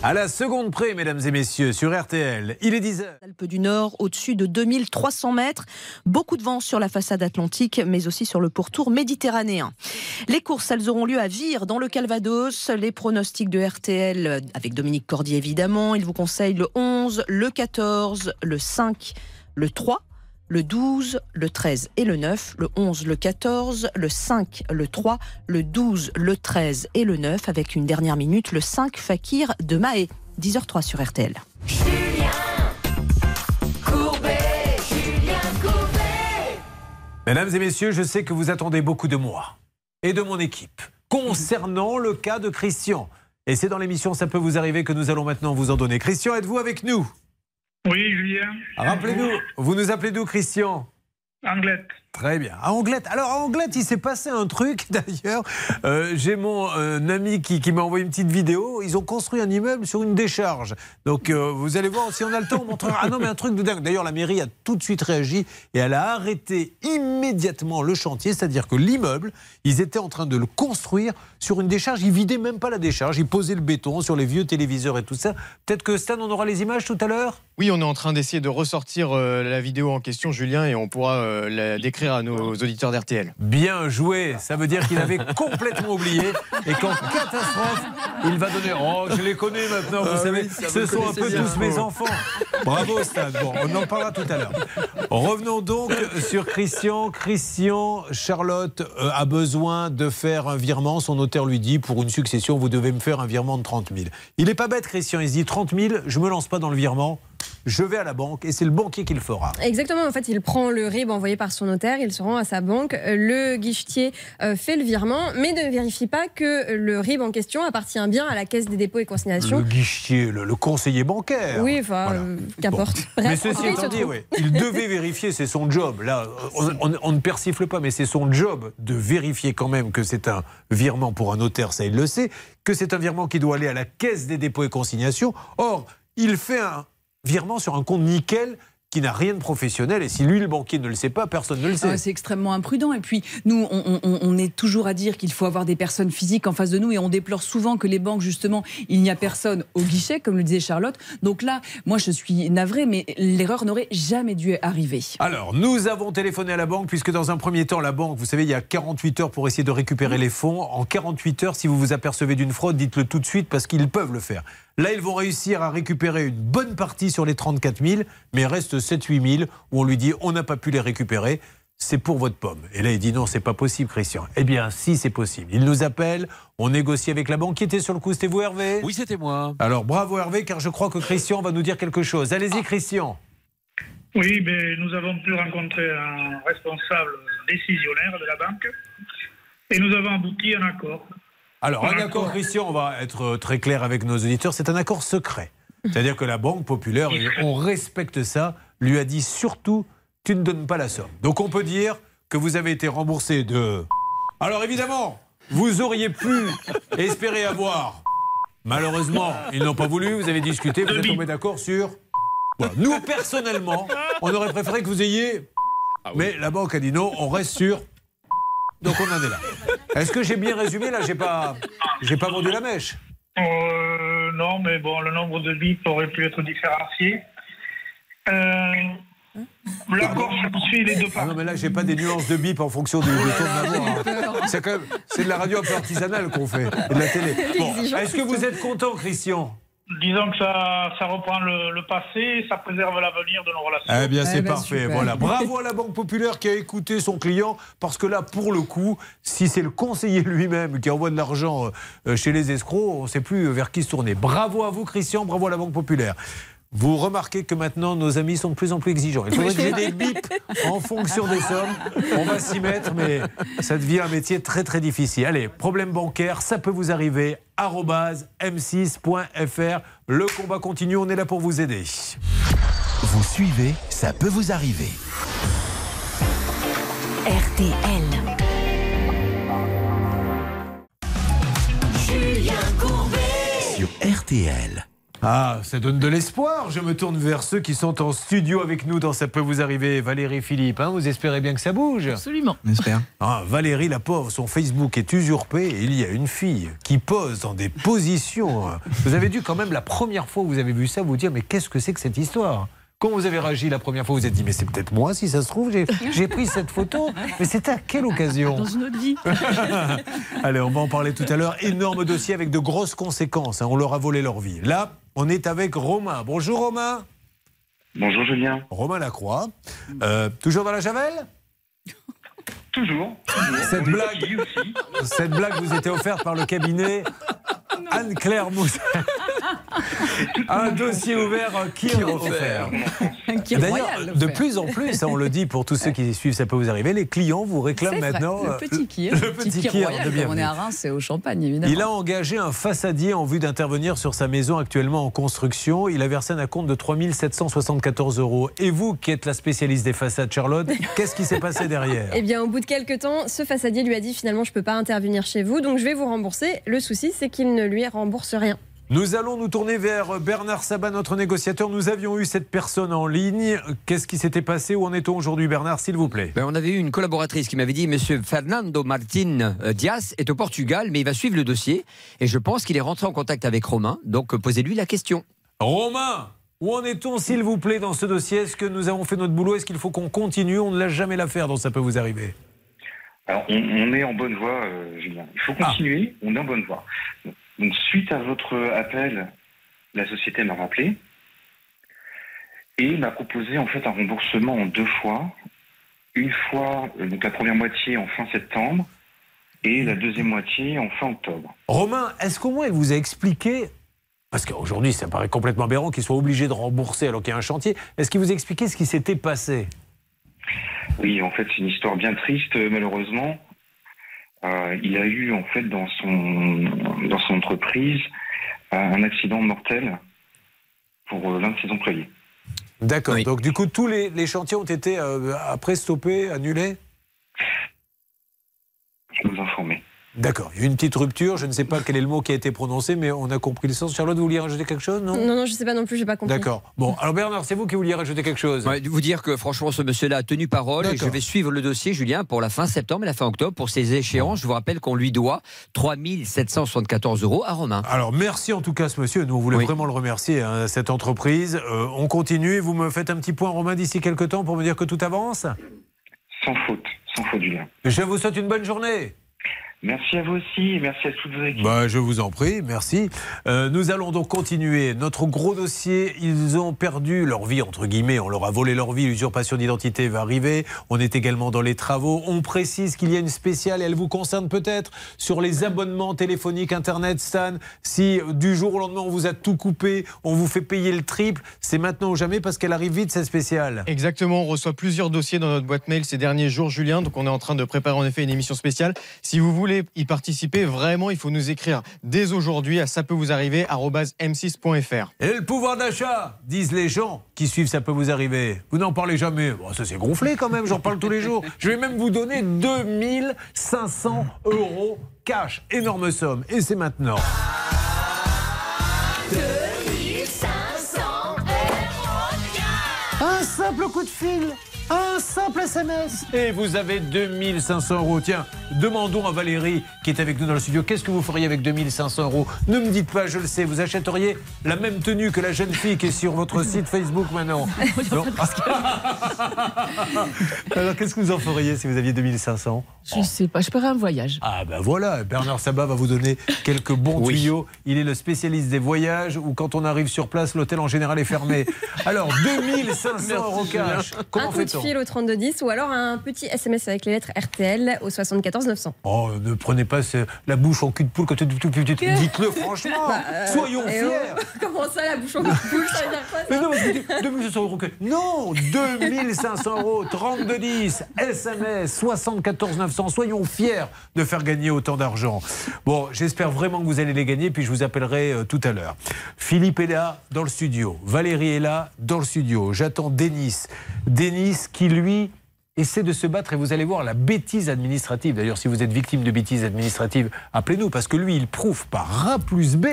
À la seconde près, mesdames et messieurs, sur RTL. Il est 10h. Alpes du Nord, au-dessus de 2300 mètres. Beaucoup de vent sur la façade atlantique, mais aussi sur le pourtour méditerranéen. Les courses, elles auront lieu à Vire, dans le Calvados. Les pronostics de RTL, avec Dominique Cordier évidemment. Il vous conseille le 11, le 14, le 5, le 3 le 12, le 13 et le 9, le 11, le 14, le 5, le 3, le 12, le 13 et le 9, avec une dernière minute, le 5 Fakir de Mahé. 10h03 sur RTL. Mesdames et messieurs, je sais que vous attendez beaucoup de moi et de mon équipe concernant le cas de Christian. Et c'est dans l'émission Ça peut vous arriver que nous allons maintenant vous en donner. Christian, êtes-vous avec nous? Oui, Julien. Rappelez-nous, vous nous appelez d'où, Christian? Anglette. Très bien. À Anglette. Alors, à Anglette, il s'est passé un truc, d'ailleurs. Euh, J'ai mon euh, ami qui, qui m'a envoyé une petite vidéo. Ils ont construit un immeuble sur une décharge. Donc, euh, vous allez voir, si on a le temps, on montrera. Ah non, mais un truc de dingue. D'ailleurs, la mairie a tout de suite réagi et elle a arrêté immédiatement le chantier. C'est-à-dire que l'immeuble, ils étaient en train de le construire sur une décharge. Ils vidaient même pas la décharge. Ils posaient le béton sur les vieux téléviseurs et tout ça. Peut-être que Stan, on aura les images tout à l'heure? Oui, on est en train d'essayer de ressortir euh, la vidéo en question, Julien, et on pourra euh, la décrire à nos auditeurs d'RTL. Bien joué. Ça veut dire qu'il avait complètement oublié et qu'en catastrophe, il va donner. Oh, je les connais maintenant, vous Ah savez. oui, Ce vous sont un peu bien. tous mes enfants. Bravo, Stan. Bon, on en parlera tout à l'heure. Revenons donc sur Christian. Christian, Charlotte euh, a besoin de faire un virement. Son notaire lui dit pour une succession, vous devez me faire un virement de 30 000. Il n'est pas bête, Christian. Il se dit 30 000, je me lance pas dans le virement. Je vais à la banque et c'est le banquier qui le fera. Exactement, en fait, il prend le RIB envoyé par son notaire, il se rend à sa banque, le guichetier euh, fait le virement, mais ne vérifie pas que le RIB en question appartient bien à la caisse des dépôts et Le consignations. le, le conseiller bancaire. Oui, enfin, euh, qu'importe. Mais en tout ceci étant dit, oui, il devait vérifier, c'est son job. Là, on, on- on ne persifle pas, mais c'est son job de vérifier quand même que c'est un virement pour un notaire, ça il le sait, que c'est un virement qui doit aller à la caisse des dépôts et consignations. Or, il fait un virement sur un compte nickel qui n'a rien de professionnel, et si lui, le banquier, ne le sait pas, personne ne le sait. Ah, c'est extrêmement imprudent. Et puis, nous, on, on- on est toujours à dire qu'il faut avoir des personnes physiques en face de nous. Et on déplore souvent que les banques, justement, il n'y a personne au guichet, comme le disait Charlotte. Donc là, moi, je suis navrée, mais l'erreur n'aurait jamais dû arriver. Alors, nous avons téléphoné à la banque, puisque dans un premier temps, la banque, vous savez, il y a 48 heures pour essayer de récupérer les fonds. En 48 heures, si vous vous apercevez d'une fraude, dites-le tout de suite, parce qu'ils peuvent le faire. Là, ils vont réussir à récupérer une bonne partie sur les 34 000, mais il reste 7-8 000 où on lui dit on n'a pas pu les récupérer. C'est pour votre pomme. Et là, il dit non, c'est pas possible, Christian. Eh bien, si, c'est possible. Il nous appelle, on négocie avec la banque. Qui était sur le coup C'était vous, Hervé? Oui, c'était moi. Alors, bravo, Hervé, car je crois que Christian va nous dire quelque chose. Allez-y, Christian. Oui, ben, nous avons pu rencontrer un responsable décisionnaire de la banque et nous avons abouti à un accord. Alors, Un accord. Christian, on va être euh, très clair avec nos auditeurs, c'est un accord secret. C'est-à-dire que la Banque Populaire, et on respecte ça, lui a dit surtout, tu ne donnes pas la somme. Donc on peut dire que vous avez été remboursé de... Alors évidemment, vous auriez pu espérer avoir. Malheureusement, ils n'ont pas voulu, vous avez discuté, vous êtes tombé d'accord sur... Voilà. Nous, personnellement, on aurait préféré que vous ayez... Mais la banque a dit non, on reste sur... Donc on en est là. Est-ce que j'ai bien résumé là J'ai pas, j'ai pas vendu la mèche. Euh, non, mais bon, le nombre de bips aurait pu être différencié. Euh, L'accord poursuit les deux Ah non mais là j'ai pas des nuances de bip en fonction du, du ton de ma voix. hein. C'est quand même, c'est de la radio un peu artisanale qu'on fait, et de la télé. Bon, est-ce que vous êtes content, Christian? Disons que ça, ça reprend le, le passé, ça préserve l'avenir de nos relations. Eh bien, c'est parfait. Voilà. Bravo à la Banque Populaire qui a écouté son client. Parce que là, pour le coup, si c'est le conseiller lui-même qui envoie de l'argent euh, chez les escrocs, on ne sait plus vers qui se tourner. Bravo à vous, Christian. Bravo à la Banque Populaire. Vous remarquez que maintenant, nos amis sont de plus en plus exigeants. Il faudrait que j'ai des bips en fonction des sommes. On va s'y mettre, mais ça devient un métier très très difficile. Allez, problème bancaire, ça peut vous arriver. arobase m6.fr. Le combat continue, on est là pour vous aider. Vous suivez, ça peut vous arriver. RTL. Julien Courbet. Sur RTL. Ah, ça donne de l'espoir. Je me tourne vers ceux qui sont en studio avec nous dans Ça peut vous arriver. Valérie Philippe, hein, vous espérez bien que ça bouge Absolument. J'espère. Ah, Valérie, la pauvre, son Facebook est usurpé et il y a une fille qui pose dans des positions. Vous avez dû quand même, la première fois où vous avez vu ça, vous dire mais qu'est-ce que c'est que cette histoire? Quand vous avez réagi la première fois, vous vous êtes dit, mais c'est peut-être moi, si ça se trouve, j'ai- j'ai pris cette photo. Mais c'était à quelle occasion? Dans une autre vie. Allez, on va en parler tout à l'heure. Énorme dossier avec de grosses conséquences. hein. On leur a volé leur vie. Là, on est avec Romain. Bonjour Romain. Bonjour Julien. Romain Lacroix. Euh, toujours dans la Javel? Toujours. Cette blague, cette blague vous était offerte par le cabinet Anne-Claire Mousset. Un dossier ouvert euh, qui offert. Qui est D'ailleurs, royal, de plus en plus, hein, on le dit pour tous ceux qui suivent, ça peut vous arriver, les clients vous réclament maintenant le euh, petit kir, le petit royal, de on est à Reims, c'est au champagne, évidemment. Il a engagé un façadier en vue d'intervenir sur sa maison actuellement en construction. Il a versé un acompte de 3 774 euros. Et vous, qui êtes la spécialiste des façades, Charlotte, qu'est-ce qui s'est passé derrière? Eh bien, au bout de quelques temps, ce façadier lui a dit finalement, je peux pas intervenir chez vous, donc je vais vous rembourser. Le souci, c'est qu'il ne lui rembourse rien. Nous allons nous tourner vers Bernard Sabat, notre négociateur. Nous avions eu cette personne en ligne. Qu'est-ce qui s'était passé? Où en est-on aujourd'hui, Bernard, s'il vous plaît? Ben, on avait eu une collaboratrice qui m'avait dit Monsieur Fernando Martin euh, Diaz est au Portugal, mais il va suivre le dossier. Et je pense qu'il est rentré en contact avec Romain. Donc, euh, posez-lui la question. Romain où en est-on, s'il vous plaît, dans ce dossier? Est-ce que nous avons fait notre boulot? Est-ce qu'il faut qu'on continue? On ne l'a jamais l'affaire, donc ça peut vous arriver. Alors, on, on est en bonne voie, euh, Julien. Il faut continuer, on est en bonne voie. Donc, suite à votre appel, la société m'a rappelé et m'a proposé en fait un remboursement en deux fois. Une fois, euh, donc la première moitié en fin septembre et la deuxième moitié en fin octobre. Romain, est-ce qu'au moins il vous a expliqué parce qu'aujourd'hui, ça paraît complètement aberrant qu'il soit obligé de rembourser alors qu'il y a un chantier. Est-ce qu'il vous a expliqué ce qui s'était passé? Oui, en fait, c'est une histoire bien triste, malheureusement. Euh, il a eu, en fait, dans son, dans son entreprise, euh, un accident mortel pour euh, l'un de ses employés. D'accord. Donc du coup, tous les, les chantiers ont été euh, après stoppés, annulés? Je vais vous informer. D'accord. Il y a eu une petite rupture. Je ne sais pas quel est le mot qui a été prononcé, mais on a compris le sens. Charlotte, vous vouliez rajouter quelque chose, non? Non, non, je sais pas non plus, j'ai pas compris. D'accord. Bon, alors Bernard, c'est vous qui vouliez rajouter quelque chose Ouais, vous dire que franchement, ce monsieur-là a tenu parole et je vais suivre le dossier, Julien, pour la fin septembre et la fin octobre. Pour ces échéances, je vous rappelle qu'on lui doit 3 774 euros à Romain. Alors merci en tout cas ce monsieur, nous on voulait vraiment le remercier, hein, cette entreprise. Euh, on continue, vous me faites un petit point Romain d'ici quelques temps pour me dire que tout avance? Sans faute, sans faute, Julien. Je vous souhaite une bonne journée. Merci à vous aussi et merci à toutes vos équipes. Bah, je vous en prie, merci. Euh, nous allons donc continuer notre gros dossier. Ils ont perdu leur vie, entre guillemets. On leur a volé leur vie. L'usurpation d'identité va arriver. On est également dans les travaux. On précise qu'il y a une spéciale, et elle vous concerne peut-être, sur les abonnements téléphoniques, Internet, Stan. Si du jour au lendemain, on vous a tout coupé, on vous fait payer le triple, c'est maintenant ou jamais parce qu'elle arrive vite, cette spéciale. Exactement, on reçoit plusieurs dossiers dans notre boîte mail ces derniers jours, Julien. Donc on est en train de préparer en effet une émission spéciale. Si vous voulez y participer, vraiment, il faut nous écrire dès aujourd'hui à ça peut vous arriver m6.fr. Et le pouvoir d'achat, disent les gens qui suivent Ça peut vous arriver. Vous n'en parlez jamais. Bon, ça c'est gonflé quand même, j'en parle tous les jours. Je vais même vous donner 2500 euros cash. Énorme somme. Et c'est maintenant. 2500 Un simple coup de fil Un simple SMS Et vous avez 2500 euros. Tiens, demandons à Valérie qui est avec nous dans le studio, qu'est-ce que vous feriez avec 2500 euros? Ne me dites pas, je le sais, vous achèteriez la même tenue que la jeune fille qui est sur votre site Facebook maintenant. Non Alors qu'est-ce que vous en feriez si vous aviez 2500 Je sais pas, je ferais un voyage. Ah ben voilà, Bernard Sabat va vous donner quelques bons tuyaux. Il est le spécialiste des voyages où quand on arrive sur place, l'hôtel en général est fermé. Alors 2500 euros cash. Comment fait-on? Fil au 3210 ou alors un petit SMS avec les lettres RTL au 74 900. Oh, ne prenez pas la bouche en cul de poule quand tu dites-le franchement. Bah, euh, Soyons eh fiers. oh, Comment ça, la bouche en boule, ça veut dire quoi ça Mais non, parce que tu dis 2500 euros. Non, 2500 euros, 3210, SMS, 74 900. Soyons fiers de faire gagner autant d'argent. Bon, j'espère vraiment que vous allez les gagner, puis je vous appellerai euh, tout à l'heure. Philippe est là dans le studio. Valérie est là dans le studio. J'attends Denis. Denis qui, lui, essaie de se battre et vous allez voir la bêtise administrative. D'ailleurs, si vous êtes victime de bêtises administratives, appelez-nous parce que lui, il prouve par A plus B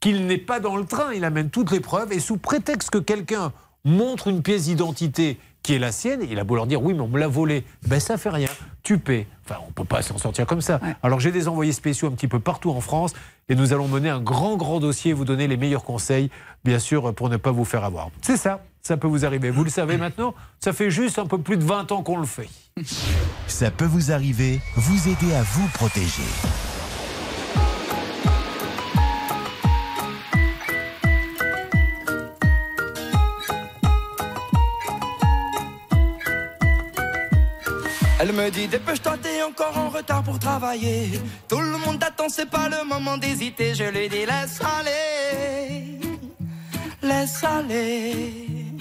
qu'il n'est pas dans le train. Il amène toutes les preuves et sous prétexte que quelqu'un montre une pièce d'identité qui est la sienne, il a beau leur dire oui, mais on me l'a volé. Ben ça fait rien. Tu paies. Enfin, on peut pas s'en sortir comme ça. Alors j'ai des envoyés spéciaux un petit peu partout en France et nous allons mener un grand, grand dossier, vous donner les meilleurs conseils, bien sûr, pour ne pas vous faire avoir. C'est ça. Ça peut vous arriver. Vous le savez maintenant, ça fait juste un peu plus de 20 ans qu'on le fait. Ça peut vous arriver, vous aider à vous protéger. Elle me dit dépêche-toi, t'es encore en retard pour travailler. Tout le monde t'attend, c'est pas le moment d'hésiter. Je lui dis laisse aller, laisse aller.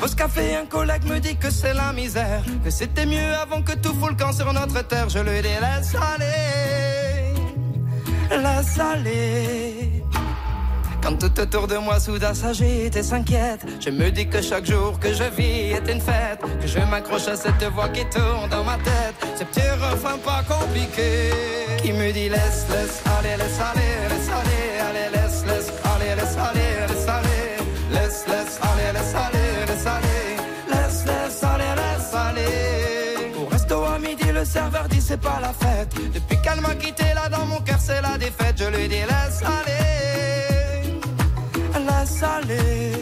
Pause café, un collègue me dit que c'est la misère, que c'était mieux avant que tout fout le camp sur notre terre. Je lui dis laisse aller, laisse aller. Quand tout autour de moi soudain s'agite et s'inquiète, je me dis que chaque jour que je vis est une fête, que je m'accroche à cette voix qui tourne dans ma tête, ce petit refrain pas compliqué, qui me dit laisse, laisse, aller, laisse aller, laisse aller, allez, laisse, laisse, aller, laisse aller, laisse aller, le serveur dit c'est pas la fête, depuis qu'elle m'a quitté là dans mon cœur c'est la défaite, je lui dis laisse aller laisse aller.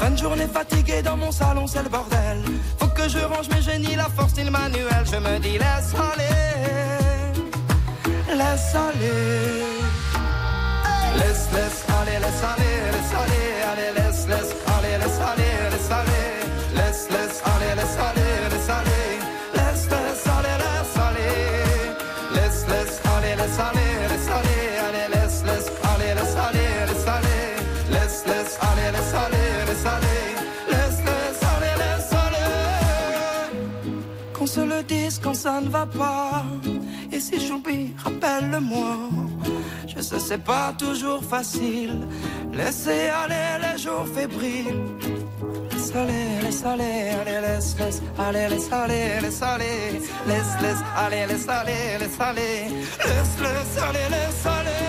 Fin de journée fatiguée dans mon salon, c'est le bordel. Faut que je range mes génies, la force ni le manuel. Je me dis laisse aller, laisse aller. Laisse, laisse aller, laisse aller, laisse aller, allez, laisse, ça ne va pas. Et si j'oublie, rappelle-le-moi. Je sais, c'est pas toujours facile. Laissez aller les jours fébriles. Laisse aller, laisse aller, allez, laisse, laisse, allez, laisse aller, laisse aller, laisse, laisse, allez, laisse aller, laisse aller, laisse, laisse, aller, laisse aller,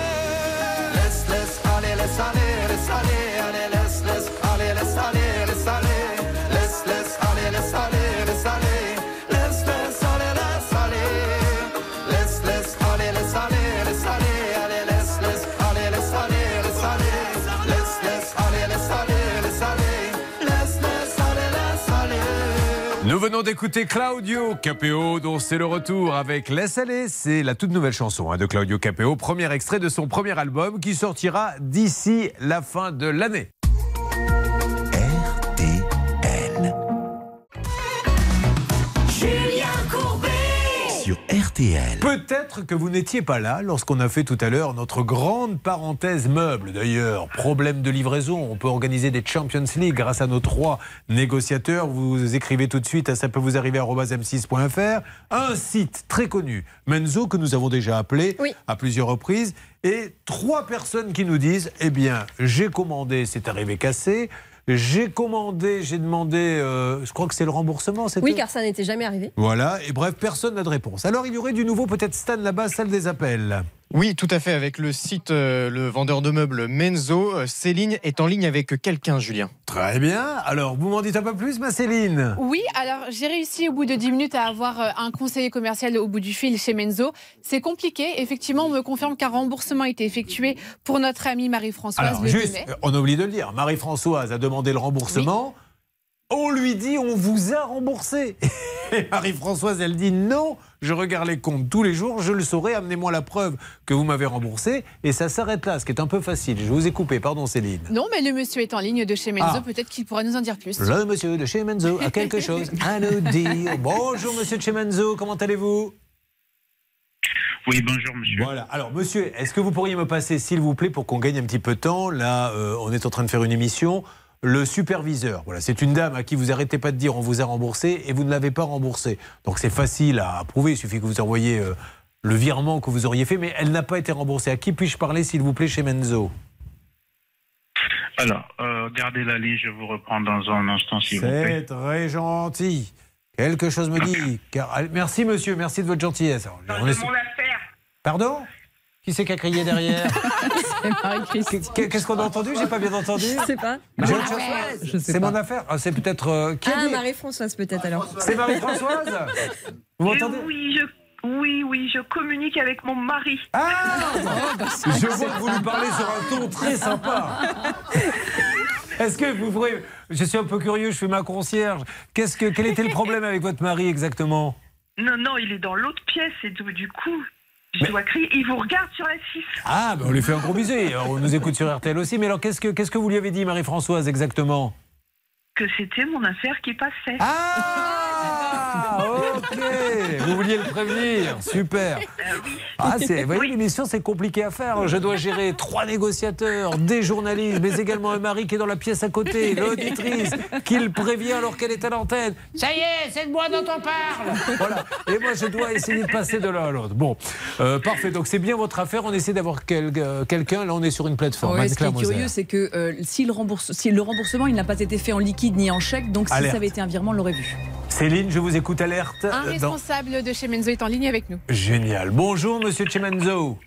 laisse, laisse, allez, laisse aller, laisse aller, allez, laisse, venons d'écouter Claudio Capeo, dont c'est le retour avec Laisse aller. C'est la toute nouvelle chanson hein, de Claudio Capeo, premier extrait de son premier album qui sortira d'ici la fin de l'année. Julien Courbet Sur RTL. Peut-être que vous n'étiez pas là lorsqu'on a fait tout à l'heure notre grande parenthèse meuble. D'ailleurs, problème de livraison, on peut organiser des Champions League grâce à nos trois négociateurs. Vous écrivez tout de suite à ça peut vous arriver m6.fr. Un site très connu, Menzo, que nous avons déjà appelé à plusieurs reprises. Et trois personnes qui nous disent, eh bien, j'ai commandé, c'est arrivé cassé. J'ai commandé, j'ai demandé, euh, je crois que c'est le remboursement, c'était Oui, car ça n'était jamais arrivé. voilà, et bref, personne n'a de réponse. Alors il y aurait du nouveau, peut-être Stan là-bas, salle des appels. Oui, tout à fait. Avec le site, euh, le vendeur de meubles Menzo, euh, Céline est en ligne avec quelqu'un, Julien. Très bien. Alors, vous m'en dites un peu plus, ma Céline? Oui, alors j'ai réussi au bout de 10 minutes à avoir euh, un conseiller commercial au bout du fil chez Menzo. C'est compliqué. Effectivement, on me confirme qu'un remboursement a été effectué pour notre amie Marie-Françoise Alors, le 2 juste, on a oublié de le dire. Marie-Françoise a demandé le remboursement. On lui dit on vous a remboursé. Et Marie-Françoise, elle dit non, je regarde les comptes tous les jours, je le saurai, amenez-moi la preuve que vous m'avez remboursé. Et ça s'arrête là, ce qui est un peu facile. Je vous ai coupé, pardon Céline. Non, mais le monsieur est en ligne de chez Menzo. Ah. Peut-être qu'il pourra nous en dire plus. Le monsieur de chez Menzo a quelque chose à nous dire. Bonjour monsieur de chez Menzo, comment allez-vous? Oui, bonjour monsieur. Voilà. Alors monsieur, est-ce que vous pourriez me passer, s'il vous plaît, pour qu'on gagne un petit peu de temps? Là, euh, on est en train de faire une émission. Le superviseur, voilà, c'est une dame à qui vous arrêtez pas de dire on vous a remboursé et vous ne l'avez pas remboursé. Donc c'est facile à prouver, il suffit que vous envoyiez euh, le virement que vous auriez fait, mais elle n'a pas été remboursée. À qui puis-je parler, s'il vous plaît, chez Menzo? Alors, euh, gardez la ligne, je vous reprends dans un instant s'il vous C'est plaît. très gentil. Quelque chose me dit. Car... Merci monsieur, merci de votre gentillesse. Alors, on est sur- affaire. Pardon? Qui c'est qui a crié derrière Qu'est- Qu'est-ce qu'on a entendu? J'ai pas bien entendu Je sais pas. C'est mon affaire Ah, C'est peut-être. euh, Ah, Marie-Françoise peut-être alors. C'est Marie-Françoise? Vous m'entendez Oui, je, oui, oui, je communique avec mon mari. Ah Je vois que vous lui parlez sur un ton très sympa. Est-ce que vous pourriez. Je suis un peu curieux, je fais ma concierge. Qu'est-ce que, quel était le problème avec votre mari exactement? Non, non, il est dans l'autre pièce et du coup, je dois crier. Il vous regarde sur la 6. Ah, ben on lui fait un gros bisou. On nous écoute sur RTL aussi. Mais alors, qu'est-ce que, qu'est-ce que vous lui avez dit, Marie-Françoise, exactement? Que c'était mon affaire qui passait. Ah, ok Vous vouliez le prévenir. Super. Ah, c'est, vous voyez, l'émission, c'est compliqué à faire. Je dois gérer trois négociateurs, des journalistes, mais également un mari qui est dans la pièce à côté, l'auditrice, qui le prévient alors qu'elle est à l'antenne. Ça y est, c'est de moi dont on parle Voilà. Et moi, je dois essayer de passer de l'un à l'autre. Bon, euh, parfait. Donc, c'est bien votre affaire. On essaie d'avoir quel- euh, quelqu'un. Là, on est sur une plateforme. Ouais, ce qui est curieux, c'est que euh, si, le rembourse, si le remboursement il n'a pas été fait en liquide ni en chèque, donc si Alerte. ça avait été un virement, on l'aurait vu. Céline, je vous écoute alerte. Un Euh, dans- responsable de chez Menzo est en ligne avec nous. Génial. Bonjour, monsieur Chemenzo.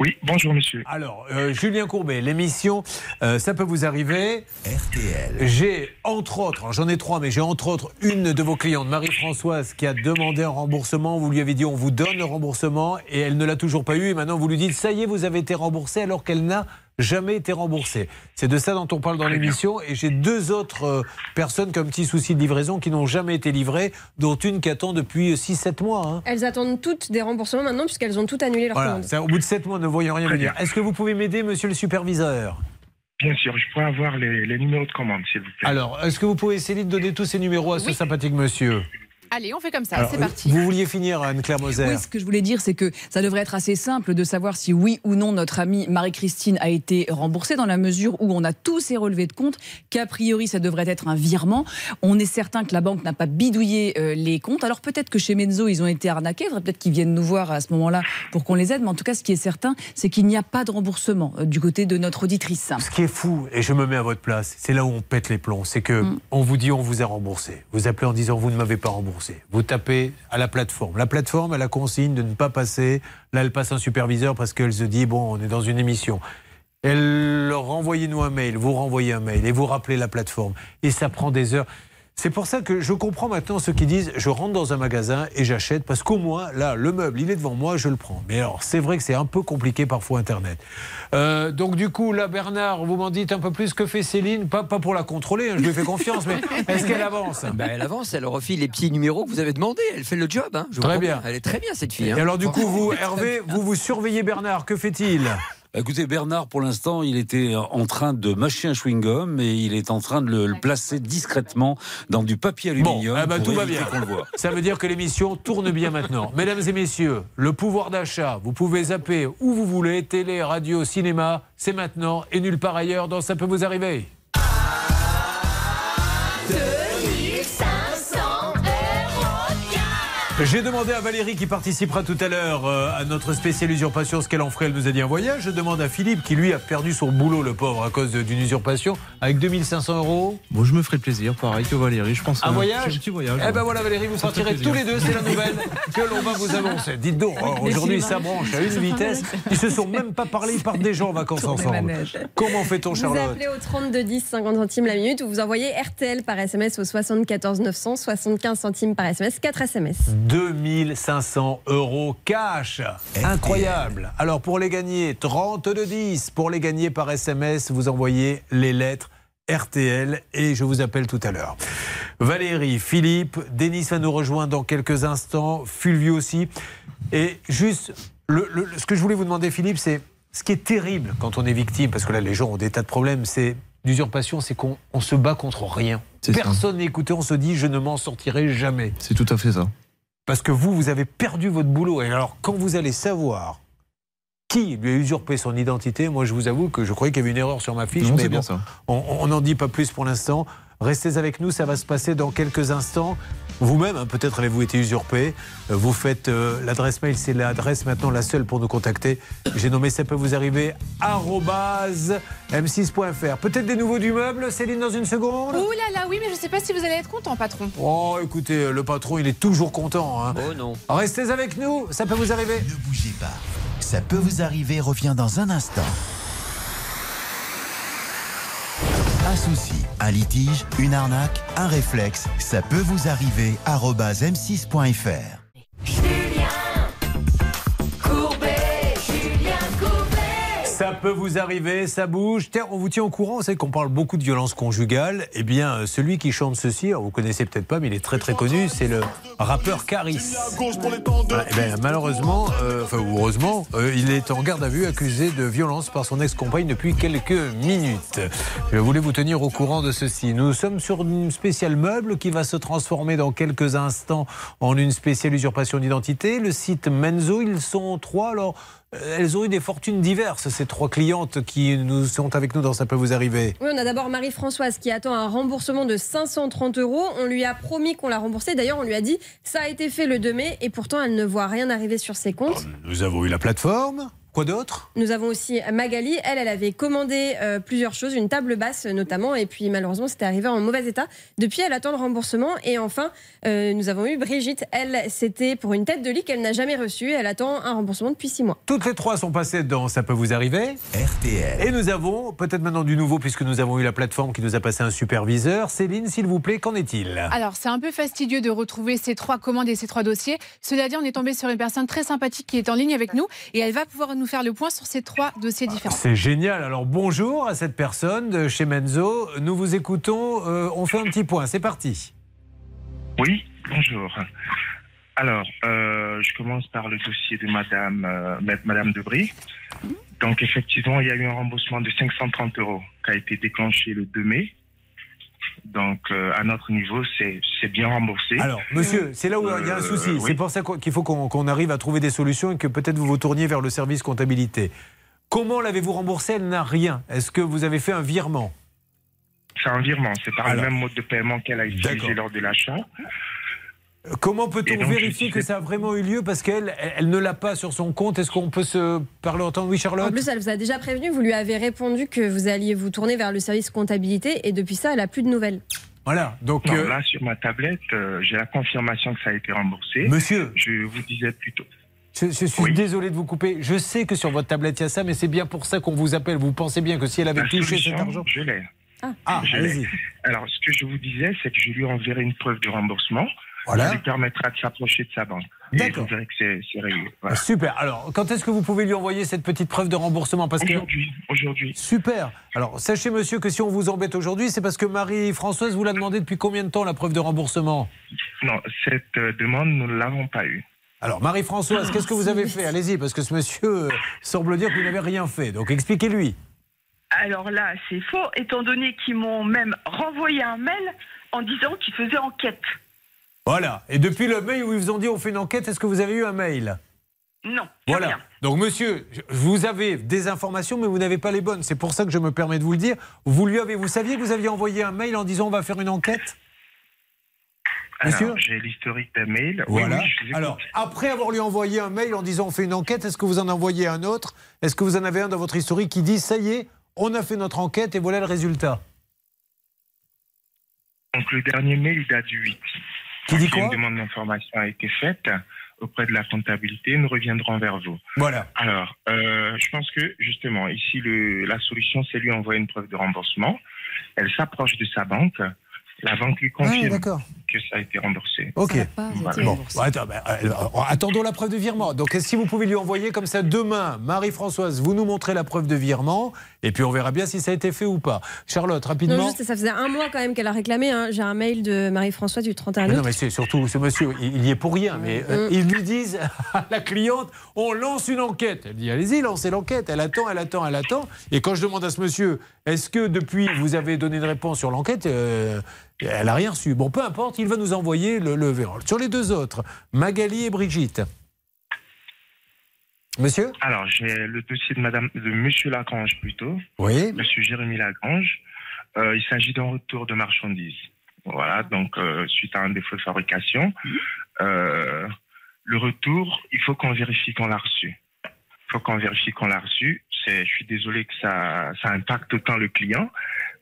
Oui, bonjour monsieur. Alors, euh, Julien Courbet, l'émission, euh, ça peut vous arriver. RTL. J'ai entre autres, alors j'en ai trois, mais j'ai entre autres une de vos clientes, Marie-Françoise, qui a demandé un remboursement. Vous lui avez dit on vous donne le remboursement et elle ne l'a toujours pas eu. Et maintenant vous lui dites ça y est, vous avez été remboursé alors qu'elle n'a jamais été remboursée. C'est de ça dont on parle dans l'émission. Et j'ai deux autres euh, personnes qui ont un petit souci de livraison qui n'ont jamais été livrées, dont une qui attend depuis 6-7 mois. hein. Elles attendent toutes des remboursements maintenant puisqu'elles ont toutes annulé leur Voilà, commande. c'est au bout de 7 mois, ne voyant rien venir. Est-ce que vous pouvez m'aider, monsieur le superviseur? Bien sûr, je pourrais avoir les, les numéros de commande, s'il vous plaît. Alors, est-ce que vous pouvez essayer de donner tous ces numéros à ce sympathique monsieur? Allez, on fait comme ça, Alors, c'est parti. Vous vouliez finir, Anne-Claire Moser Oui, ce que je voulais dire, c'est que ça devrait être assez simple de savoir si oui ou non notre amie Marie-Christine a été remboursée dans la mesure où on a tous ses relevés de compte, qu'a priori ça devrait être un virement. On est certain que la banque n'a pas bidouillé euh, les comptes. Alors peut-être que chez Menzo, ils ont été arnaqués. Il faudrait peut-être qu'ils viennent nous voir à ce moment-là pour qu'on les aide. Mais en tout cas, ce qui est certain, c'est qu'il n'y a pas de remboursement euh, du côté de notre auditrice. Ce qui est fou, et je me mets à votre place, c'est là où on pète les plombs, c'est que Mm. on vous dit on vous a remboursé. Vous appelez en disant vous ne m'avez pas remboursé. Vous tapez à la plateforme. La plateforme, elle a consigne de ne pas passer. Là, elle passe un superviseur parce qu'elle se dit bon, on est dans une émission. Elle renvoyez-nous un mail, vous renvoyez un mail et vous rappelez la plateforme. Et ça prend des heures. C'est pour ça que je comprends maintenant ceux qui disent je rentre dans un magasin et j'achète parce qu'au moins là le meuble il est devant moi je le prends. Mais alors c'est vrai que c'est un peu compliqué parfois internet. Euh, donc du coup là Bernard vous m'en dites un peu plus que fait Céline pas, pas pour la contrôler hein, je lui fais confiance mais est-ce qu'elle avance? Ben, elle avance, elle refile les petits numéros que vous avez demandés. Elle fait le job. hein, je Très bien. Elle est très bien cette fille. Et hein. alors du coup vous Hervé vous vous surveillez Bernard que fait-il? Écoutez, Bernard, pour l'instant, il était en train de mâcher un chewing-gum et il est en train de le, le placer discrètement dans du papier aluminium. Ah bah, pour tout va éviter bien. qu'on le voit. Ça veut dire que l'émission tourne bien maintenant. Mesdames et messieurs, le pouvoir d'achat, vous pouvez zapper où vous voulez, télé, radio, cinéma, c'est maintenant et nulle part ailleurs dans Ça peut vous arriver. J'ai demandé à Valérie qui participera tout à l'heure euh, à notre spéciale usurpation ce qu'elle en ferait. Elle nous a dit un voyage. Je demande à Philippe qui lui a perdu son boulot, le pauvre, à cause d'une usurpation, avec 2500 euros. Bon, je me ferai plaisir, pareil que Valérie. Je pense Un voyage Un petit voyage. Eh ben voilà Valérie, vous plaisir. tous les deux, c'est la nouvelle que l'on va vous annoncer. Dites donc, oh, aujourd'hui ça branche à une vitesse. Ils se sont même pas parlé, ils partent déjà en vacances ensemble. Comment fait-on Vous Charlotte appelez au 32 10 50 centimes la minute ou vous envoyez RTL par SMS au 74 900 75 centimes par SMS 4 SMS. 2500 euros cash. Incroyable. Alors pour les gagner, 32 10. Pour les gagner par SMS, vous envoyez les lettres RTL et je vous appelle tout à l'heure. Valérie, Philippe, Denis va nous rejoindre dans quelques instants, Fulvio aussi. Et juste, le- le- ce que je voulais vous demander, Philippe, c'est ce qui est terrible quand on est victime, parce que là les gens ont des tas de problèmes, c'est d'usurpation, c'est qu'on on se bat contre rien. Personne n'est écouté, on se dit je ne m'en sortirai jamais. C'est tout à fait ça. Parce que vous, vous avez perdu votre boulot. Et alors, quand vous allez savoir qui lui a usurpé son identité, moi, je vous avoue que je croyais qu'il y avait une erreur sur ma fiche. Non, mais bien bon, ça. On n'en dit pas plus pour l'instant. Restez avec nous, ça va se passer dans quelques instants. Vous-même, hein, peut-être avez-vous été usurpé. Euh, Vous faites euh, l'adresse mail, c'est l'adresse maintenant la seule pour nous contacter. J'ai nommé ça peut vous arriver arobase m6.fr. Peut-être des nouveaux du meuble, Céline, dans une seconde? Ouh là là, oui, mais je sais pas si vous allez être content, patron. Oh, écoutez, le patron, il est toujours content. hein. Oh non. Restez avec nous, ça peut vous arriver. Ne bougez pas. Ça peut vous arriver, revient dans un instant. Un souci, un litige, une arnaque, un réflexe, ça peut vous arriver. arobase m6.fr. Ça peut vous arriver, ça bouge. Tiens, on vous tient au courant, vous savez qu'on parle beaucoup de violence conjugale. Eh bien, euh, celui qui chante ceci, vous connaissez peut-être pas, mais il est très très connu, c'est le rappeur Caris. Eh ben, malheureusement, euh, enfin heureusement, euh, il est en garde à vue accusé de violence par son ex-compagne depuis quelques minutes. Je voulais vous tenir au courant de ceci. Nous sommes sur une spéciale meuble qui va se transformer dans quelques instants en une spéciale usurpation d'identité. Le site Menzo, ils sont trois. Alors, elles ont eu des fortunes diverses, ces trois clientes qui nous sont avec nous dans Ça peut vous arriver. Oui, on a d'abord Marie-Françoise qui attend un remboursement de 530 euros. On lui a promis qu'on l'a remboursé. D'ailleurs, on lui a dit ça a été fait le 2 mai et pourtant elle ne voit rien arriver sur ses comptes. Nous avons eu la plateforme. Quoi d'autre? Nous avons aussi Magali. Elle, elle avait commandé euh, plusieurs choses, une table basse notamment, et puis malheureusement, c'était arrivé en mauvais état. Depuis, elle attend le remboursement. Et enfin, euh, nous avons eu Brigitte. Elle, c'était pour une tête de lit qu'elle n'a jamais reçue. Elle attend un remboursement depuis six mois. Toutes les trois sont passées dans Ça peut vous arriver. RTL. Et nous avons peut-être maintenant du nouveau puisque nous avons eu la plateforme qui nous a passé un superviseur. Céline, s'il vous plaît, qu'en est-il? Alors, c'est un peu fastidieux de retrouver ces trois commandes et ces trois dossiers. Cela dit, on est tombé sur une personne très sympathique qui est en ligne avec nous et elle va pouvoir nous faire le point sur ces trois dossiers différents. C'est génial. Alors bonjour à cette personne de chez Menzo. Nous vous écoutons. Euh, on fait un petit point. C'est parti. Oui, bonjour. Alors, euh, je commence par le dossier de Madame, euh, Madame Debris. Donc, effectivement, il y a eu un remboursement de 530 euros qui a été déclenché le 2 mai. Donc, euh, à notre niveau, c'est bien remboursé. Alors, monsieur, c'est là où il y a un Euh, souci. oui. C'est pour ça qu'il faut qu'on qu'on arrive à trouver des solutions et que peut-être vous vous tourniez vers le service comptabilité. Comment l'avez-vous remboursé? Elle n'a rien. Est-ce que vous avez fait un virement? C'est un virement, c'est par Alors. le même mode de paiement qu'elle a utilisé lors de l'achat. Comment peut-on vérifier que ça a vraiment eu lieu parce qu'elle elle, elle ne l'a pas sur son compte? Est-ce qu'on peut se parler en temps Oui, Charlotte? En plus, elle vous a déjà prévenu, vous lui avez répondu que vous alliez vous tourner vers le service comptabilité et depuis ça, elle a plus de nouvelles. Voilà, donc... Non, euh, là, sur ma tablette, euh, j'ai la confirmation que ça a été remboursé. Monsieur. Je vous disais plutôt. Je, je suis désolé de vous couper. Je sais que sur votre tablette, il y a ça, mais c'est bien pour ça qu'on vous appelle. Vous pensez bien que si elle avait La touché solution, cet argent... Je l'ai. Ah, Je l'ai. allez-y. Alors, ce que je vous disais, c'est que je lui enverrai une preuve de remboursement. Voilà. Lui permettra de s'approcher de sa banque. Et D'accord. que c'est c'est réglé. Voilà. Super. Alors, quand est-ce que vous pouvez lui envoyer cette petite preuve de remboursement? Parce que Aujourd'hui. Aujourd'hui. Super. Alors, sachez, monsieur, que si on vous embête aujourd'hui, c'est parce que Marie-Françoise vous l'a demandé depuis combien de temps la preuve de remboursement? Non, cette euh, demande, nous ne l'avons pas eue. Alors, Marie-Françoise, qu'est-ce que vous avez fait? Allez-y, parce que ce monsieur euh, semble dire que vous n'avez rien fait. Donc, expliquez-lui. Alors là, c'est faux, étant donné qu'ils m'ont même renvoyé un mail en disant qu'ils faisaient enquête. Voilà. Et depuis le mail où ils vous ont dit on fait une enquête, est-ce que vous avez eu un mail? Non. Voilà. rien. Donc, monsieur, vous avez des informations, mais vous n'avez pas les bonnes. C'est pour ça que je me permets de vous le dire. Vous lui avez, vous saviez que vous aviez envoyé un mail en disant on va faire une enquête? Monsieur? Alors, j'ai l'historique mails. Oui, Voilà. oui. Alors, après avoir lui envoyé un mail en disant on fait une enquête, est-ce que vous en envoyez un autre? Est-ce que vous en avez un dans votre historique qui dit ça y est, on a fait notre enquête et voilà le résultat? Donc, le dernier mail date du 8. Qui dit Si quoi Une demande d'information a été faite auprès de la comptabilité. Nous reviendrons vers vous. Voilà. Alors, euh, je pense que justement, ici, le, la solution, c'est lui envoyer une preuve de remboursement. Elle s'approche de sa banque. La banque lui confirme Ah, d'accord. que ça a été remboursé. Ok. Voilà. Bon, attends, ben, euh, attendons la preuve de virement. Donc, que vous pouvez lui envoyer comme ça demain, Marie-Françoise, vous nous montrez la preuve de virement, et puis on verra bien si ça a été fait ou pas. Charlotte, rapidement. Non, juste, ça faisait un mois quand même qu'elle a réclamé. hein. J'ai un mail de Marie-Françoise du 31 Mais août. non, mais c'est surtout ce monsieur, il y est pour rien. Mais euh, Mm. ils lui disent à la cliente on lance une enquête. Elle dit allez-y, lancez l'enquête. Elle attend, elle attend, elle attend. Et quand je demande à ce monsieur est-ce que depuis vous avez donné une réponse sur l'enquête euh, Elle n'a rien reçu. Bon, peu importe, il va nous envoyer le, le. Sur les deux autres, Magali et Brigitte. Monsieur Alors, j'ai le dossier de Madame, de Monsieur Lagrange plutôt. Oui. Monsieur Jérémy Lagrange. Euh, il s'agit d'un retour de marchandises. Voilà, donc euh, suite à un défaut de fabrication, euh, le retour, il faut qu'on vérifie qu'on l'a reçu. Il faut qu'on vérifie qu'on l'a reçu. Je suis désolé que ça, ça impacte autant le client,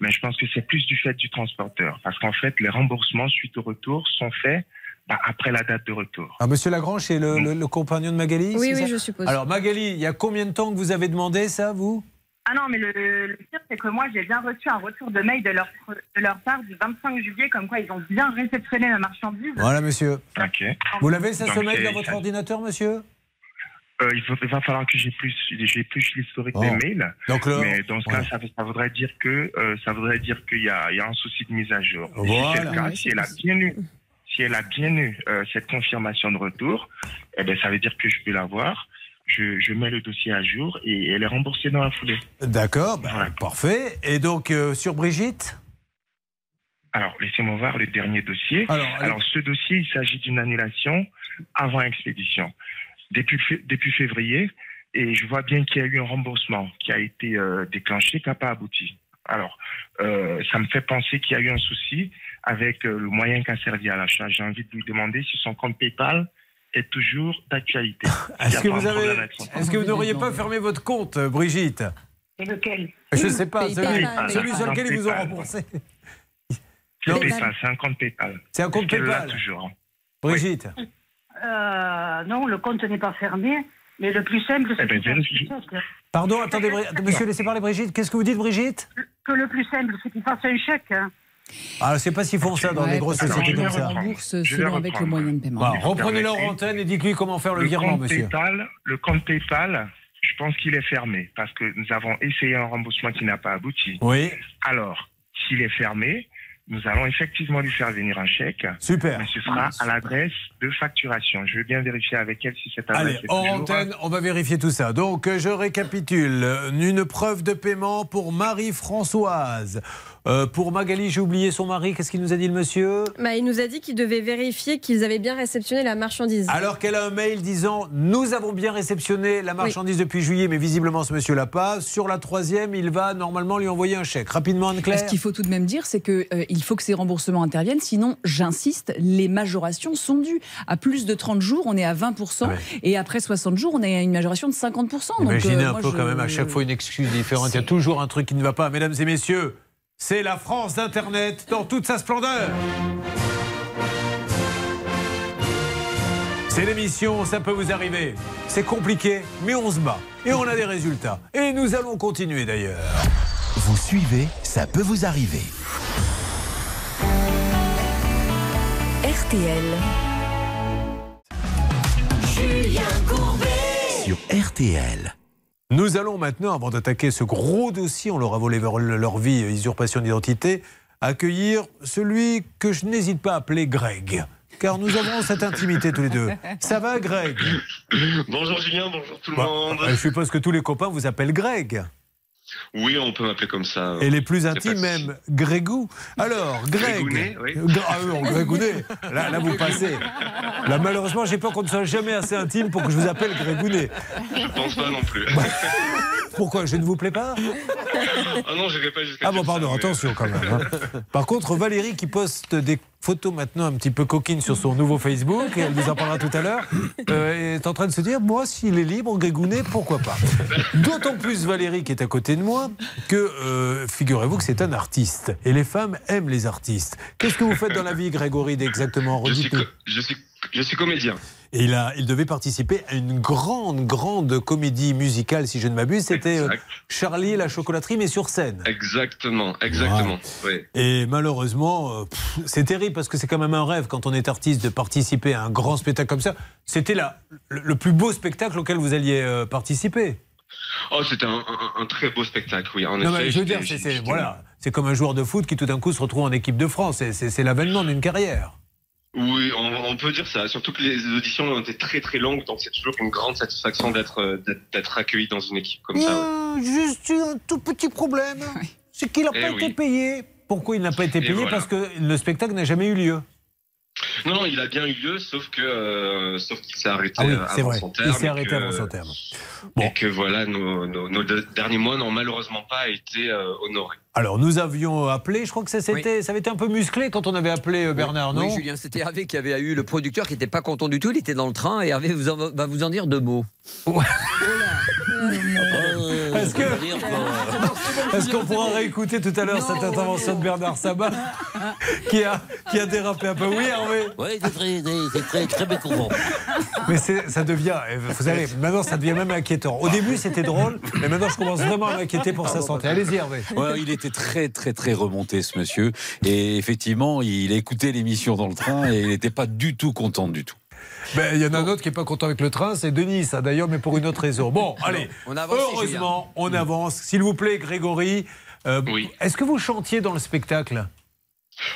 mais je pense que c'est plus du fait du transporteur, parce qu'en fait, les remboursements suite au retour sont faits bah, après la date de retour. Ah, monsieur Lagrange, c'est le, le- le compagnon de Magali Oui, oui, ça je suppose. Alors, Magali, il y a combien de temps que vous avez demandé ça, vous? Ah non, mais le, le pire, c'est que moi, j'ai bien reçu un retour de mail de leur, de leur part du 25 juillet, comme quoi ils ont bien réceptionné la marchandise. Voilà, monsieur. Ok. Vous l'avez, ça, ce mail dans votre ça- ordinateur, monsieur? Euh, il, faut- il va falloir que j'ai plus, j'ai plus l'historique Oh. des mails. Donc là, mais dans ce cas, ça, ça voudrait dire que euh, ça voudrait dire qu'il y a, il y a un souci de mise à jour. Et Si c'est le Voilà. cas, Oui, si elle a bien eu, si elle a bien eu euh, cette confirmation de retour, eh ben ça veut dire que je peux l'avoir. Je, je mets le dossier à jour et elle est remboursée dans la foulée. D'accord, ben, parfait. Et donc, euh, sur Brigitte? Alors, laissez-moi voir le dernier dossier. Alors, Alors, ce dossier, il s'agit d'une annulation avant expédition. Depuis février, et je vois bien qu'il y a eu un remboursement qui a été euh, déclenché, qui n'a pas abouti. Alors, euh, ça me fait penser qu'il y a eu un souci avec euh, le moyen qu'a servi à l'achat. J'ai envie de lui demander si son compte PayPal est toujours d'actualité. Est-ce que, vous avez, est-ce que vous n'auriez pas fermé votre compte, euh, Brigitte? Et lequel? Je ne sais pas, celui, PayPal. celui sur lequel ils vous ont PayPal. remboursé. C'est Non. PayPal, c'est un compte PayPal. C'est un compte PayPal. toujours. Brigitte Euh, non, le compte n'est pas fermé, mais le plus simple, c'est Eh ben. Pardon, attendez, Bri- monsieur, laissez parler Brigitte. Qu'est-ce que vous dites, Brigitte? Que le plus simple, c'est qu'il fasse un chèque. hein. Ah, je ne sais pas s'ils font ça dans Ouais, les grosses sociétés comme ça. vais selon avec le moyen de paiement. Bon, reprenez leur antenne et dites-lui comment faire le, Le virement, monsieur. PayPal, le compte PayPal, je pense qu'il est fermé parce que nous avons essayé un remboursement qui n'a pas abouti. Oui. Alors, s'il est fermé, nous allons effectivement lui faire venir un chèque. Super. Mais ce sera à l'adresse de facturation. Je veux bien vérifier avec elle si cette adresse Allez, est toujours... antenne, on va vérifier tout ça. Donc, euh, je récapitule. Une preuve de paiement pour Marie-Françoise. Euh, pour Magali, j'ai oublié son mari. Qu'est-ce qu'il nous a dit, le monsieur? Bah, il nous a dit qu'il devait vérifier qu'ils avaient bien réceptionné la marchandise. Alors qu'elle a un mail disant Nous avons bien réceptionné la marchandise depuis juillet, mais visiblement ce monsieur l'a pas. Sur la troisième, il va normalement lui envoyer un chèque. Rapidement, Anne-Claire? Ce qu'il faut tout de même dire, c'est qu'il il faut que ces remboursements interviennent. Sinon, j'insiste, les majorations sont dues. À plus de 30 jours, on est à 20%. Et après 60 jours, on a une majoration de 50%. Donc, Imaginez euh, un moi, peu je- quand même à chaque fois une excuse différente. Il y a toujours un truc qui ne va pas. Mesdames et messieurs, c'est la France d'Internet dans toute sa splendeur. C'est l'émission, ça peut vous arriver. C'est compliqué, mais on se bat. Et on a des résultats. Et nous allons continuer d'ailleurs. Vous suivez, ça peut vous arriver. RTL. Julien Courbet. Sur RTL. Nous allons maintenant, avant d'attaquer ce gros dossier, on leur a volé leur, leur vie, euh, usurpation d'identité, accueillir celui que je n'hésite pas à appeler Greg. Car nous avons cette intimité tous les deux. Ça va, Greg? Bonjour Julien, bonjour tout le Bah, monde. Je suppose que tous les copains vous appellent Greg. Oui, on peut m'appeler comme ça. Et les plus intimes même, Grégou. Alors, Greg. Grégounet, oui. Ah non, Grégounet. Là, là, vous passez. Là, malheureusement, j'ai peur qu'on ne soit jamais assez intime pour que je vous appelle Grégounet. Je pense pas non plus. Pourquoi Je ne vous plais pas? Ah non, je vais pas jusqu'à Ah bon, ça, pardon, mais- attention quand même. hein. Par contre, Valérie qui poste des photo maintenant un petit peu coquine sur son nouveau Facebook, et elle nous en parlera tout à l'heure, euh, est en train de se dire, moi, s'il est libre, Grégounet, pourquoi pas? D'autant plus Valérie qui est à côté de moi, que euh, figurez-vous que c'est un artiste. Et les femmes aiment les artistes. Qu'est-ce que vous faites dans la vie, Grégory, exactement Redites-nous. co- je, suis, je suis comédien. Et il, a, il devait participer à une grande, grande comédie musicale, si je ne m'abuse. C'était euh, Charlie et la chocolaterie, mais sur scène. Exactement, exactement. oui. Et malheureusement, euh, pff, c'est terrible parce que c'est quand même un rêve quand on est artiste de participer à un grand spectacle comme ça. C'était la- le, plus beau spectacle auquel vous alliez euh, participer. Oh, c'était un, un- un très beau spectacle, oui. En Non, effet, mais je veux dire, c'est, voilà, c'est comme un joueur de foot qui tout d'un coup se retrouve en équipe de France. C'est l'avènement d'une carrière. Oui, on, on peut dire ça. Surtout que les auditions ont été très très longues, donc c'est toujours une grande satisfaction d'être euh, d'être- accueilli dans une équipe comme ça. ouais. Euh, juste un tout petit problème. C'est qu'il n'a Eh pas oui. été payé. Pourquoi il n'a pas été payé? voilà. Parce que le spectacle n'a jamais eu lieu. Non, non, il a bien eu lieu, sauf que euh, sauf qu'il s'est arrêté Ah oui, avant vrai. son terme. Il s'est et arrêté que- avant son terme. Et que voilà, nos, nos- nos deux derniers mois n'ont malheureusement pas été euh, honorés. Alors, nous avions appelé, je crois que ça, c'était, ça avait été un peu musclé quand on avait appelé euh, Bernard, non Oui, Julien, c'était Hervé qui avait eu le producteur qui n'était pas content du tout. Il était dans le train et Hervé vous en- va vous en dire deux mots. Est-ce que- Est-ce qu'on pourra réécouter tout à l'heure cette intervention de Bernard Sabat qui a, qui a dérapé un peu? Oui, Hervé Oui, c'est très, très, c'est très. Mais ça devient, vous savez, maintenant ça devient même inquiétant. Au début c'était drôle, mais maintenant je commence vraiment à m'inquiéter pour sa santé. Allez-y Hervé. Ouais, il était très très très remonté ce monsieur et effectivement il écoutait l'émission dans le train et il n'était pas du tout content du tout. Ben, Il y en a un autre qui n'est pas content avec le train, c'est Denis, ça d'ailleurs, mais pour une autre raison. Bon, allez, on avance, heureusement, on avance. S'il vous plaît, Grégory, euh, Oui. est-ce que vous chantiez dans le spectacle?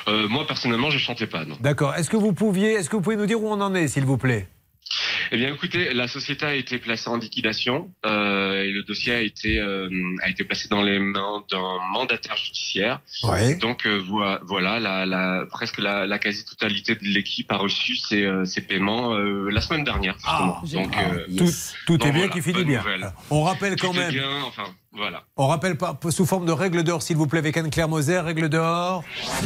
Euh, moi personnellement, je chantais pas. D'accord. Est-ce que vous pouviez, est-ce que vous pouvez nous dire où on en est, s'il vous plaît? Eh bien, écoutez, la société a été placée en liquidation euh, et le dossier a été euh, a été placé dans les mains d'un mandataire judiciaire. Ouais. Donc euh, voi- voilà, la, la- presque la, la quasi-totalité de l'équipe a reçu ses, euh, ses paiements euh, la semaine dernière. Justement. Donc euh, Tout, tout bon, est bien voilà, qui finit bien. nouvelle. On rappelle quand Tout est même. bien, enfin voilà. On rappelle pas sous forme de règle d'or, s'il vous plaît, avec Anne-Claire Moser, règle d'or.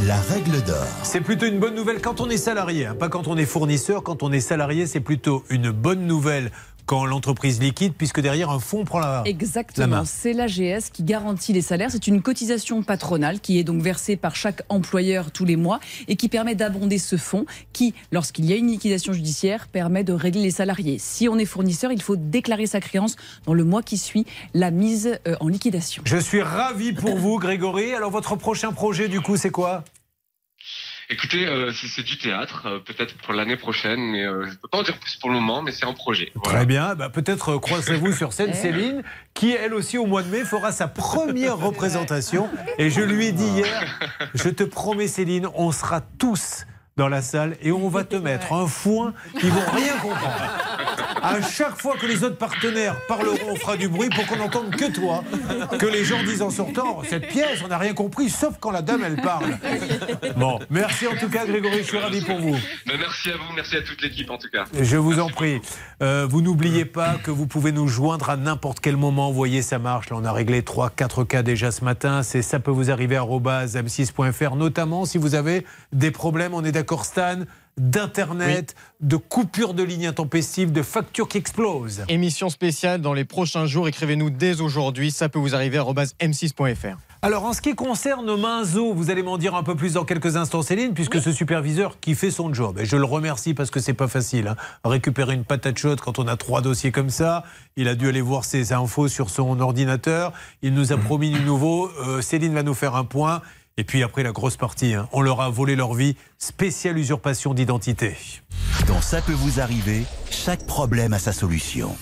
La règle d'or. C'est plutôt une bonne nouvelle quand on est salarié, hein, pas quand on est fournisseur. Quand on est salarié, c'est plutôt une bonne nouvelle quand l'entreprise liquide, puisque derrière un fonds prend la, Exactement, c'est l'AGS qui garantit les salaires. C'est une cotisation patronale qui est donc versée par chaque employeur tous les mois et qui permet d'abonder ce fonds qui, lorsqu'il y a une liquidation judiciaire, permet de régler les salariés. Si on est fournisseur, il faut déclarer sa créance dans le mois qui suit la mise euh, en liquidation. Je suis ravi pour vous, Grégory. Alors, votre prochain projet, du coup, c'est quoi? Écoutez, euh, c'est c'est du théâtre, euh, peut-être pour l'année prochaine, mais euh, je peux pas en dire plus pour le moment, mais c'est un projet. Voilà. Très bien. Bah, Peut-être euh, croisez-vous sur scène Céline, qui elle aussi au mois de mai fera sa première représentation. Et je lui ai dit hier, je te promets Céline, on sera tous dans la salle et on va te mettre un foin qui vont rien comprendre. À chaque fois que les autres partenaires parleront, on fera du bruit pour qu'on n'entende que toi. Que les gens disent en sortant, cette pièce, on n'a rien compris, sauf quand la dame, elle parle. Bon, merci en tout cas Grégory, je suis ravi pour vous. Merci à vous, merci à toute l'équipe en tout cas. Je vous en prie. Euh, vous n'oubliez pas que vous pouvez nous joindre à n'importe quel moment. Vous voyez, ça marche. Là, on a réglé 3-4 cas déjà ce matin. C'est ça peut vous arriver à m6.fr, notamment si vous avez des problèmes, on est d'accord Stan, d'internet, de coupure de ligne intempestive, de factures qui explosent. Émission spéciale dans les prochains jours. Écrivez-nous dès aujourd'hui. Ça peut vous arriver à m6.fr. Alors, en ce qui concerne Minzo, vous allez m'en dire un peu plus dans quelques instants, Céline, puisque ce superviseur qui fait son job, et je le remercie parce que c'est pas facile, hein, récupérer une patate chaude quand on a trois dossiers comme ça. Il a dû aller voir ses infos sur son ordinateur. Il nous a promis du nouveau. Euh, Céline va nous faire un point. Et puis après la grosse partie, hein, on leur a volé leur vie. Spéciale usurpation d'identité. Dans Ça peut vous arriver, chaque problème a sa solution.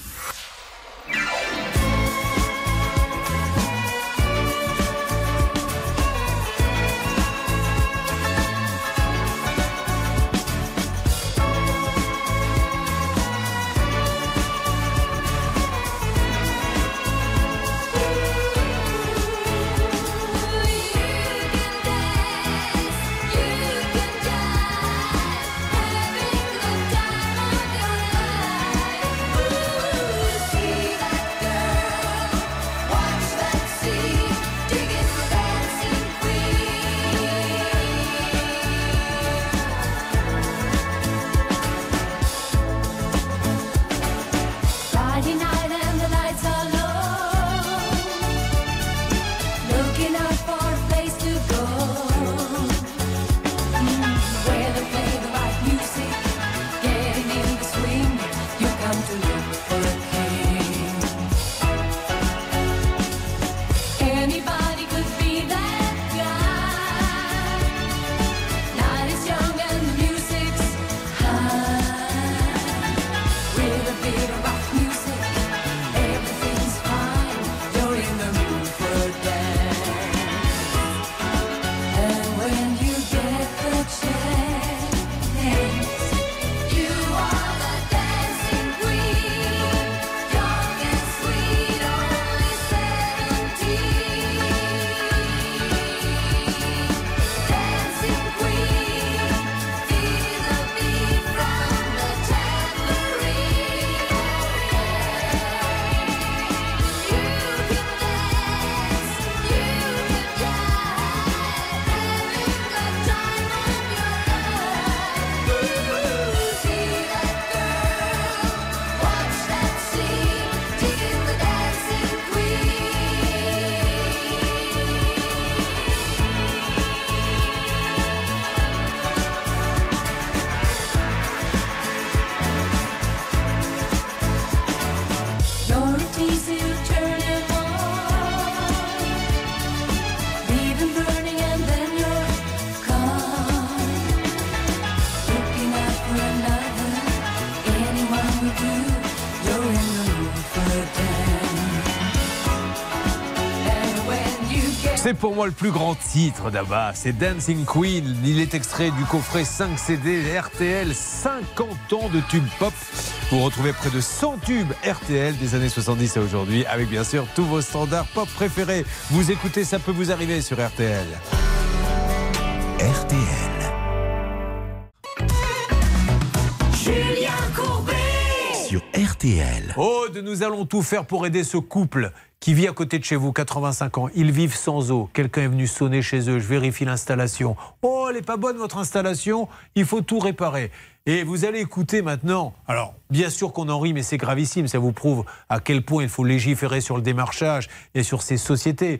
Pour moi le plus grand titre d'Abba, c'est Dancing Queen. Il est extrait du coffret 5 CD RTL, 50 ans de tubes pop. Vous retrouvez près de 100 tubes RTL des années 70 à aujourd'hui, avec bien sûr tous vos standards pop préférés. Vous écoutez, ça peut vous arriver sur RTL. RTL. Julien Courbet. Sur RTL. Aude, nous allons tout faire pour aider ce couple qui vit à côté de chez vous, 85 ans. Ils vivent sans eau. Quelqu'un est venu sonner chez eux. Je vérifie l'installation. Oh, elle n'est pas bonne votre installation. Il faut tout réparer. Et vous allez écouter maintenant. Alors, bien sûr qu'on en rit, mais c'est gravissime. Ça vous prouve à quel point il faut légiférer sur le démarchage et sur ces sociétés.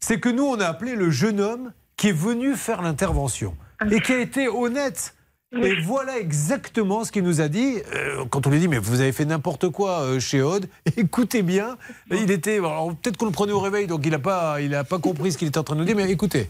C'est que nous, on a appelé le jeune homme qui est venu faire l'intervention et qui a été honnête. Et voilà exactement ce qu'il nous a dit. euh, quand on lui dit, mais vous avez fait n'importe quoi euh, chez Aude, écoutez bien. Il était. alors, Peut-être qu'on le prenait au réveil, donc il n'a pas, il a pas compris ce qu'il était en train de nous dire, mais écoutez.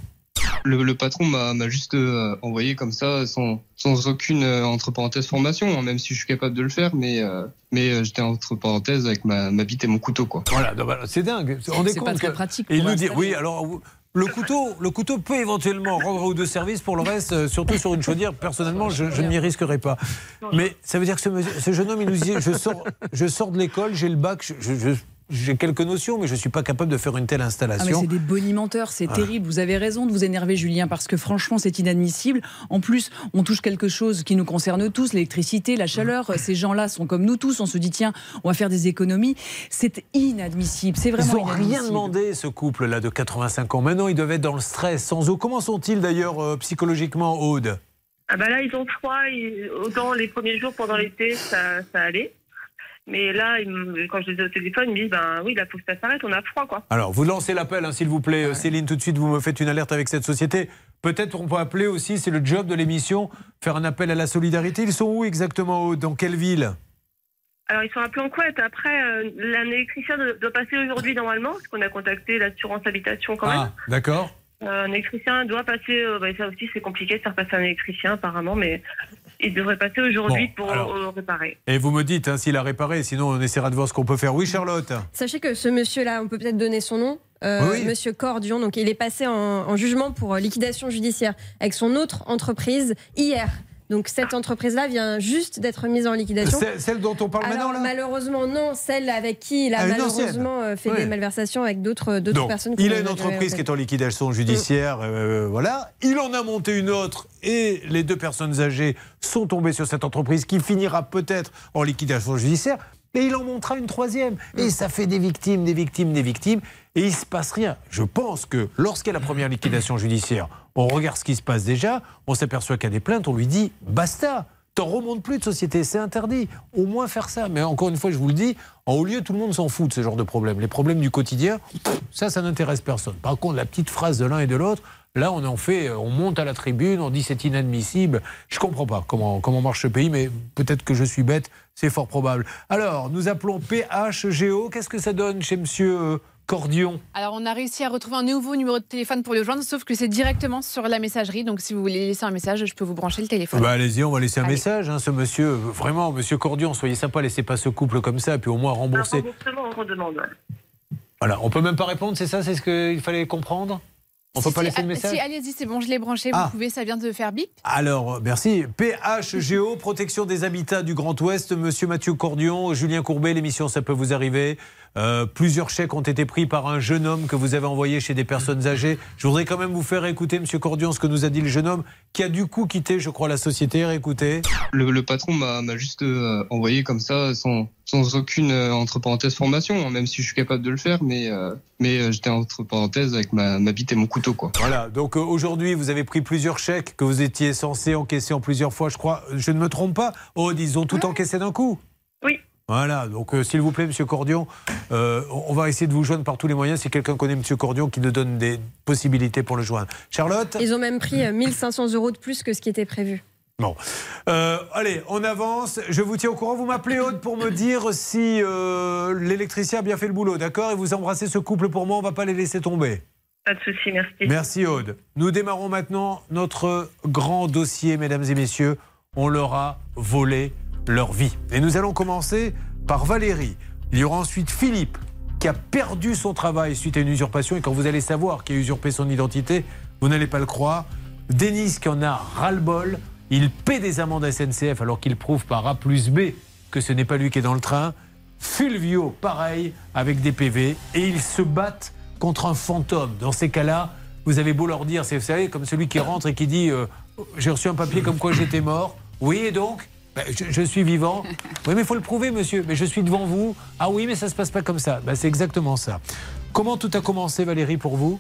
Le, le patron m'a juste euh, envoyé comme ça, sans, sans aucune, euh, entre parenthèses, formation, hein, même si je suis capable de le faire, mais, euh, mais euh, j'étais entre parenthèses avec ma, ma bite et mon couteau. Quoi. Voilà, voilà, c'est dingue. Vous vous rendez C'est pas très que- pratique Et il nous dit, oui, alors vous- le couteau, le couteau peut éventuellement rendre ou deux services. Pour le reste, euh, surtout sur une chaudière, personnellement, je, je ne m'y risquerai pas. Mais ça veut dire que ce, jeune homme, il nous dit, je sors, je sors de l'école, j'ai le bac, je- j'ai quelques notions, mais je ne suis pas capable de faire une telle Ah, installation. c'est des bonimenteurs, c'est Ah. terrible. Vous avez raison de vous énerver, Julien, parce que franchement, c'est inadmissible. En plus, on touche quelque chose qui nous concerne tous, l'électricité, la chaleur. Ces gens-là sont comme nous tous. On se dit, tiens, on va faire des économies. C'est inadmissible. C'est Ils vraiment n'ont rien demandé, ce couple-là de 85 ans. Maintenant, ils devaient être dans le stress, sans eau. Comment sont-ils d'ailleurs euh, psychologiquement, Aude? Ah bah là, ils ont froid. ils- Autant les premiers jours pendant l'été, ça, ça allait. Mais là, quand je les ai au téléphone, ils me disent ben oui, là, faut que ça s'arrête, on a froid, quoi. Alors, vous lancez l'appel, hein, s'il vous plaît. Euh, Céline, tout de suite, vous me faites une alerte avec cette société. Peut-être on peut appeler aussi, c'est le job de l'émission, faire un appel à la solidarité. Ils sont où exactement Dans quelle ville? Alors, ils sont à Planquette. Après, euh, un électricien doit, doit passer aujourd'hui, normalement, parce qu'on a contacté l'assurance habitation quand même. Ah, d'accord. Euh, un électricien doit passer, euh, bah, ça aussi, c'est compliqué de faire passer un électricien, apparemment, mais il devrait passer aujourd'hui Bon, pour alors. euh, réparer. Et vous me dites hein, s'il a réparé, sinon on essaiera de voir ce qu'on peut faire. Oui, Charlotte Sachez que ce monsieur-là, on peut peut-être donner son nom. euh, Oui. Monsieur Cordion, donc il est passé en, en jugement pour euh, liquidation judiciaire avec son autre entreprise hier. Donc cette entreprise-là vient juste d'être mise en liquidation. C'est- Celle dont on parle Alors, maintenant, là malheureusement, non, celle avec qui il a Ah, malheureusement ancienne. euh, fait Oui. des malversations avec d'autres personnes. il a une entreprise en qui est en liquidation judiciaire, euh, voilà. Il en a monté une autre et les deux personnes âgées sont tombées sur cette entreprise qui finira peut-être en liquidation judiciaire. Et il en montera une troisième. Et ça fait des victimes, des victimes, des victimes. Et il se passe rien. Je pense que lorsqu'il y a la première liquidation judiciaire, on regarde ce qui se passe déjà, on s'aperçoit qu'il y a des plaintes, on lui dit basta. T'en remontes plus de société, c'est interdit. Au moins faire ça. Mais encore une fois, je vous le dis, en haut lieu, tout le monde s'en fout de ce genre de problème. Les problèmes du quotidien, ça, ça n'intéresse personne. Par contre, la petite phrase de l'un et de l'autre, là, on en fait, on monte à la tribune, on dit c'est inadmissible. Je comprends pas comment, comment marche ce pays, mais peut-être que je suis bête, c'est fort probable. Alors, nous appelons PHGO. Qu'est-ce que ça donne chez monsieur euh, Cordion. Alors, on a réussi à retrouver un nouveau numéro de téléphone pour le joindre, sauf que c'est directement sur la messagerie. Donc, si vous voulez laisser un message, je peux vous brancher le téléphone. Bah, allez-y, on va laisser un Allez. message. hein, ce monsieur, vraiment, monsieur Cordion, soyez sympa, laissez pas ce couple comme ça, puis au moins rembourser. remboursement, on. Voilà, on peut même pas répondre, c'est ça, c'est ce qu'il fallait comprendre? On peut Si, pas si, laisser le ah, message? Si, allez-y, c'est bon, je l'ai branché. Ah. Vous pouvez, ça vient de faire bip. Alors, merci. PHGO, protection des habitats du Grand Ouest, monsieur Mathieu Cordion, Julien Courbet, l'émission Ça peut vous arriver. Euh, plusieurs chèques ont été pris par un jeune homme que vous avez envoyé chez des personnes âgées. Je voudrais quand même vous faire écouter, monsieur Cordion, ce que nous a dit le jeune homme, qui a du coup quitté, je crois, la société. Écoutez. Le, le patron m'a juste euh, envoyé comme ça, sans, sans aucune, euh, entre parenthèses, formation, hein, même si je suis capable de le faire, mais, euh, mais euh, j'étais entre parenthèses avec ma, ma bite et mon couteau, quoi. Voilà, donc euh, aujourd'hui, vous avez pris plusieurs chèques que vous étiez censé encaisser en plusieurs fois, je crois. Je ne me trompe pas. Oh, ils ont tout encaissé d'un coup. Voilà, donc euh, s'il vous plaît, Monsieur Cordion, euh, on va essayer de vous joindre par tous les moyens. Si quelqu'un connaît Monsieur Cordion, qui nous donne des possibilités pour le joindre. Charlotte Ils ont même pris euh, 1500 euros de plus que ce qui était prévu. Bon. Euh, allez, on avance. Je vous tiens au courant. Vous m'appelez Aude pour me dire si euh, l'électricien a bien fait le boulot, d'accord? Et vous embrassez ce couple pour moi, on va pas les laisser tomber. Pas de souci, merci. Merci Aude. Nous démarrons maintenant notre grand dossier, mesdames et messieurs. On leur a volé leur vie. Et nous allons commencer par Valérie. Il y aura ensuite Philippe, qui a perdu son travail suite à une usurpation. Et quand vous allez savoir qui a usurpé son identité, vous n'allez pas le croire. Denis, qui en a ras-le-bol, il paie des amendes à SNCF alors qu'il prouve par A plus B que ce n'est pas lui qui est dans le train. Fulvio, pareil, avec des PV. Et ils se battent contre un fantôme. Dans ces cas-là, vous avez beau leur dire, c'est, vous savez, comme celui qui rentre et qui dit euh, J'ai reçu un papier comme quoi j'étais mort. Oui, et donc Ben, je, je suis vivant. Oui, mais il faut le prouver, monsieur. Mais je suis devant vous. Ah oui, mais ça se passe pas comme ça. Ben, c'est exactement ça. Comment tout a commencé, Valérie, pour vous?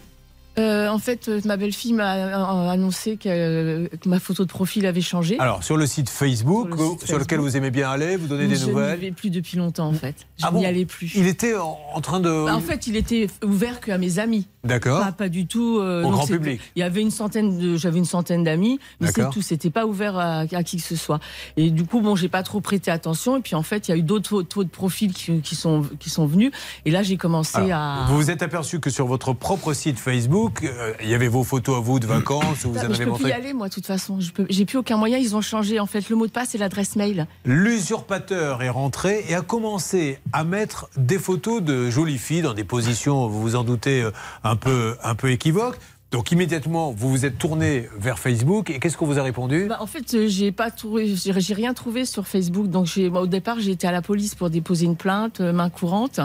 Euh, en fait, euh, ma belle-fille m'a euh, annoncé que, que ma photo de profil avait changé. Alors, sur le site Facebook, Sur le site sur lequel Facebook. vous aimez bien aller, vous donnez des je nouvelles. n'y vais plus depuis longtemps, en fait. Je Ah n'y bon allais plus. Il était en, train de. Bah, en fait, il était ouvert qu'à mes amis. D'accord. Pas, pas du tout. euh, Au grand public. Il y avait une centaine de, j'avais une centaine d'amis, mais c'est tout. C'était pas ouvert à, à qui que ce soit. Et du coup, bon, j'ai pas trop prêté attention. Et puis en fait, il y a eu d'autres photos de profil qui, qui sont qui sont venus. Et là, j'ai commencé Alors, à. Vous vous êtes aperçu que sur votre propre site Facebook, euh, il y avait vos photos à vous de vacances, où vous Bah, je peux plus y montré. aller, moi, de toute façon. Je peux, j'ai plus aucun moyen. Ils ont changé en fait le mot de passe et l'adresse mail. L'usurpateur est rentré et a commencé à mettre des photos de jolies filles dans des positions, vous vous en doutez, euh, un peu, un peu équivoques. Donc immédiatement, vous vous êtes tourné vers Facebook et qu'est-ce qu'on vous a répondu? Bah, en fait, euh, j'ai pas trouvé, j'ai rien trouvé sur Facebook. Donc, j'ai, au départ, j'ai été à la police pour déposer une plainte, euh, main courante.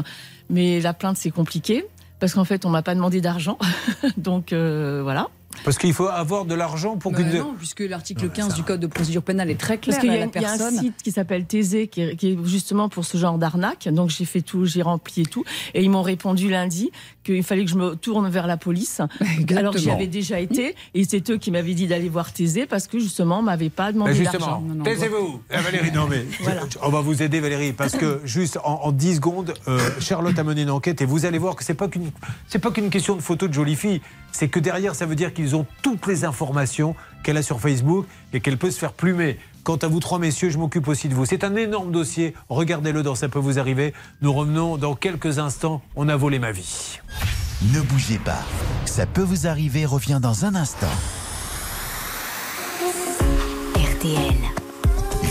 Mais la plainte, c'est compliqué parce qu'en fait, on m'a pas demandé d'argent. donc, euh, voilà. Parce qu'il faut avoir de l'argent pour Bah qu'une. non, puisque l'article 15 du Code de procédure pénale est très Parce clair. qu'il y, a la une- il y a un site qui s'appelle Thésée, qui est, qui est justement pour ce genre d'arnaque. Donc j'ai fait tout, j'ai rempli et tout. Et ils m'ont répondu lundi qu'il fallait que je me tourne vers la police. alors que j'y avais déjà été. Et c'est eux qui m'avaient dit d'aller voir Thésée parce que justement, on m'avait pas demandé justement, d'argent. taisez-vous Eh, Valérie, non mais on va vous aider Valérie parce que juste en, en 10 secondes, euh, Charlotte a mené une enquête et vous allez voir que c'est pas qu'une c'est pas qu'une question de photos de jolies filles, c'est que derrière ça veut dire qu'ils ont toutes les informations qu'elle a sur Facebook et qu'elle peut se faire plumer. Quant à vous trois messieurs, je m'occupe aussi de vous. C'est un énorme dossier, regardez-le dans Ça peut vous arriver. Nous revenons dans quelques instants, on a volé ma vie. Ne bougez pas. Ça peut vous arriver revient dans un instant. RTL.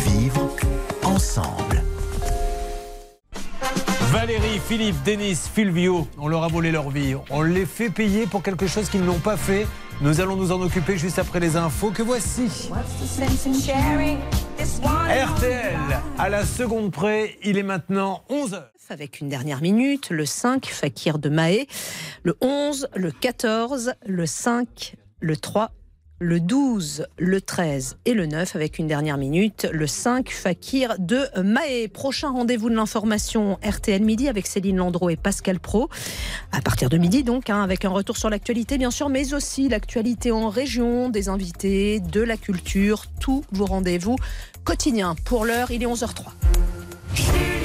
Vivre ensemble. Valérie, Philippe, Denis, Fulvio, on leur a volé leur vie. On les fait payer pour quelque chose qu'ils n'ont pas fait. Nous allons nous en occuper juste après les infos que voici. RTL, à la seconde près, il est maintenant 11h. Avec une dernière minute, le 5, Fakir de Mahé, le 11, le 14, le 5, le 3, le 12, le 13 et le 9, avec une dernière minute, le 5, Fakir de Mahé. Prochain rendez-vous de l'information RTL Midi avec Céline Landreau et Pascal Pro. À partir de midi, donc, hein, avec un retour sur l'actualité, bien sûr, mais aussi l'actualité en région, des invités, de la culture, tous vos rendez-vous quotidiens. Pour l'heure, il est 11h03.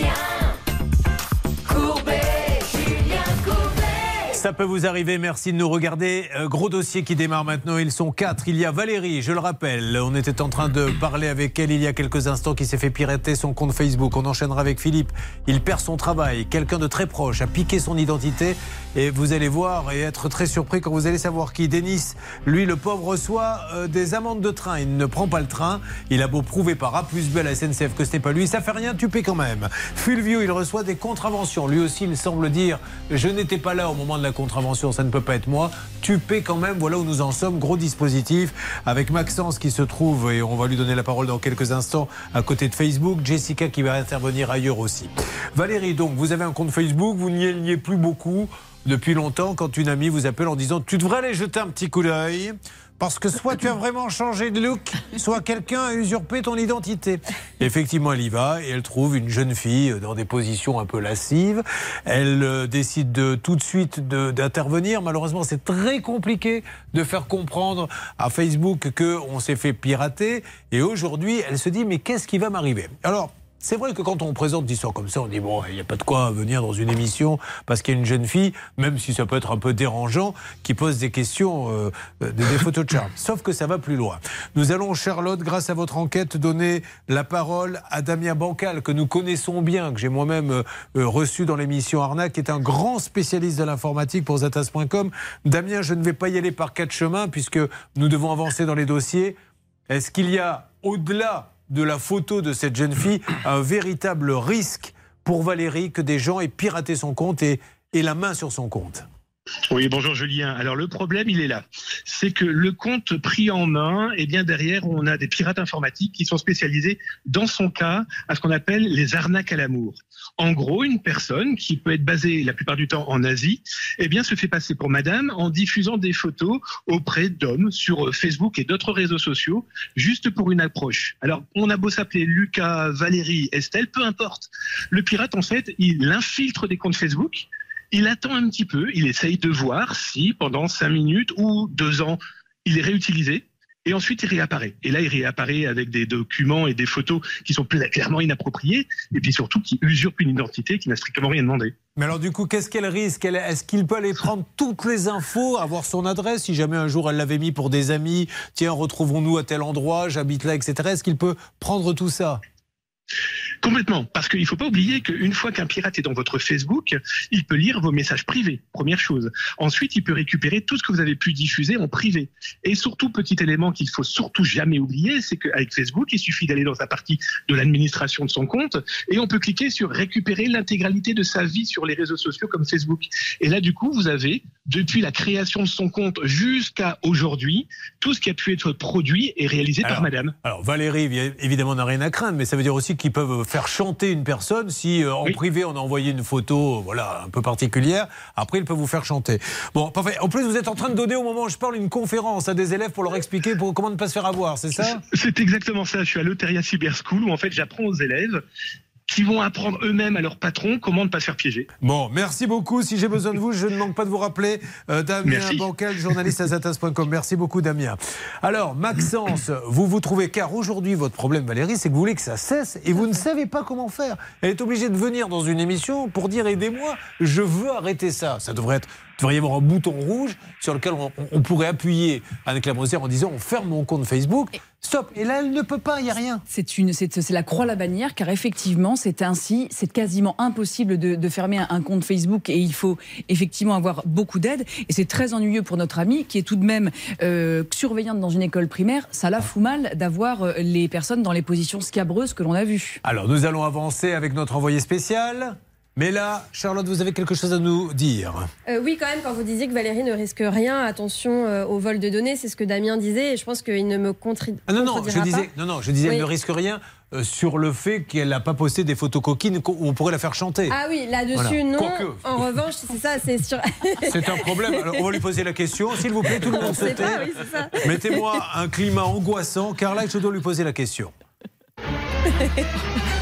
Ça peut vous arriver, merci de nous regarder. Euh, gros dossier qui démarre maintenant, ils sont quatre. Il y a Valérie, je le rappelle, on était en train de parler avec elle il y a quelques instants qui s'est fait pirater son compte Facebook. On enchaînera avec Philippe, il perd son travail. Quelqu'un de très proche a piqué son identité et vous allez voir et être très surpris quand vous allez savoir qui. Denis, lui le pauvre reçoit euh, des amendes de train. Il ne prend pas le train. Il a beau prouver par A plus B à la SNCF que ce n'est pas lui, ça fait rien, tu paies quand même. Fulvio, il reçoit des contraventions. Lui aussi, il semble dire je n'étais pas là au moment de la contravention, ça ne peut pas être moi. Tu paies quand même, voilà où nous en sommes. Gros dispositif avec Maxence qui se trouve, et on va lui donner la parole dans quelques instants, à côté de Facebook. Jessica qui va intervenir ailleurs aussi. Valérie, donc, vous avez un compte Facebook, vous n'y alliez plus beaucoup depuis longtemps quand une amie vous appelle en disant tu devrais aller jeter un petit coup d'œil. Parce que soit tu as vraiment changé de look, soit quelqu'un a usurpé ton identité. Effectivement, elle y va et elle trouve une jeune fille dans des positions un peu lascives. Elle euh, décide de, tout de suite d'intervenir. Malheureusement, c'est très compliqué de faire comprendre à Facebook qu'on s'est fait pirater. Et aujourd'hui, elle se dit mais qu'est-ce qui va m'arriver? Alors, c'est vrai que quand on présente des histoires comme ça, on dit bon, il n'y a pas de quoi venir dans une émission parce qu'il y a une jeune fille, même si ça peut être un peu dérangeant, qui pose des questions, euh, des, des photos de charme. Sauf que ça va plus loin. Nous allons, Charlotte, grâce à votre enquête, donner la parole à Damien Bancal, que nous connaissons bien, que j'ai moi-même euh, euh, reçu dans l'émission Arnaque, qui est un grand spécialiste de l'informatique pour Zatas.com. Damien, je ne vais pas y aller par quatre chemins puisque nous devons avancer dans les dossiers. Est-ce qu'il y a, au-delà de la photo de cette jeune fille, un véritable risque pour Valérie que des gens aient piraté son compte et, la main sur son compte Oui, bonjour Julien. Alors le problème, il est là. C'est que le compte pris en main, et bien derrière, on a des pirates informatiques qui sont spécialisés, dans son cas, à ce qu'on appelle les arnaques à l'amour. En gros, une personne qui peut être basée la plupart du temps en Asie, eh bien, se fait passer pour madame en diffusant des photos auprès d'hommes sur euh, Facebook et d'autres réseaux sociaux, juste pour une approche. Alors, on a beau s'appeler Lucas, Valérie, Estelle, peu importe. Le pirate, en fait, il infiltre des comptes Facebook, il attend un petit peu, il essaye de voir si pendant cinq minutes ou deux ans, il est réutilisé. Et ensuite, il réapparaît. Et là, il réapparaît avec des documents et des photos qui sont clairement inappropriés, et puis surtout qui usurpent une identité qui n'a strictement rien demandé. Mais alors du coup, qu'est-ce qu'elle risque? Est-ce qu'il peut aller prendre toutes les infos, avoir son adresse Si jamais un jour elle l'avait mis pour des amis, tiens, retrouvons-nous à tel endroit, j'habite là, etc. Est-ce qu'il peut prendre tout ça? Complètement, parce qu'il ne faut pas oublier qu'une fois qu'un pirate est dans votre Facebook, il peut lire vos messages privés, première chose. Ensuite, il peut récupérer tout ce que vous avez pu diffuser en privé. Et surtout, petit élément qu'il faut surtout jamais oublier, c'est qu'avec Facebook, il suffit d'aller dans sa partie de l'administration de son compte et on peut cliquer sur récupérer l'intégralité de sa vie sur les réseaux sociaux comme Facebook. Et là, du coup, vous avez, depuis la création de son compte jusqu'à aujourd'hui, tout ce qui a pu être produit et réalisé par madame. Alors Valérie, évidemment, n'a rien à craindre, mais ça veut dire aussi qu'ils peuvent faire chanter une personne si euh, en privé on a envoyé une photo, euh, voilà, un peu particulière. Après, ils peuvent vous faire chanter. Bon, parfait. En plus, vous êtes en train de donner au moment où je parle une conférence à des élèves pour leur expliquer pour comment ne pas se faire avoir, c'est ça? C'est exactement ça. Je suis à l'Oteria Cyber School où en fait j'apprends aux élèves qui vont apprendre eux-mêmes à leur patron comment ne pas se faire piéger. Bon, merci beaucoup. Si j'ai besoin de vous, je ne manque pas de vous rappeler. Euh, Damien Merci. Bancal, journaliste à zatas.com. Merci beaucoup, Damien. Alors, Maxence, vous vous trouvez, car aujourd'hui, votre problème, Valérie, c'est que vous voulez que ça cesse et vous ne savez pas comment faire. Elle est obligée de venir dans une émission pour dire aidez-moi, je veux arrêter ça. Ça devrait être. Il devrait y avoir un bouton rouge sur lequel on, on pourrait appuyer Anne Clamosière en disant on ferme mon compte Facebook. Stop. Et là, elle ne peut pas, il n'y a rien. C'est une, c'est, c'est la croix à la bannière, car effectivement, c'est ainsi, c'est quasiment impossible de, de fermer un, un compte Facebook et il faut effectivement avoir beaucoup d'aide. Et c'est très ennuyeux pour notre amie qui est tout de même euh, surveillante dans une école primaire. Ça la fout mal d'avoir euh, les personnes dans les positions scabreuses que l'on a vues. Alors, nous allons avancer avec notre envoyé spécial. Mais là, Charlotte, vous avez quelque chose à nous dire. Euh, oui, quand même, quand vous disiez que Valérie ne risque rien, attention euh, au vol de données, c'est ce que Damien disait, et je pense qu'il ne me contri- Ah non, non, je contredira disais, pas. non, non, je disais, Oui. elle ne risque rien euh, sur le fait qu'elle n'a pas posté des photos coquines où on pourrait la faire chanter. Ah oui, là-dessus, Voilà. non. Quoique. En revanche, c'est ça, c'est sur. C'est un problème. Alors, on va lui poser la question. S'il vous plaît, tout le monde On se tait. oui. Mettez-moi un climat angoissant, car là, je dois lui poser la question.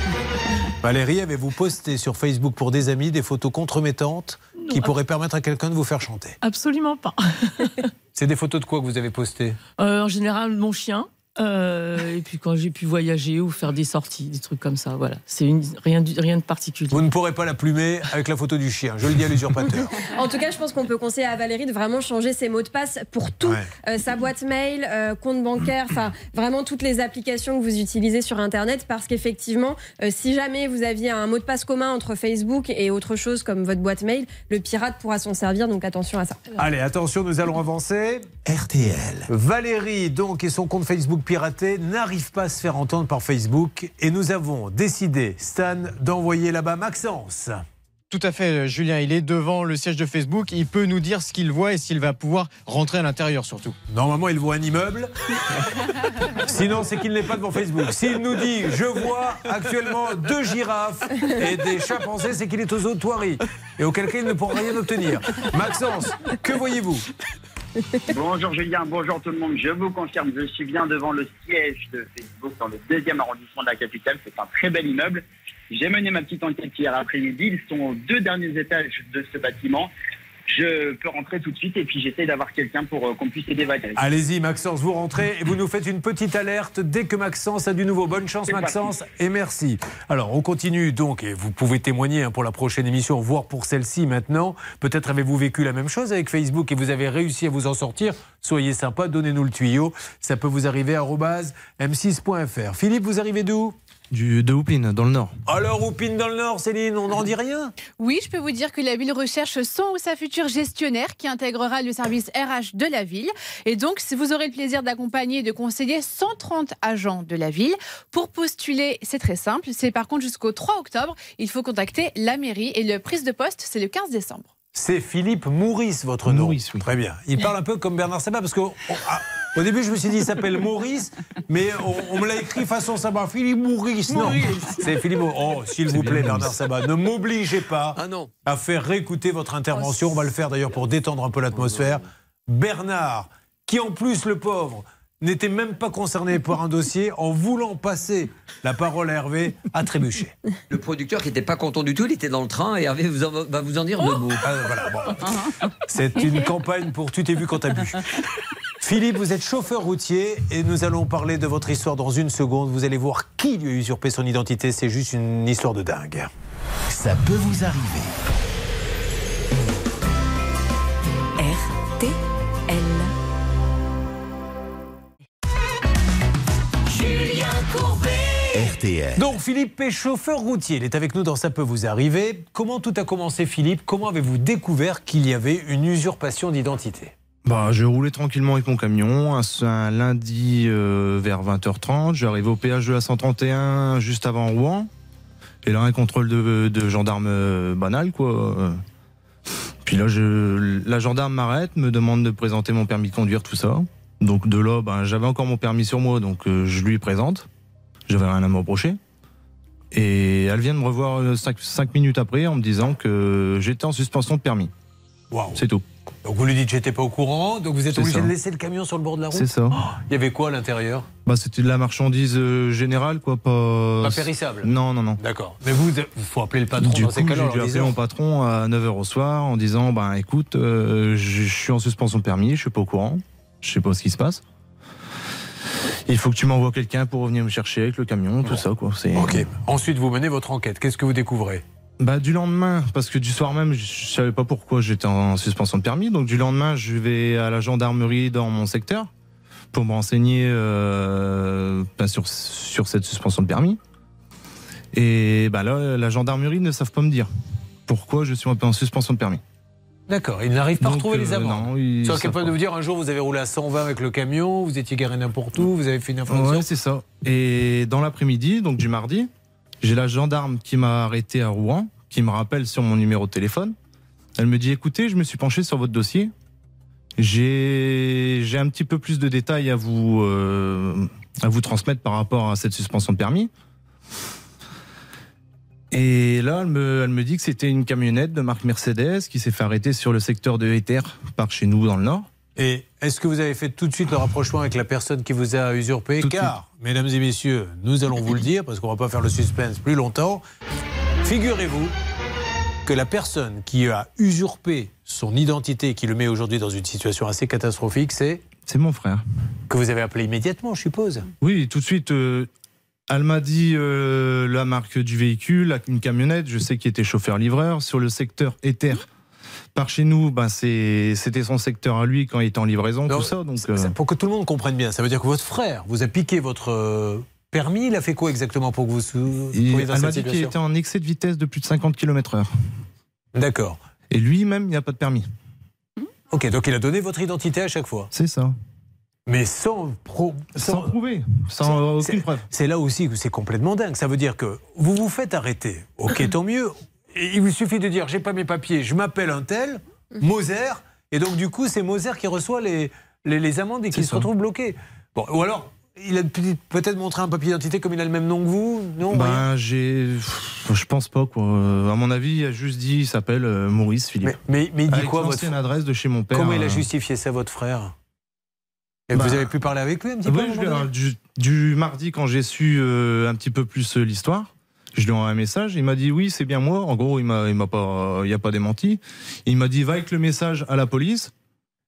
Valérie, avez-vous posté sur Facebook pour des amis des photos compromettantes qui pourraient permettre à quelqu'un de vous faire chanter? Absolument pas. C'est des photos de quoi que vous avez postées? Euh, en général, mon chien. Euh, et puis quand j'ai pu voyager ou faire des sorties, des trucs comme ça, voilà. C'est une- rien, de particulier. Vous ne pourrez pas la plumer avec la photo du chien, je le dis à l'usurpateur. En tout cas, je pense qu'on peut conseiller à Valérie de vraiment changer ses mots de passe pour tout. Ouais. Euh, sa boîte mail, euh, compte bancaire, enfin vraiment toutes les applications que vous utilisez sur Internet parce qu'effectivement, euh, si jamais vous aviez un mot de passe commun entre Facebook et autre chose comme votre boîte mail, le pirate pourra s'en servir, donc attention à ça. Allez, attention, nous allons avancer. RTL. Valérie, donc, et son compte Facebook piraté n'arrive pas à se faire entendre par Facebook. Et nous avons décidé, Stan, d'envoyer là-bas Maxence. Tout à fait, Julien. Il est devant le siège de Facebook. Il peut nous dire ce qu'il voit et s'il va pouvoir rentrer à l'intérieur surtout. Normalement, il voit un immeuble. Sinon, c'est qu'il n'est pas devant Facebook. S'il nous dit je vois actuellement deux girafes et des chimpanzés, c'est qu'il est aux eaux de. Et auquel cas, il ne pourra rien obtenir. Maxence, que voyez-vous? Bonjour Julien, bonjour tout le monde. Je vous confirme, je suis bien devant le siège de Facebook dans le deuxième arrondissement de la capitale. C'est un très bel immeuble. J'ai mené ma petite enquête hier après-midi. Ils sont aux deux derniers étages de ce bâtiment. Je peux rentrer tout de suite et puis j'essaie d'avoir quelqu'un pour euh, qu'on puisse aider Valérie. Allez-y, Maxence, vous rentrez et vous nous faites une petite alerte dès que Maxence a du nouveau. Bonne chance, Maxence, et merci. Alors, on continue donc, et vous pouvez témoigner hein, pour la prochaine émission, voire pour celle-ci maintenant. Peut-être avez-vous vécu la même chose avec Facebook et vous avez réussi à vous en sortir. Soyez sympa, donnez-nous le tuyau. Ça peut vous arriver à m6.fr. Philippe, vous arrivez d'où? Du, de Houpine, dans le Nord. Alors, Oupine dans le Nord, Céline, on n'en dit rien? Oui, je peux vous dire que la ville recherche son ou sa future gestionnaire qui intégrera le service RH de la ville. Et donc, si vous aurez le plaisir d'accompagner et de conseiller 130 agents de la ville, pour postuler, c'est très simple. C'est par contre jusqu'au 3 octobre, il faut contacter la mairie et le prise de poste, c'est le 15 décembre. C'est Philippe Maurice, votre nom. Très bien. Il parle un peu comme Bernard Sabat, parce que oh, ah, au début, je me suis dit, il s'appelle Maurice, mais on, on me l'a écrit façon Sabat. Philippe Maurice, non. Maurice. C'est Philippe Maurice. Oh, s'il vous plaît, Bernard Sabat, ne m'obligez pas Ah non. à faire réécouter votre intervention. On va le faire d'ailleurs pour détendre un peu l'atmosphère. Bernard, qui en plus, le pauvre, n'était même pas concerné par un dossier, en voulant passer la parole à Hervé, a trébuché. Le producteur qui n'était pas content du tout, il était dans le train et Hervé vous en- va vous en dire deux mots. Ah, voilà, bon. C'est une campagne pour tu t'es vu quand t'as bu. Philippe, vous êtes chauffeur routier et nous allons parler de votre histoire dans une seconde. Vous allez voir qui lui a usurpé son identité. C'est juste une histoire de dingue. Ça peut vous arriver. RTL. Donc Philippe est chauffeur routier. Il est avec nous dans Ça peut vous arriver. Comment tout a commencé Philippe? Comment avez-vous découvert qu'il y avait une usurpation d'identité? Bah, je roulais tranquillement avec mon camion un, un lundi euh, vers 20h30. J'arrive au péage de la 131 juste avant Rouen. Et là, un contrôle de, de gendarme euh, banal, quoi. Euh, Puis là, je, la gendarme m'arrête, me demande de présenter mon permis de conduire, tout ça. Donc de là, ben, j'avais encore mon permis sur moi, donc euh, je lui présente. J'avais rien à me reprocher. Et elle vient de me revoir 5 minutes après en me disant que j'étais en suspension de permis. Waouh. C'est tout. Donc vous lui dites j'étais pas au courant, donc vous êtes obligé ça. de laisser le camion sur le bord de la route C'est ça. Oh, Il y avait quoi à l'intérieur? Bah, c'était de la marchandise euh, générale, quoi, pas. Pas périssable Non, non, non. D'accord. Mais vous, il faut appeler le patron du dans coup, j'ai dû appeler disant- mon patron à 9h au soir en disant ben écoute, euh, je suis en suspension de permis, je suis pas au courant, je sais pas ce qui se passe. Il faut que tu m'envoies quelqu'un pour venir me chercher avec le camion, tout ça, quoi. Ok. Ensuite, vous menez votre enquête. Qu'est-ce que vous découvrez? Bah, du lendemain, parce que du soir même, je je savais pas pourquoi j'étais en suspension de permis. Donc, du lendemain, je vais à la gendarmerie dans mon secteur pour me renseigner euh, bah, sur, sur cette suspension de permis. Et bah, là, la gendarmerie ne savent pas me dire pourquoi je suis en suspension de permis. D'accord. Il n'arrive pas à retrouver les euh, amendes. non, ils sont capables de vous dire un jour, vous avez roulé à 120 avec le camion, vous étiez garé n'importe où, vous avez fait une infraction. Ouais, c'est ça. Et dans l'après-midi, donc du mardi, j'ai la gendarme qui m'a arrêté à Rouen, qui me rappelle sur mon numéro de téléphone. Elle me dit écoutez, je me suis penché sur votre dossier. J'ai j'ai un petit peu plus de détails à vous, euh, à vous transmettre par rapport à cette suspension de permis. Et là, elle me, elle me dit que c'était une camionnette de marque Mercedes qui s'est fait arrêter sur le secteur de Ether, par chez nous dans le Nord. Et est-ce que vous avez fait tout de suite le rapprochement avec la personne qui vous a usurpé? Tout Car, mesdames et messieurs, nous allons vous le dire, parce qu'on va pas faire le suspense plus longtemps. Figurez-vous que la personne qui a usurpé son identité, qui le met aujourd'hui dans une situation assez catastrophique, c'est C'est mon frère. Que vous avez appelé immédiatement, je suppose. Oui, tout de suite. euh, elle m'a dit euh, la marque du véhicule, une camionnette. Je sais qu'il était chauffeur-livreur. Sur le secteur Ether, par chez nous, ben, c'était son secteur à lui quand il était en livraison, tout ça. Donc, euh, Pour que tout le monde comprenne bien, ça veut dire que votre frère vous a piqué votre euh, permis. Il a fait quoi exactement pour que vous vous trouviez dans elle m'a dit qu'il était en excès de vitesse de plus de 50 km/h. D'accord. Et lui-même, il n'a pas de permis. Ok, donc il a donné votre identité à chaque fois. C'est ça. Mais sans, pro- Sans prouver, sans aucune preuve. C'est là aussi que c'est complètement dingue. Ça veut dire que vous vous faites arrêter. Ok, tant mieux. Et il vous suffit de dire j'ai pas mes papiers, je m'appelle un tel, Moser, et donc du coup c'est Moser qui reçoit les, les, les amendes et qui se retrouve bloqué. Bon, ou alors il a peut- peut-être montré un papier d'identité comme il a le même nom que vous Non Ben, j'ai. Je pense pas, quoi. Euh, À mon avis, il a juste dit il s'appelle euh, Maurice Philippe. Mais, mais il dit Avec quoi votre adresse de chez mon père. Comment il a euh, justifié ça, votre frère? Et Bah, vous avez pu parler avec lui un petit peu Oui, du, du mardi, quand j'ai su euh, un petit peu plus euh, l'histoire, je lui ai envoyé un message. Il m'a dit oui, c'est bien moi. En gros, il m'a, il m'a pas, il a pas démenti. Il m'a dit va avec le message à la police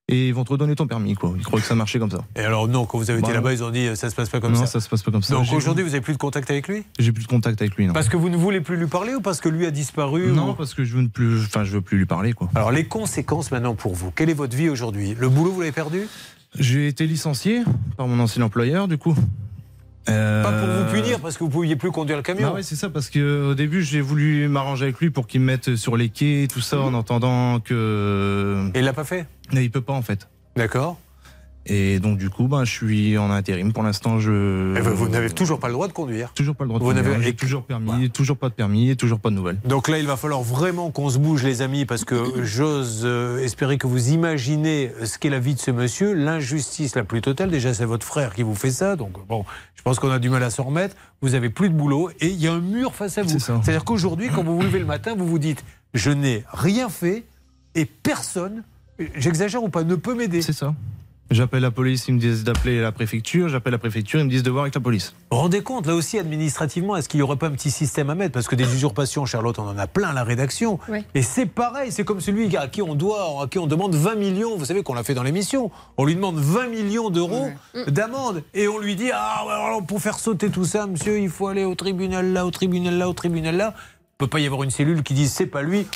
et ils vont te redonner ton permis. Quoi. Il croyait que ça marchait comme ça. Et alors non, quand vous avez été Bah, là-bas, ils ont dit euh, ça se passe pas comme non, ça. ça se passe pas comme ça. Donc J'ai- aujourd'hui, vous avez plus de contact avec lui? J'ai plus de contact avec lui. Non, Parce que vous ne voulez plus lui parler ou parce que lui a disparu non ou- parce que je veux ne plus, enfin, je veux plus lui parler. Quoi. Alors les conséquences maintenant pour vous. Quelle est votre vie aujourd'hui? Le boulot, vous l'avez perdu? J'ai été licencié par mon ancien employeur, du coup. Euh, Pas pour vous punir parce que vous pouviez plus conduire le camion. Bah ouais, c'est ça, parce qu'au début, j'ai voulu m'arranger avec lui pour qu'il me mette sur les quais, tout ça, en entendant que. Et il l'a pas fait? Mais il peut pas, en fait. D'accord. Et donc, du coup, ben, je suis en intérim. Pour l'instant, je. Ben, vous n'avez toujours pas le droit de conduire. Toujours pas le droit de Vous conduire. J'ai toujours permis, toujours pas de permis et toujours pas de nouvelles. Donc là, il va falloir vraiment qu'on se bouge, les amis, parce que j'ose euh, espérer que vous imaginez ce qu'est la vie de ce monsieur, l'injustice la plus totale. Déjà, c'est votre frère qui vous fait ça, donc bon, je pense qu'on a du mal à s'en remettre. Vous avez plus de boulot et il y a un mur face à vous. C'est-à-dire qu'aujourd'hui, quand vous vous levez le matin, vous vous dites je n'ai rien fait et personne, j'exagère ou pas, ne peut m'aider. C'est ça. J'appelle la police, ils me disent d'appeler la préfecture. J'appelle la préfecture, ils me disent de voir avec la police. Vous vous rendez compte, là aussi, administrativement, est-ce qu'il n'y aurait pas un petit système à mettre? Parce que des usurpations, Charlotte, on en a plein à la rédaction. Et c'est pareil, c'est comme celui à qui on doit, à qui on demande 20 millions. Vous savez qu'on l'a fait dans l'émission. On lui demande 20 millions d'euros d'amende. Et on lui dit, ah, ouais, alors, pour faire sauter tout ça, monsieur, il faut aller au tribunal là, au tribunal là, au tribunal là. Il peut pas y avoir une cellule qui dise, c'est pas lui.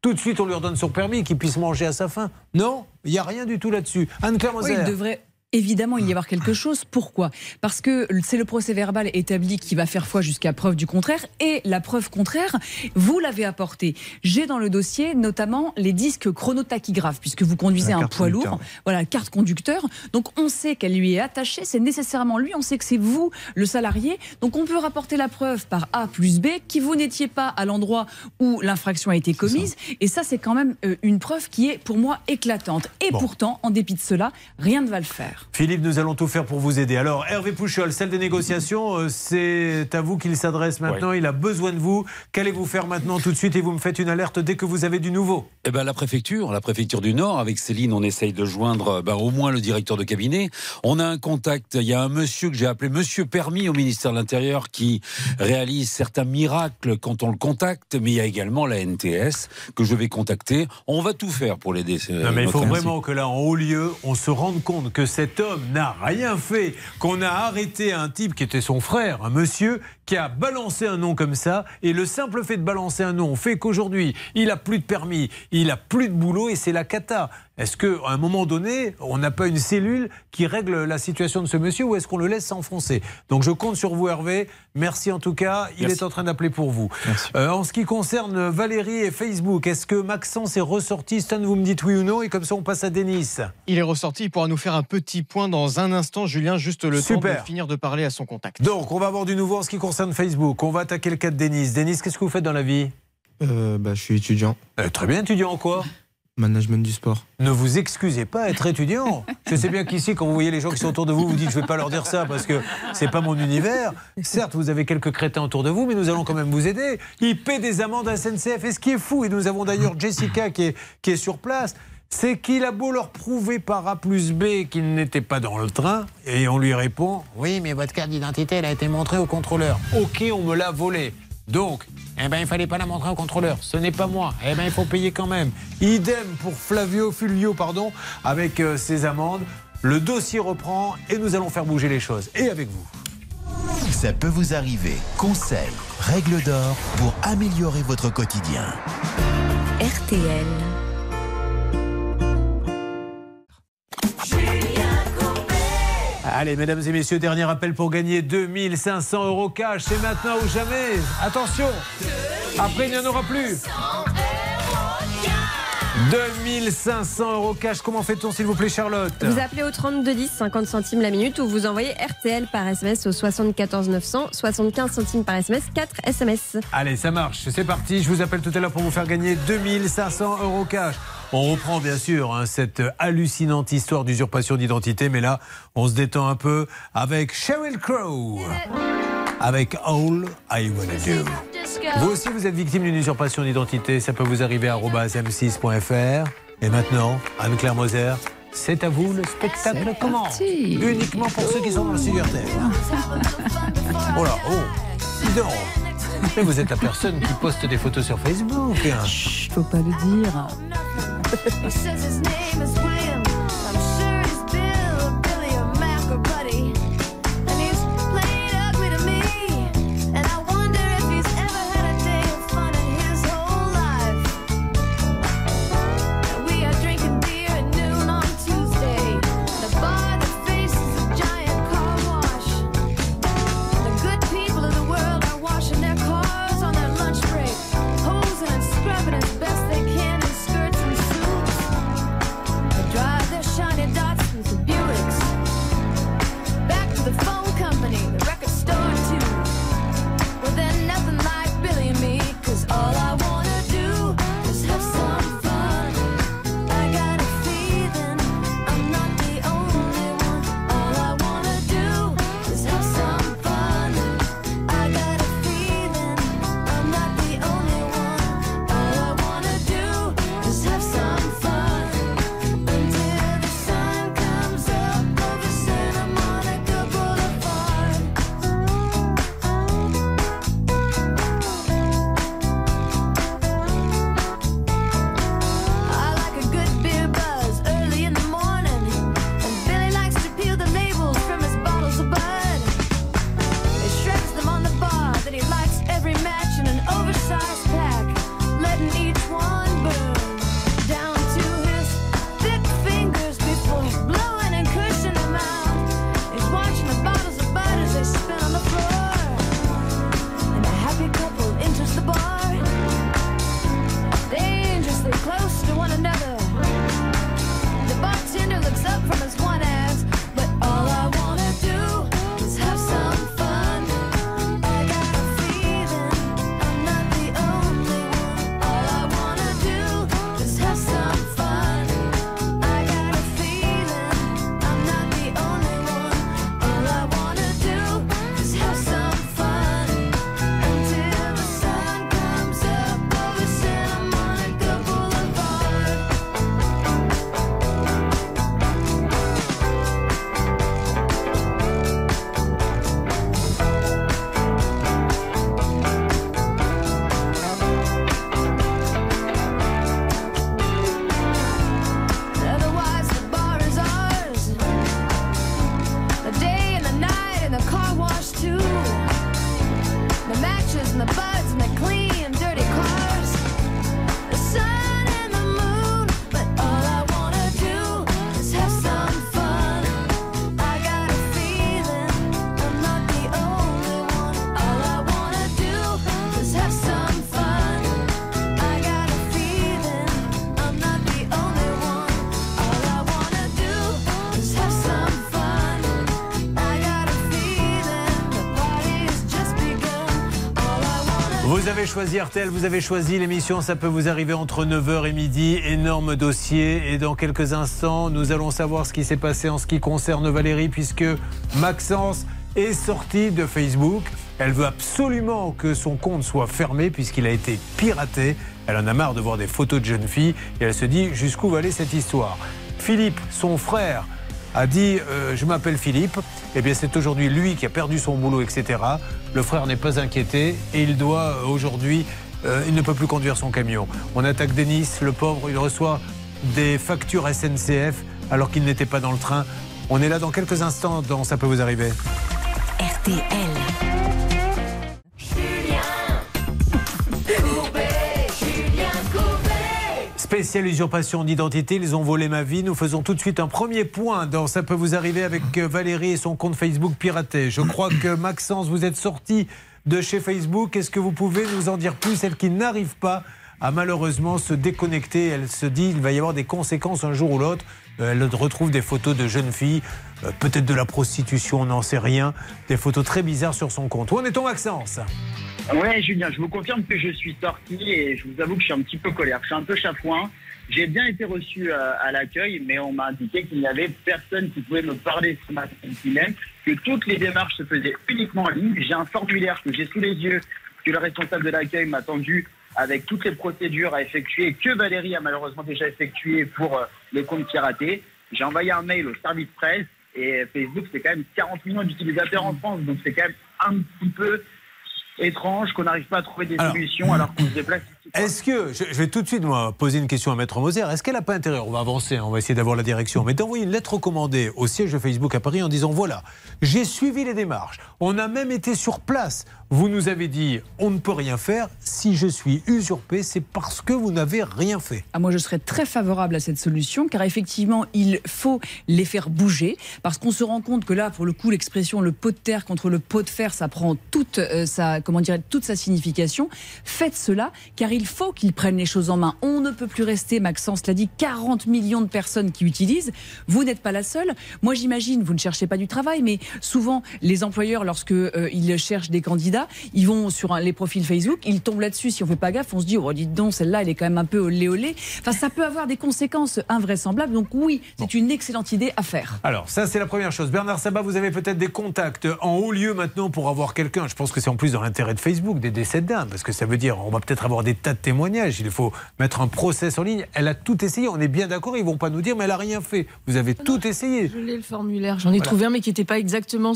Tout de suite, on lui redonne son permis, qu'il puisse manger à sa faim. Non, il n'y a rien du tout là-dessus. Anne-Claire Oui, Moser. il devrait évidemment y avoir quelque chose. Pourquoi? Parce que c'est le procès verbal établi qui va faire foi jusqu'à preuve du contraire. Et la preuve contraire, vous l'avez apportée. J'ai dans le dossier notamment les disques chronotachygraphes, puisque vous conduisez un poids conducteur. lourd. Voilà, carte conducteur. Donc on sait qu'elle lui est attachée, c'est nécessairement lui, on sait que c'est vous, le salarié. Donc on peut rapporter la preuve par A plus B, qui vous n'étiez pas à l'endroit où l'infraction a été commise. Et ça, c'est quand même euh, une preuve qui est pour moi éclatante. Et Bon. pourtant, en dépit de cela, rien ne va le faire. Philippe, nous allons tout faire pour vous aider. Alors, Hervé Pouchol, celle des négociations, euh, c'est à vous qu'il s'adresse maintenant. Il a besoin de vous. Qu'allez-vous faire maintenant tout de suite Et vous me faites une alerte dès que vous avez du nouveau? Eh ben, la préfecture, la préfecture du Nord, avec Céline, on essaye de joindre ben, au moins le directeur de cabinet. On a un contact, il y a un monsieur que j'ai appelé Monsieur Permis au ministère de l'Intérieur qui réalise certains miracles quand on le contacte, mais il y a également la NTS que je vais contacter. On va tout faire pour l'aider. euh, Non, mais il faut vraiment que là, en haut lieu, on se rende compte que cet homme n'a rien fait, qu'on a arrêté un type qui était son frère, un monsieur qui a balancé un nom comme ça, et le simple fait de balancer un nom fait qu'aujourd'hui, il a plus de permis, il a plus de boulot, et c'est la cata. Est-ce qu'à un moment donné, on n'a pas une cellule qui règle la situation de ce monsieur, ou est-ce qu'on le laisse s'enfoncer? Donc je compte sur vous, Hervé. Merci en tout cas. Il Merci. est en train d'appeler pour vous. Euh, en ce qui concerne Valérie et Facebook, est-ce que Maxence est ressorti? Stan, vous me dites oui ou non, et comme ça on passe à Denis. Il est ressorti, il pourra nous faire un petit point dans un instant, Julien, juste le temps Super. de finir de parler à son contact. Donc, on va avoir du nouveau en ce qui concerne Facebook. On va attaquer le cas de Denis. Denis, qu'est-ce que vous faites dans la vie? Euh, bah, je suis étudiant. Euh, Très bien, étudiant en quoi? Management du sport. Ne vous excusez pas être étudiant. Je sais bien qu'ici, quand vous voyez les gens qui sont autour de vous, vous dites je ne vais pas leur dire ça parce que c'est pas mon univers. Certes, vous avez quelques crétins autour de vous, mais nous allons quand même vous aider. Il paie des amendes à SNCF. Et ce qui est fou, et nous avons d'ailleurs Jessica qui est, qui est sur place, c'est qu'il a beau leur prouver par A plus B qu'il n'était pas dans le train, et on lui répond Oui, mais votre carte d'identité, elle a été montrée au contrôleur. Ok, on me l'a volée. Donc, eh ben, il fallait pas la montrer au contrôleur. Ce n'est pas moi. Eh ben, il faut payer quand même. Idem pour Flavio, Fulvio, pardon, avec euh, ses amendes. Le dossier reprend et nous allons faire bouger les choses. Et avec vous. Ça peut vous arriver. Conseils, règles d'or pour améliorer votre quotidien. RTL. Allez, mesdames et messieurs, dernier appel pour gagner 2500 euros cash. C'est maintenant ou jamais. Attention, après il n'y en aura plus. 2500 euros cash. Comment fait-on, s'il vous plaît, Charlotte Vous appelez au 3210, 50 centimes la minute, ou vous envoyez RTL par SMS au 74 900, 75 centimes par SMS, 4 SMS. Allez, ça marche. C'est parti. Je vous appelle tout à l'heure pour vous faire gagner 2500 euros cash. On reprend bien sûr hein, cette hallucinante histoire d'usurpation d'identité, mais là, on se détend un peu avec Sheryl Crow. Avec All I Wanna Do. Vous aussi, vous êtes victime d'une usurpation d'identité. Ça peut vous arriver à m6.fr. Et maintenant, Anne-Claire Moser, c'est à vous, le spectacle commence. Uniquement pour ceux qui sont dans le studio. Oh là, oh, dis donc. Mais vous êtes la personne qui poste des photos sur Facebook. Chut, faut pas le dire. He says his name is William. Avez choisi RTL, vous avez choisi l'émission Ça peut vous arriver entre 9h et midi. Énorme dossier. Et dans quelques instants, nous allons savoir ce qui s'est passé en ce qui concerne Valérie, puisque Maxence est sortie de Facebook. Elle veut absolument que son compte soit fermé, puisqu'il a été piraté. Elle en a marre de voir des photos de jeunes filles. Et elle se dit jusqu'où va aller cette histoire? Philippe, son frère, a dit euh, Je m'appelle Philippe. Eh bien, c'est aujourd'hui lui qui a perdu son boulot, etc. Le frère n'est pas inquiété et il doit euh, aujourd'hui. euh, il ne peut plus conduire son camion. On attaque Denis, le pauvre, il reçoit des factures SNCF alors qu'il n'était pas dans le train. On est là dans quelques instants dans Ça peut vous arriver. RTL. Spéciale usurpation d'identité, ils ont volé ma vie. Nous faisons tout de suite un premier point dans Ça peut vous arriver avec euh, Valérie et son compte Facebook piraté. Je crois que Maxence, vous êtes sorti de chez Facebook. Est-ce que vous pouvez nous en dire plus? Elle qui n'arrive pas à malheureusement se déconnecter. Elle se dit il va y avoir des conséquences un jour ou l'autre. Euh, Elle retrouve des photos de jeunes filles, euh, peut-être de la prostitution, on n'en sait rien. Des photos très bizarres sur son compte. Où en est-on, Maxence? Ouais, Julien, je vous confirme que je suis sorti et je vous avoue que je suis un petit peu colère. Je suis un peu chafouin. J'ai bien été reçu euh, à l'accueil, mais on m'a indiqué qu'il n'y avait personne qui pouvait me parler ce matin que toutes les démarches se faisaient uniquement en ligne. J'ai un formulaire que j'ai sous les yeux, que le responsable de l'accueil m'a tendu avec toutes les procédures à effectuer, que Valérie a malheureusement déjà effectué pour euh, le compte piraté. J'ai envoyé un mail au service presse et Facebook, c'est quand même 40 millions d'utilisateurs en France, donc c'est quand même un petit peu étrange qu'on n'arrive pas à trouver des Alors, solutions alors qu'on se déplace. Est-ce que, je, vais tout de suite moi, poser une question à Maître Moser, est-ce qu'elle n'a pas intérêt, on va avancer, hein, on va essayer d'avoir la direction, mais d'envoyer une lettre recommandée au siège de Facebook à Paris en disant voilà, j'ai suivi les démarches, on a même été sur place, vous nous avez dit on ne peut rien faire, si je suis usurpé, c'est parce que vous n'avez rien fait. Ah, moi, je serais très favorable à cette solution, car effectivement, il faut les faire bouger, parce qu'on se rend compte que là, pour le coup, l'expression le pot de terre contre le pot de fer, ça prend toute, euh, sa, comment dire, toute sa signification. Faites cela, car il faut qu'ils prennent les choses en main. On ne peut plus rester, Maxence l'a dit, 40 millions de personnes qui utilisent. Vous n'êtes pas la seule. Moi, j'imagine, vous ne cherchez pas du travail, mais souvent, les employeurs, lorsque euh, ils cherchent des candidats, ils vont sur un- les profils Facebook, ils tombent là-dessus. Si on fait pas gaffe, on se dit, oh, dites donc, celle-là, elle est quand même un peu olé olé. Enfin, ça peut avoir des conséquences invraisemblables. Donc oui, c'est une excellente idée à faire. Alors, ça, c'est la première chose. Bernard Sabat, vous avez peut-être des contacts en haut lieu maintenant pour avoir quelqu'un. Je pense que c'est en plus dans l'intérêt de Facebook d'aider cette dame, parce que ça veut dire on va peut-être avoir des tas de témoignages. Il faut mettre un process en ligne. Elle a tout essayé. On est bien d'accord. Ils vont pas nous dire, mais elle a rien fait. Vous avez tout essayé. Je l'ai le formulaire. J'en ai Voilà. trouvé un, mais qui n'était pas exactement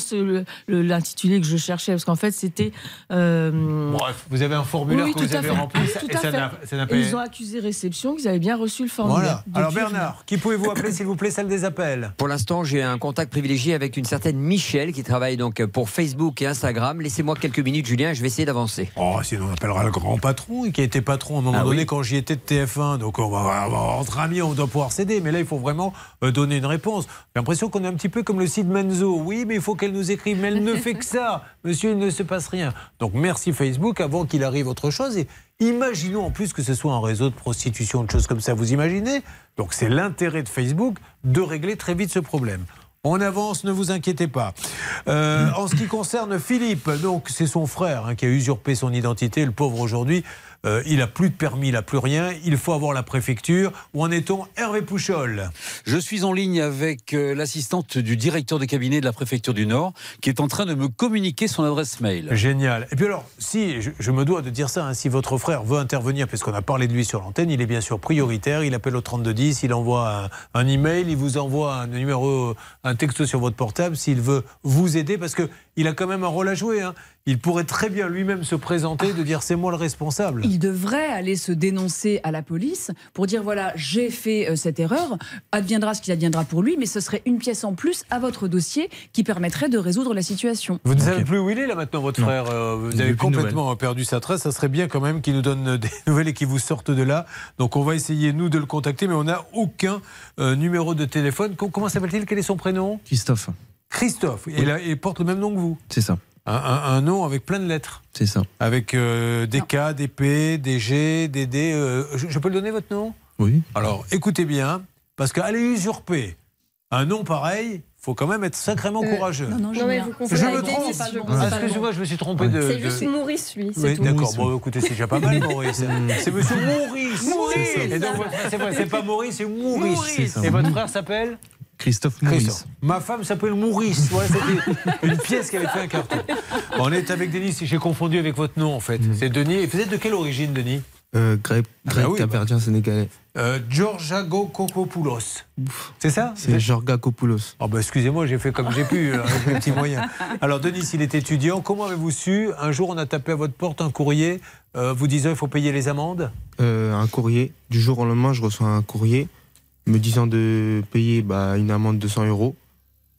l'intitulé que je cherchais, parce qu'en fait, c'était. euh, Bref, vous avez un formulaire oui, que tout vous à avez fait. rempli. Et ça n'a- pas- ils ont accusé réception qu'ils avaient bien reçu le formulaire. Voilà. Alors Bernard, qui pouvez-vous appeler s'il vous plaît, celle des appels? Pour l'instant, j'ai un contact privilégié avec une certaine Michel qui travaille donc pour Facebook et Instagram. Laissez-moi quelques minutes, Julien, je vais essayer d'avancer. Oh, sinon on appellera le grand patron, qui a été patron à un moment Ah donné oui. quand j'y étais de TF1. Donc on va, entre amis, on doit pouvoir céder. Mais là, il faut vraiment euh, donner une réponse. J'ai l'impression qu'on est un petit peu comme le site Menzo. Oui, mais il faut qu'elle nous écrive. Mais elle ne fait que ça. Monsieur, il ne se passe rien. Donc merci Facebook avant qu'il arrive autre chose. Et imaginons en plus que ce soit un réseau de prostitution, de choses comme ça. Vous imaginez? Donc c'est l'intérêt de Facebook de régler très vite ce problème. On avance, ne vous inquiétez pas. Euh, en ce qui concerne Philippe, donc c'est son frère hein, qui a usurpé son identité. Le pauvre aujourd'hui, euh, il a plus de permis, il a plus rien. Il faut avoir la préfecture. Où en est-on, Hervé Pouchol? Je suis en ligne avec euh, l'assistante du directeur de cabinet de la préfecture du Nord qui est en train de me communiquer son adresse mail. Génial. Et puis alors, si je, je me dois de dire ça, hein, si votre frère veut intervenir, puisqu'on a parlé de lui sur l'antenne, il est bien sûr prioritaire. Il appelle au 3210, il envoie un, un email, il vous envoie un numéro, un texto sur votre portable s'il veut vous aider, parce que il a quand même un rôle à jouer. hein. Il pourrait très bien lui-même se présenter, de dire c'est moi le responsable. Il devrait aller se dénoncer à la police pour dire voilà, j'ai fait euh, cette erreur, adviendra ce qu'il adviendra pour lui, mais ce serait une pièce en plus à votre dossier qui permettrait de résoudre la situation. Vous ne savez plus où il est là maintenant, votre Non. frère. euh, vous avez complètement perdu sa trace. Ça serait bien quand même qu'il nous donne des nouvelles et qu'il vous sorte de là. Donc on va essayer nous de le contacter, mais on n'a aucun euh, numéro de téléphone. Com- Comment s'appelle-t-il? Quel est son prénom? Christophe. Christophe. Et là, il porte le même nom que vous. C'est ça. Un, un- un nom avec plein de lettres. C'est ça. Avec euh, des K, des P, des G, des D. euh, je, je peux le donner votre nom? Oui. Alors écoutez bien, parce qu'aller usurper un nom pareil, faut quand même être sacrément Euh, courageux. non, non, Non, mais vous je me trompe. Ah, Excusez-moi, bon. je me suis trompé de. C'est de- juste Maurice, lui. c'est Oui, tout. d'accord. Bon, écoutez, c'est déjà pas mal, Maurice. c'est monsieur Maurice. Maurice. Et donc, votre frère, c'est pas Maurice, c'est Maurice. Ça. Et votre frère s'appelle? Christophe Maurice. Ma femme s'appelle Maurice. Ouais, C'était une pièce qui avait fait un carton. On est avec Denis, j'ai confondu avec votre nom en fait. C'est Denis. Et vous êtes de quelle origine, Denis Euh, grec Ah grec bah oui, capverdien sénégalais. euh, Georgiago Kokopoulos. C'est ça C'est Jorga Kopoulos. Oh bah excusez-moi, j'ai fait comme j'ai pu, là, avec mes petits moyens. Alors Denis, il est étudiant. Comment avez-vous su Un jour, on a tapé à votre porte un courrier euh, vous disant il faut payer les amendes? Euh, un courrier. Du jour au lendemain, je reçois un courrier me disant de payer bah, une amende de 100 euros.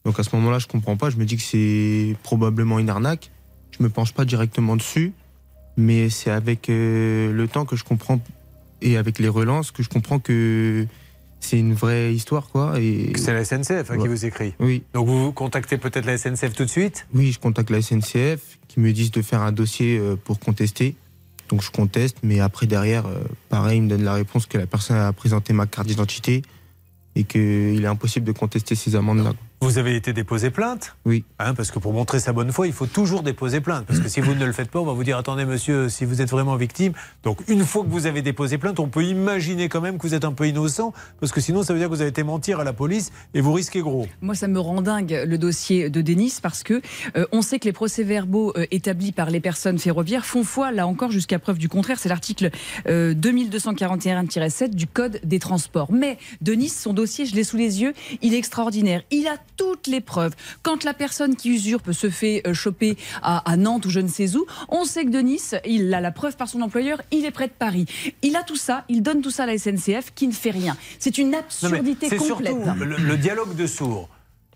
Donc à ce moment-là, je comprends pas. Je me dis que c'est probablement une arnaque. Je me penche pas directement dessus, mais c'est avec euh, le temps que je comprends et avec les relances que je comprends que c'est une vraie histoire, quoi. Et C'est la SNCF hein, qui vous écrit. Oui. Donc vous contactez peut-être la SNCF tout de suite? Oui, je contacte la SNCF qui me disent de faire un dossier euh, pour contester. Donc je conteste, mais après derrière, euh, pareil, ils me donnent la réponse que la personne a présenté ma carte d'identité et qu'il est impossible de contester ces amendes-là. Vous avez été déposé plainte Oui. Hein, parce que pour montrer sa bonne foi, il faut toujours déposer plainte. Parce que si vous ne le faites pas, on va vous dire attendez, monsieur, si vous êtes vraiment victime. Donc, une fois que vous avez déposé plainte, on peut imaginer quand même que vous êtes un peu innocent. Parce que sinon, ça veut dire que vous avez été mentir à la police et vous risquez gros. Moi, ça me rend dingue le dossier de Denis parce que euh, on sait que les procès-verbaux euh, établis par les personnes ferroviaires font foi, là encore, jusqu'à preuve du contraire. C'est l'article euh, 2241-7 du Code des transports. Mais Denis, son dossier, je l'ai sous les yeux, il est extraordinaire. Il a toutes les preuves. Quand la personne qui usurpe se fait euh, choper à, à Nantes ou je ne sais où, on sait que Denis, il a la preuve par son employeur, il est près de Paris. Il a tout ça, il donne tout ça à la SNCF qui ne fait rien. C'est une absurdité complète. surtout le, le dialogue de sourds.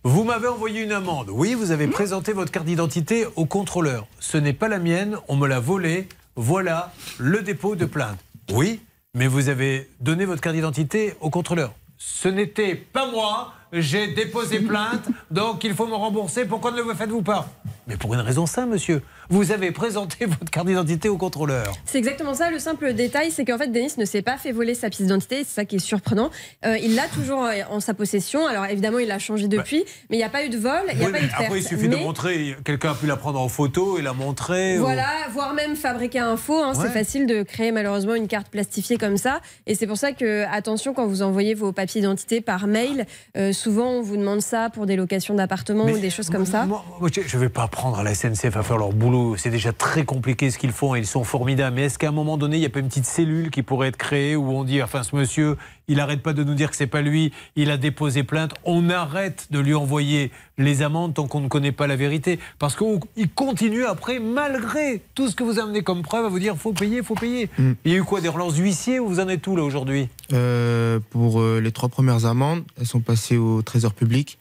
Vous m'avez envoyé une amende. Oui, vous avez présenté votre carte d'identité au contrôleur. Ce n'est pas la mienne, on me l'a volée. Voilà le dépôt de plainte. Oui, mais vous avez donné votre carte d'identité au contrôleur. Ce n'était pas moi, j'ai déposé plainte, donc il faut me rembourser. Pourquoi ne le faites-vous pas? Mais pour une raison simple, monsieur. Vous avez présenté votre carte d'identité au contrôleur. C'est exactement ça. Le simple détail, c'est qu'en fait, Denis ne s'est pas fait voler sa pièce d'identité. C'est ça qui est surprenant. Euh, il l'a toujours en sa possession. Alors évidemment, il l'a changé depuis, mais il n'y a pas eu de vol, il n'y a Oui, pas eu de après, il suffit Mais- de montrer. Quelqu'un a pu la prendre en photo et la montrer. ou- Voilà, voire même fabriquer un faux. hein. Ouais. C'est facile de créer malheureusement une carte plastifiée comme ça. Et c'est pour ça que, attention, quand vous envoyez vos papiers d'identité par mail, euh, souvent on vous demande ça pour des locations d'appartements ou des choses comme ça. Moi, je ne vais pas prendre à la SNCF à faire leur boulot. C'est déjà très compliqué ce qu'ils font et ils sont formidables. Mais est-ce qu'à un moment donné, il n'y a pas une petite cellule qui pourrait être créée où on dit, enfin, ce monsieur, il n'arrête pas de nous dire que c'est pas lui, il a déposé plainte. On arrête de lui envoyer les amendes tant qu'on ne connaît pas la vérité? Parce qu'il continue après, malgré tout ce que vous amenez comme preuve, à vous dire, faut payer, faut payer. Mm. Il y a eu quoi Des relances d'huissier ou vous en êtes où là aujourd'hui? Euh, pour euh, les trois premières amendes, elles sont passées au Trésor public.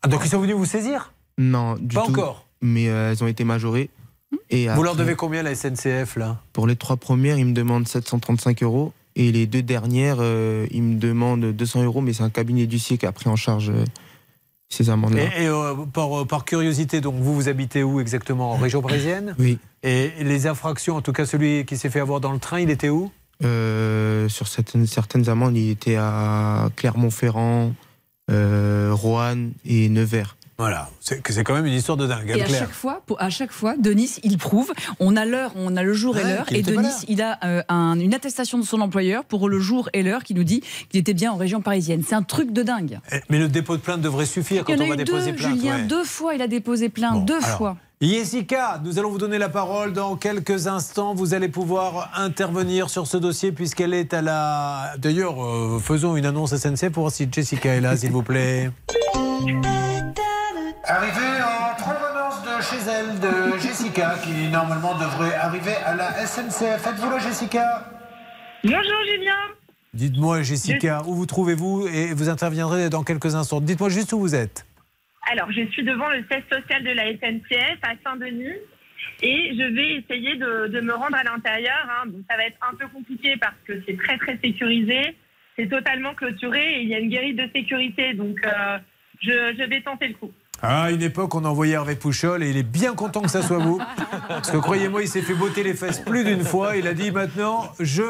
Ah, donc ils sont venus vous saisir? Non, du Pas tout. encore? Mais euh, elles ont été majorées. Et Vous leur devez combien la SNCF là? Pour les trois premières, ils me demandent 735 euros. Et les deux dernières, euh, ils me demandent 200 euros, mais c'est un cabinet d'huissier qui a pris en charge euh, ces amendes-là. Et, et, euh, par, par curiosité, donc vous, vous habitez où exactement? En région parisienne? Oui. Et les infractions, en tout cas celui qui s'est fait avoir dans le train, il était où? Euh, sur certaines, certaines amendes, il était à Clermont-Ferrand, Roanne et Nevers. Voilà, c'est quand même une histoire de dingue. Et à Claire. chaque fois, pour, à chaque fois, Denis, il prouve. On a l'heure, on a le jour et l'heure. Et Denis, il a euh, un- une attestation de son employeur pour le jour et l'heure qui nous dit qu'il était bien en région parisienne. C'est un truc de dingue. Eh, Mais le dépôt de plainte devrait suffire quand il y en on a va eu déposer deux, plainte. Julien. ouais. Deux fois, il a déposé plainte. Bon, deux alors, fois. Jessica, nous allons vous donner la parole dans quelques instants. Vous allez pouvoir intervenir sur ce dossier puisqu'elle est à la. D'ailleurs, euh, faisons une annonce SNCF pour voir si Jessica est là, s'il vous plaît. Arrivée en provenance de chez elle, de Jessica, qui normalement devrait arriver à la SNCF. Êtes-vous là, Jessica? Bonjour Julien. Dites-moi, Jessica, où vous trouvez-vous et vous interviendrez dans quelques instants. Dites-moi juste où vous êtes. Alors, je suis devant le siège social de la SNCF à Saint-Denis et je vais essayer de, de me rendre à l'intérieur. hein. Ça va être un peu compliqué parce que c'est très très sécurisé. C'est totalement clôturé et il y a une guérite de sécurité. Donc, euh, je, je vais tenter le coup. À une époque, on envoyait Hervé Pouchol et il est bien content que ça soit vous. Parce que croyez-moi, il s'est fait botter les fesses plus d'une fois. Il a dit maintenant, je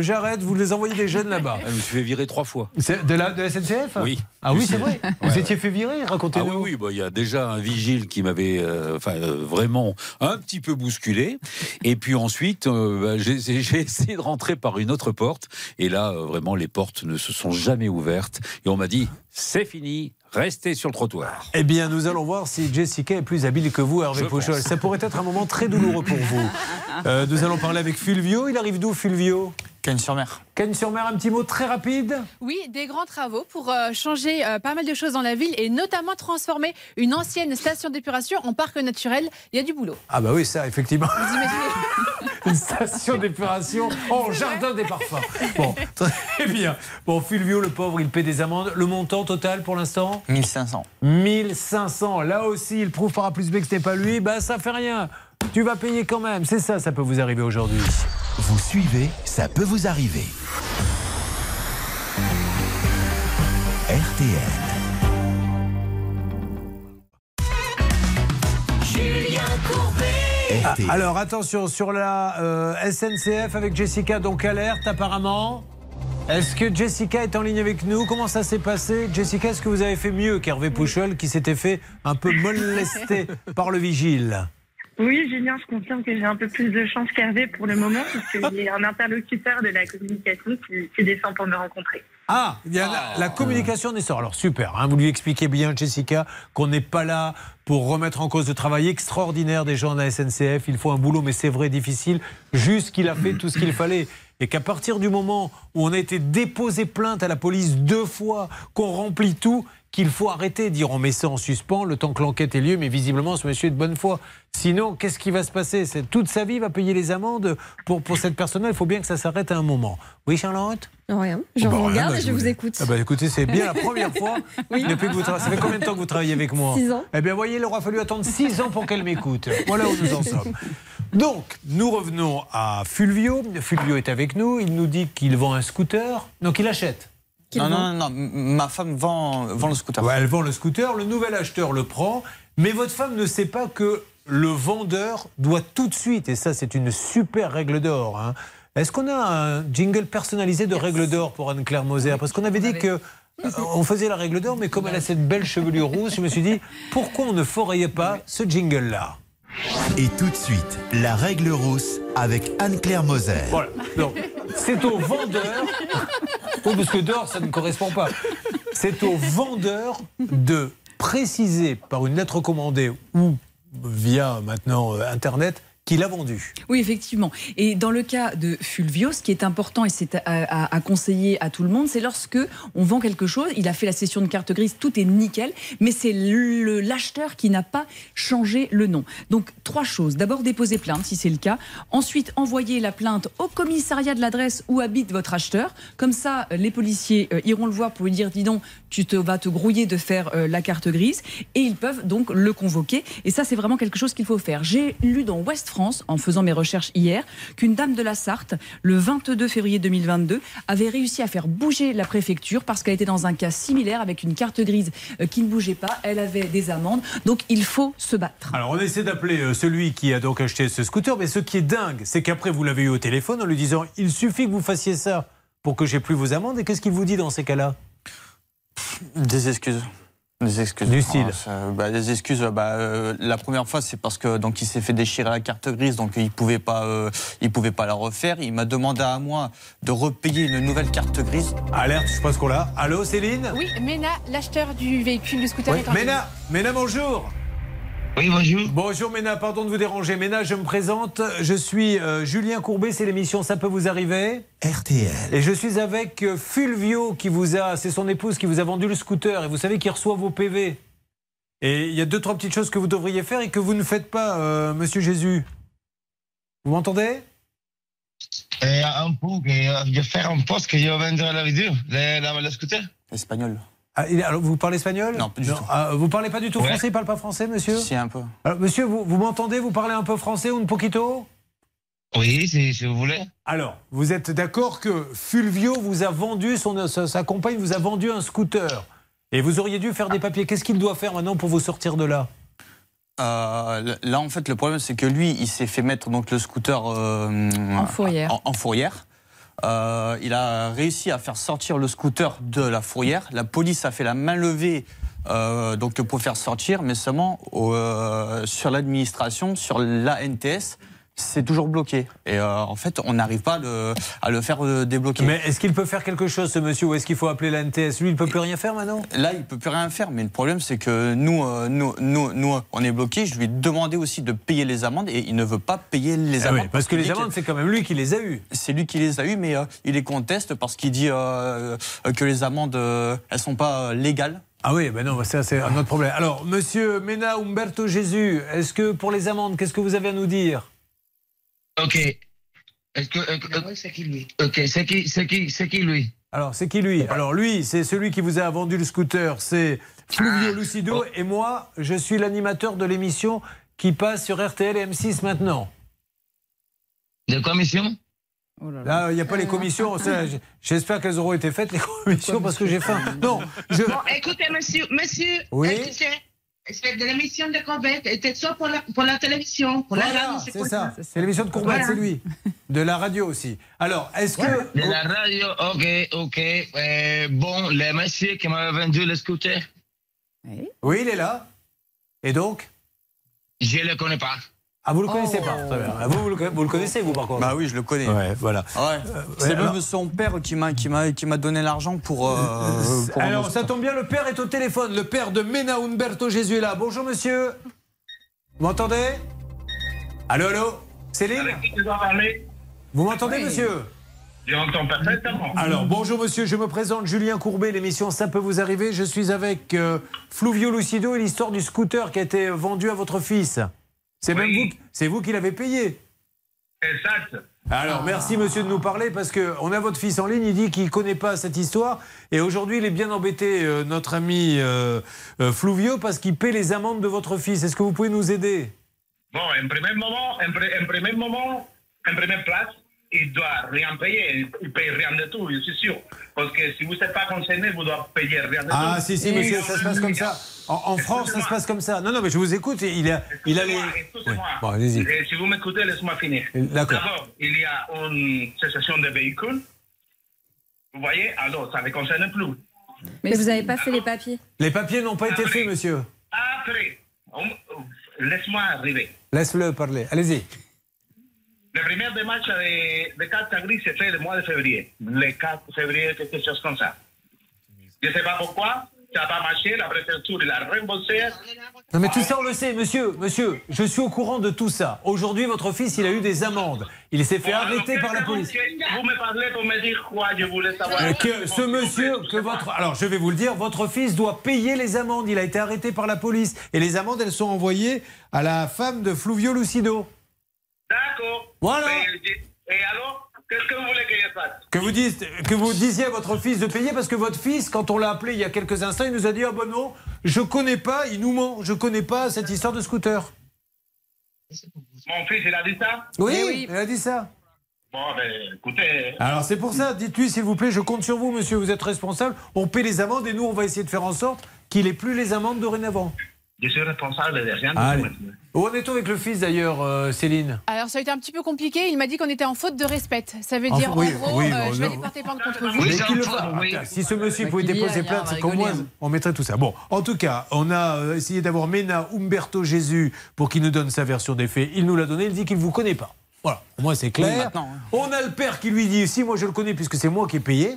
j'arrête, vous les envoyez des jeunes là-bas. Je me suis fait virer trois fois. De la, de la SNCF Oui. Ah oui, c'est vrai. Ouais, Vous ouais. étiez fait virer, racontez-nous. Ah oui, oui, bah, il y a déjà un vigile qui m'avait euh, enfin, euh, vraiment un petit peu bousculé. Et puis ensuite, euh, bah, j'ai j'ai essayé de rentrer par une autre porte. Et là, euh, vraiment, les portes ne se sont jamais ouvertes. Et on m'a dit, c'est fini, restez sur le trottoir. Eh bien, nous allons voir si Jessica est plus habile que vous, Hervé Pouchol. Ça pourrait être un moment très douloureux pour vous. Euh, nous allons parler avec Fulvio. Il arrive d'où, Fulvio? Cagnes-sur-Mer. Cagnes-sur-Mer, un petit mot très rapide. Oui, des grands travaux pour euh, changer euh, pas mal de choses dans la ville et notamment transformer une ancienne station d'épuration en parc naturel. Il y a du boulot. Ah bah oui, ça, effectivement. Vous imaginez une station d'épuration en jardin des parfums. Bon, très bien. Bon, Fulvio, le pauvre, il paie des amendes. Le montant total pour l'instant 1500. 1500. Là aussi, il prouve par A plus B que ce n'est pas lui. Bah, ça fait rien. Tu vas payer quand même. C'est ça, ça peut vous arriver aujourd'hui. Vous suivez, ça peut vous arriver. RTL. Ah, alors attention sur la euh, SNCF avec Jessica, donc alerte apparemment. Est-ce que Jessica est en ligne avec nous? Comment ça s'est passé? Jessica, est-ce que vous avez fait mieux qu'Hervé Pouchol qui s'était fait un peu molester par le vigile? Oui, Julien, je confirme que j'ai un peu plus de chance qu'Hervé pour le moment, puisqu'il y a un interlocuteur de la communication qui, qui descend pour me rencontrer. Ah, il y a la, la communication des sorts. Alors super, hein, vous lui expliquez bien, Jessica, qu'on n'est pas là pour remettre en cause le travail extraordinaire des gens de la SNCF. Il faut un boulot, mais c'est vrai, difficile. Juste qu'il a fait tout ce qu'il fallait. Et qu'à partir du moment où on a été déposé plainte à la police deux fois, qu'on remplit tout, qu'il faut arrêter, dire on met ça en suspens le temps que l'enquête ait lieu, mais visiblement ce monsieur est de bonne foi. Sinon, qu'est-ce qui va se passer? Toute sa vie va payer les amendes pour, pour cette personne-là. Il faut bien que ça s'arrête à un moment. Oui, Charlotte? Rien. Je Bah, regarde bah, et je vous écoute. Ah bah écoutez, c'est bien la première fois Oui. depuis que vous travaillez. Ça fait combien de temps que vous travaillez avec moi Six ans. Eh bien, voyez, il aura fallu attendre six ans pour qu'elle m'écoute. Voilà où nous en sommes. Donc, nous revenons à Fulvio. Fulvio est avec nous. Il nous dit qu'il vend un scooter. Donc, il achète. Non, non, non, non, ma femme vend, vend le scooter. Ouais, elle vend le scooter, le nouvel acheteur le prend, mais votre femme ne sait pas que le vendeur doit tout de suite, et ça c'est une super règle d'or. hein. Est-ce qu'on a un jingle personnalisé de règle d'or pour Anne-Claire Moser Parce qu'on avait dit que euh, on faisait la règle d'or, mais comme elle a cette belle chevelure rouge, je me suis dit pourquoi on ne ferait pas ce jingle-là Et tout de suite, la règle rousse avec Anne-Claire Moser. Voilà. Donc, c'est au vendeur. Oui, parce que d'or, ça ne correspond pas. C'est au vendeur de préciser par une lettre commandée ou via maintenant euh, Internet qu'il a vendu. Oui, effectivement. Et dans le cas de Fulvio, ce qui est important et c'est à, conseiller à tout le monde, c'est lorsque on vend quelque chose, il a fait la session de carte grise, tout est nickel, mais c'est l'acheteur qui n'a pas changé le nom. Donc trois choses. D'abord déposer plainte si c'est le cas. Ensuite envoyer la plainte au commissariat de l'adresse où habite votre acheteur. Comme ça, euh, les policiers euh, iront le voir pour lui dire dis donc, tu te vas te grouiller de faire euh, la carte grise et ils peuvent donc le convoquer. Et ça, c'est vraiment quelque chose qu'il faut faire. J'ai lu dans Ouest France, en faisant mes recherches hier, qu'une dame de la Sarthe, le 22 février 2022, avait réussi à faire bouger la préfecture parce qu'elle était dans un cas similaire avec une carte grise euh, qui ne bougeait pas. Elle avait des amendes. Donc il faut se battre. Alors on essaie d'appeler euh, celui qui a donc acheté ce scooter, mais ce qui est dingue, c'est qu'après vous l'avez eu au téléphone en lui disant il suffit que vous fassiez ça pour que j'ai plus vos amendes. Et qu'est-ce qu'il vous dit dans ces cas-là? Des excuses. Des excuses. Du style Ah, bah, Des excuses. bah, euh, la première fois, c'est parce que donc il s'est fait déchirer la carte grise, donc il pouvait pas, euh, il pouvait pas la refaire. Il m'a demandé à moi de repayer une nouvelle carte grise. Alerte, je pense qu'on l'a. Allô, Céline? Oui, Mena, l'acheteur du véhicule, le scooter Oui, est en Ména, Ména, bonjour. Oui, bonjour. Bonjour Ména, pardon de vous déranger. Ména, je me présente. Je suis euh, Julien Courbet, c'est l'émission Ça peut vous arriver. RTL. Et je suis avec euh, Fulvio qui vous a, c'est son épouse qui vous a vendu le scooter et vous savez qu'il reçoit vos PV. Et il y a deux, trois petites choses que vous devriez faire et que vous ne faites pas, euh, monsieur Jésus. Vous m'entendez? Un peu, que je faire un poste que je vendrai la vidéo, le, la, le scooter. Espagnol. Ah, alors, vous parlez espagnol Non, pas du tout. Ah, vous parlez pas du tout Ouais. français, il parle pas français, monsieur Si, un peu. Alors, monsieur, vous, vous m'entendez Vous parlez un peu français ou un poquito Oui, si, si vous voulez. Alors, vous êtes d'accord que Fulvio vous a vendu, son, sa, sa compagne vous a vendu un scooter. Et vous auriez dû faire des papiers. Qu'est-ce qu'il doit faire maintenant pour vous sortir de là Euh, là, en fait, le problème, c'est que lui, il s'est fait mettre donc le scooter euh, En fourrière. En, en fourrière. Euh, il a réussi à faire sortir le scooter de la fourrière. La police a fait la main levée euh, pour faire sortir, mais seulement euh, sur l'administration, sur la NTS, c'est toujours bloqué. Et euh, en fait, on n'arrive pas à le, à le faire euh, débloquer. Mais est-ce qu'il peut faire quelque chose, ce monsieur, ou est-ce qu'il faut appeler la NTS Lui, il ne peut plus rien faire maintenant? Là, il peut plus rien faire, mais le problème, c'est que nous, euh, nous, nous, nous, on est bloqués. Je lui ai demandé aussi de payer les amendes et il ne veut pas payer les Ah amendes. oui, parce que les amendes, c'est quand même lui qui les a eues. C'est lui qui les a eues, mais il les conteste parce qu'il dit que les amendes, elles sont pas légales. Ah oui, ben non, ça c'est un autre problème. Alors, monsieur Mena Umberto Jésus, est-ce que pour les amendes, qu'est-ce que vous avez à nous dire? Ok. Est-ce que. euh, c'est qui lui? Ok, c'est qui, c'est qui, c'est qui lui? Alors, c'est qui lui? Alors, lui, c'est celui qui vous a vendu le scooter. C'est Fluvio Lucido. Et moi, je suis l'animateur de l'émission qui passe sur RTL et M6 maintenant. De commission Là, il n'y a pas les commissions. j- J'espère qu'elles auront été faites, les commissions, parce que j'ai faim. Non, je. Bon, écoutez, monsieur, monsieur, Oui. De l'émission de Corbett, c'était ça pour la, pour la télévision, pour la radio, c'est ça. C'est l'émission de Courbette, Voilà. c'est lui. De la radio aussi. Alors, est-ce que. De la radio, ok, ok. Euh, bon, le monsieur qui m'a vendu le scooter Oui, il est là. Et donc? Je ne le connais pas. Ah, vous le connaissez pas Très bien. Vous, vous le, conna- vous le connaissez, vous, par contre Bah oui, je le connais. Ouais, voilà. Ouais. ouais, C'est alors- même son père qui m'a qui m'a qui m'a donné l'argent pour. euh, pour Alors, ça tombe bien, le père est au téléphone. Le père de Mena Umberto Jésus est là. Bonjour, monsieur. Vous m'entendez? Allô, allô? Céline? Vous m'entendez, Oui. monsieur? J'entends parfaitement. Alors, bonjour monsieur, je me présente Julien Courbet, l'émission Ça peut vous arriver. Je suis avec euh, Fluvio Lucido et l'histoire du scooter qui a été vendu à votre fils. C'est même vous, c'est vous qui l'avez payé. Exact. Alors, merci monsieur de nous parler parce qu'on a votre fils en ligne, il dit qu'il ne connaît pas cette histoire et aujourd'hui il est bien embêté, euh, notre ami euh, euh, Fluvio, parce qu'il paie les amendes de votre fils. Est-ce que vous pouvez nous aider? Bon, en premier moment, en, pre- en premier moment, en première place, il doit rien payer. Il ne paye rien de tout, je suis sûr. Parce que si vous n'êtes pas concerné, vous devez payer rien de tout. Ah si, si monsieur, ça se passe comme ça. En, en France, ça se passe comme ça. Non, non, mais je vous écoute, il a, il a les... Bon, allez-y. Et si vous m'écoutez, laissez-moi finir. D'accord. D'abord, il y a une cessation de véhicules. Vous voyez Alors, ça ne les concerne plus. Mais vous n'avez pas fait les papiers. Les papiers n'ont pas été faits, monsieur. Après, laisse-moi arriver. Laisse-le parler. Allez-y. La première démarche de, de carte grise s'est fait le mois de février. Le 4 février, quelque chose comme ça. Je ne sais pas pourquoi, ça n'a pas marché, la préfecture, il a remboursé. Non mais tout ça on le sait, monsieur, monsieur, je suis au courant de tout ça. Aujourd'hui, votre fils, il a eu des amendes. Il s'est fait Bon, arrêter par la police. vous- me parlez pour me dire quoi Je voulais savoir. Que ce monsieur, que votre... Alors, je vais vous le dire, votre fils doit payer les amendes. Il a été arrêté par la police. Et les amendes, elles sont envoyées à la femme de Fluvio Lucido. D'accord. Voilà. Mais, et alors, qu'est-ce que vous voulez que je fasse Que vous, dites, que vous disiez à votre fils de payer, parce que votre fils, quand on l'a appelé il y a quelques instants, il nous a dit Ah ben non, je connais pas, il nous ment, je connais pas cette histoire de scooter. Mon fils, il a dit ça Oui, il a dit ça. Bon, ben, écoutez. Alors c'est pour ça, dites-lui s'il vous plaît, je compte sur vous, monsieur, vous êtes responsable. On paie les amendes et nous, on va essayer de faire en sorte qu'il ait plus les amendes dorénavant. Je suis responsable de rien. Allez. Où en est-on avec le fils d'ailleurs, euh, Céline Alors ça a été un petit peu compliqué. Il m'a dit qu'on était en faute de respect. Ça veut En dire fa- oui, en gros, oui, euh, bon, je vais non. aller porter plainte contre vous. Mais qu'il le Si ce monsieur pouvait déposer plainte, on c'est qu'au moins hein. on mettrait tout ça. Bon, en tout cas, on a euh, essayé d'avoir Mena Umberto Jésus pour qu'il nous donne sa version des faits. Il nous l'a donné, il dit qu'il ne vous connaît pas. Voilà, au moins c'est Oui, clair. maintenant, hein. On a le père qui lui dit si moi je le connais puisque c'est moi qui ai payé.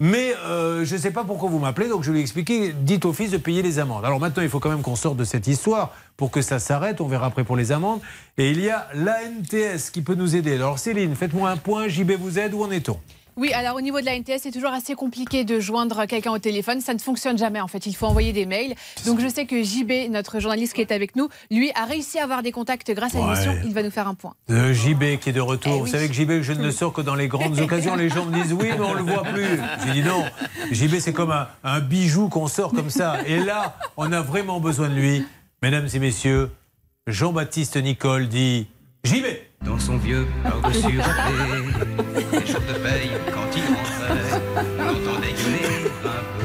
Mais euh, je ne sais pas pourquoi vous m'appelez, donc je lui ai expliqué, dites au fils de payer les amendes. Alors maintenant, il faut quand même qu'on sorte de cette histoire pour que ça s'arrête, on verra après pour les amendes. Et il y a l'ANTS qui peut nous aider. Alors Céline, faites-moi un point, JB vous aide, où en est-on? Oui, alors au niveau de la NTS, c'est toujours assez compliqué de joindre quelqu'un au téléphone. Ça ne fonctionne jamais en fait. Il faut envoyer des mails. Donc je sais que JB, notre journaliste qui est avec nous, lui a réussi à avoir des contacts grâce à Ouais. l'émission. Il va nous faire un point. Le JB qui est de retour. Eh Vous oui. savez que JB, je ne le sors que dans les grandes occasions. Les gens me disent oui, mais on ne le voit plus. J'ai dit non. JB, c'est comme un, un bijou qu'on sort comme ça. Et là, on a vraiment besoin de lui. Mesdames et messieurs, Jean-Baptiste Nicole dit JB. Dans son vieux par-dessus râpé, les jours de paye, quand il rentrait, on l'entendait gueuler un.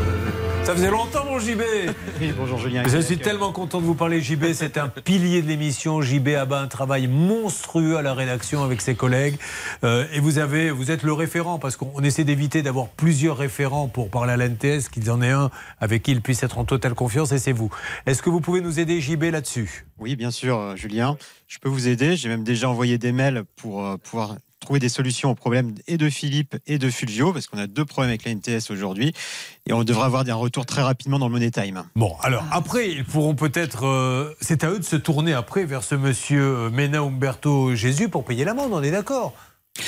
Ça faisait longtemps, mon JB. bonjour Julien. Je suis tellement content de vous parler, JB. C'est un pilier de l'émission. JB abat un travail monstrueux à la rédaction avec ses collègues. Euh, et vous, avez, vous êtes le référent parce qu'on essaie d'éviter d'avoir plusieurs référents pour parler à l'NTS, qu'ils en aient un avec qui il puisse être en totale confiance et c'est vous. Est-ce que vous pouvez nous aider, JB, là-dessus? Oui, bien sûr, euh, Julien. Je peux vous aider. J'ai même déjà envoyé des mails pour euh, pouvoir trouver des solutions aux problèmes et de Philippe et de Fulvio, parce qu'on a deux problèmes avec la NTS aujourd'hui. Et on devrait avoir des retours très rapidement dans le Money Time. Bon, alors après, ils pourront peut-être. euh, c'est à eux de se tourner après vers ce monsieur euh, Mena Umberto Jésus pour payer l'amende, on est d'accord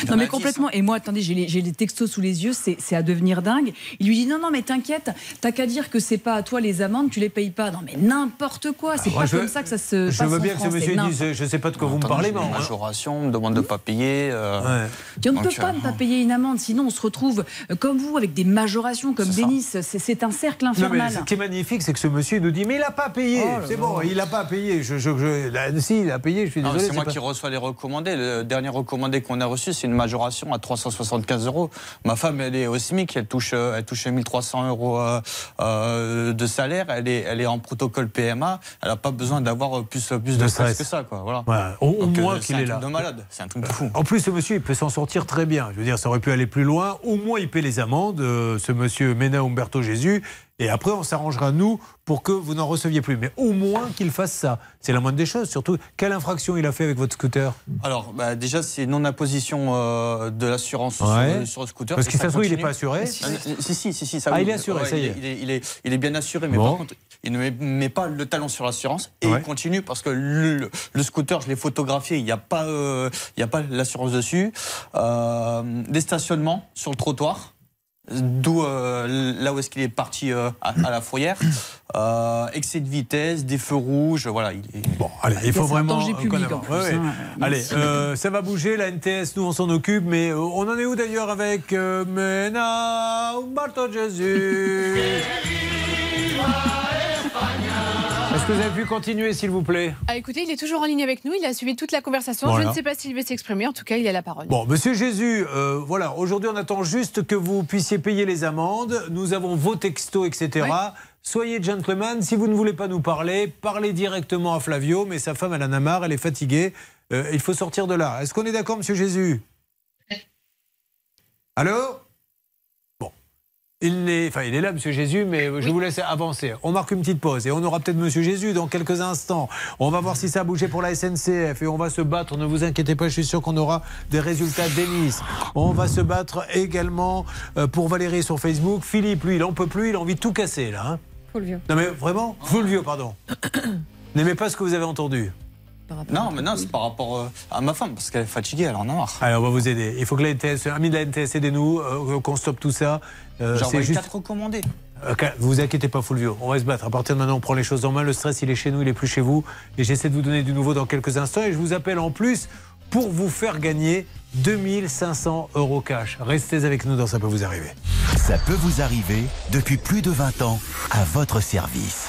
Non mais complètement. Et moi, attendez, j'ai les, textos sous les yeux, c'est à devenir dingue. Il lui dit non, non, mais t'inquiète, t'as qu'à dire que c'est pas à toi les amendes, tu les payes pas. Non mais n'importe quoi, c'est pas je- comme ça que ça se Je passe veux en bien que ce monsieur dise Je ne sais pas de quoi vous me parlez, mais. Majoration, on me demande de ne pas payer. euh, Et on ne peut pas euh, ne pas payer une amende, sinon on se retrouve euh, comme vous avec des majorations comme Denis. C'est un cercle Non, mais infernal. ce qui est magnifique, c'est que ce monsieur nous dit Mais il n'a pas payé. Oh c'est bon, il n'a pas payé. Je, je, je- là, si, il a payé, je suis Non, désolé. c'est moi pas- qui reçois les recommandés. Le dernier recommandé qu'on a reçu, c'est une majoration à 375 euros. Ma femme, elle est au SMIC, elle touche, euh, elle touche 1300 euros euh, euh, de salaire. Elle est, elle est en protocole PMA. Elle n'a pas besoin d'avoir plus, plus de, De stress stress. que ça. Quoi. Voilà. Au- au Donc, euh, moins c'est qu'il un est truc là. de malade. C'est un truc de fou. En plus, ce monsieur, il peut s'en sortir très bien. Je veux dire, ça aurait pu aller plus loin. Au moins, il paie les amendes, ce monsieur Mena Umberto Jésus. Et après, on s'arrangera, nous, pour que vous n'en receviez plus. Mais au moins qu'il fasse ça. C'est la moindre des choses. Surtout, quelle infraction il a fait avec votre scooter? Alors, bah, déjà, c'est non-imposition euh, de l'assurance sur Ouais. le- sur, le scooter. Parce que ça se trouve, il n'est pas assuré. Ah, Si, si, si, si, ça Ah, oui. il est assuré, ça y il est. Il est, il est, il est bien assuré, mais Bon. par contre, il ne met, pas le talon sur l'assurance et Ouais. il continue parce que le, scooter, je l'ai photographié, il n'y a pas, euh, il y a pas l'assurance dessus. Euh, des stationnements sur le trottoir. D'où euh, là où est-ce qu'il est parti euh, à, à la fourrière. Euh, excès de vitesse, des feux rouges, voilà. Il est... Bon, allez, il faut vraiment. public, en plus, Ouais, ouais. hein. Allez, euh, ça va bouger. La NTS, nous, on s'en occupe. Mais on en est où d'ailleurs avec euh, Mena Umberto Jésus Est-ce que vous avez pu continuer, s'il vous plaît Ah, écoutez, il est toujours en ligne avec nous. Il a suivi toute la conversation. Voilà. Je ne sais pas s'il veut s'exprimer. En tout cas, il a la parole. Bon, monsieur Jésus, euh, voilà, aujourd'hui on attend juste que vous puissiez payer les amendes. Nous avons vos textos, etc. Soyez gentleman. Si vous ne voulez pas nous parler, parlez directement à Flavio. Mais sa femme, elle en a marre, elle est fatiguée. Euh, il faut sortir de là. Est-ce qu'on est d'accord, monsieur Jésus? Allô? Il est, enfin, il est là, monsieur Jésus, mais je vous laisse avancer. On marque une petite pause et on aura peut-être monsieur Jésus dans quelques instants. On va voir si ça a bougé pour la SNCF et on va se battre. Ne vous inquiétez pas, je suis sûr qu'on aura des résultats Denis. On va se battre également euh, pour Valérie sur Facebook. Philippe, lui, il en peut plus, il a envie de tout casser là. hein. Vieux. Non mais vraiment, vieux, pardon. N'aimez pas ce que vous avez entendu. Non, mais non, c'est par rapport euh, à ma femme, parce qu'elle est fatiguée, elle en a marre. Allez, on va vous aider. Il faut que la NTS, ami de la NTS, aidez-nous, euh, qu'on stoppe tout ça. Euh, envoyé juste. quatre recommandés. Ok, vous vous inquiétez pas, Fulvio. On va se battre. À partir de maintenant, on prend les choses en main. Le stress, il est chez nous, il est plus chez vous. Et j'essaie de vous donner du nouveau dans quelques instants. Et je vous appelle en plus pour vous faire gagner 2500 euros cash. Restez avec nous dans Ça peut vous arriver. Ça peut vous arriver depuis plus de 20 ans à votre service.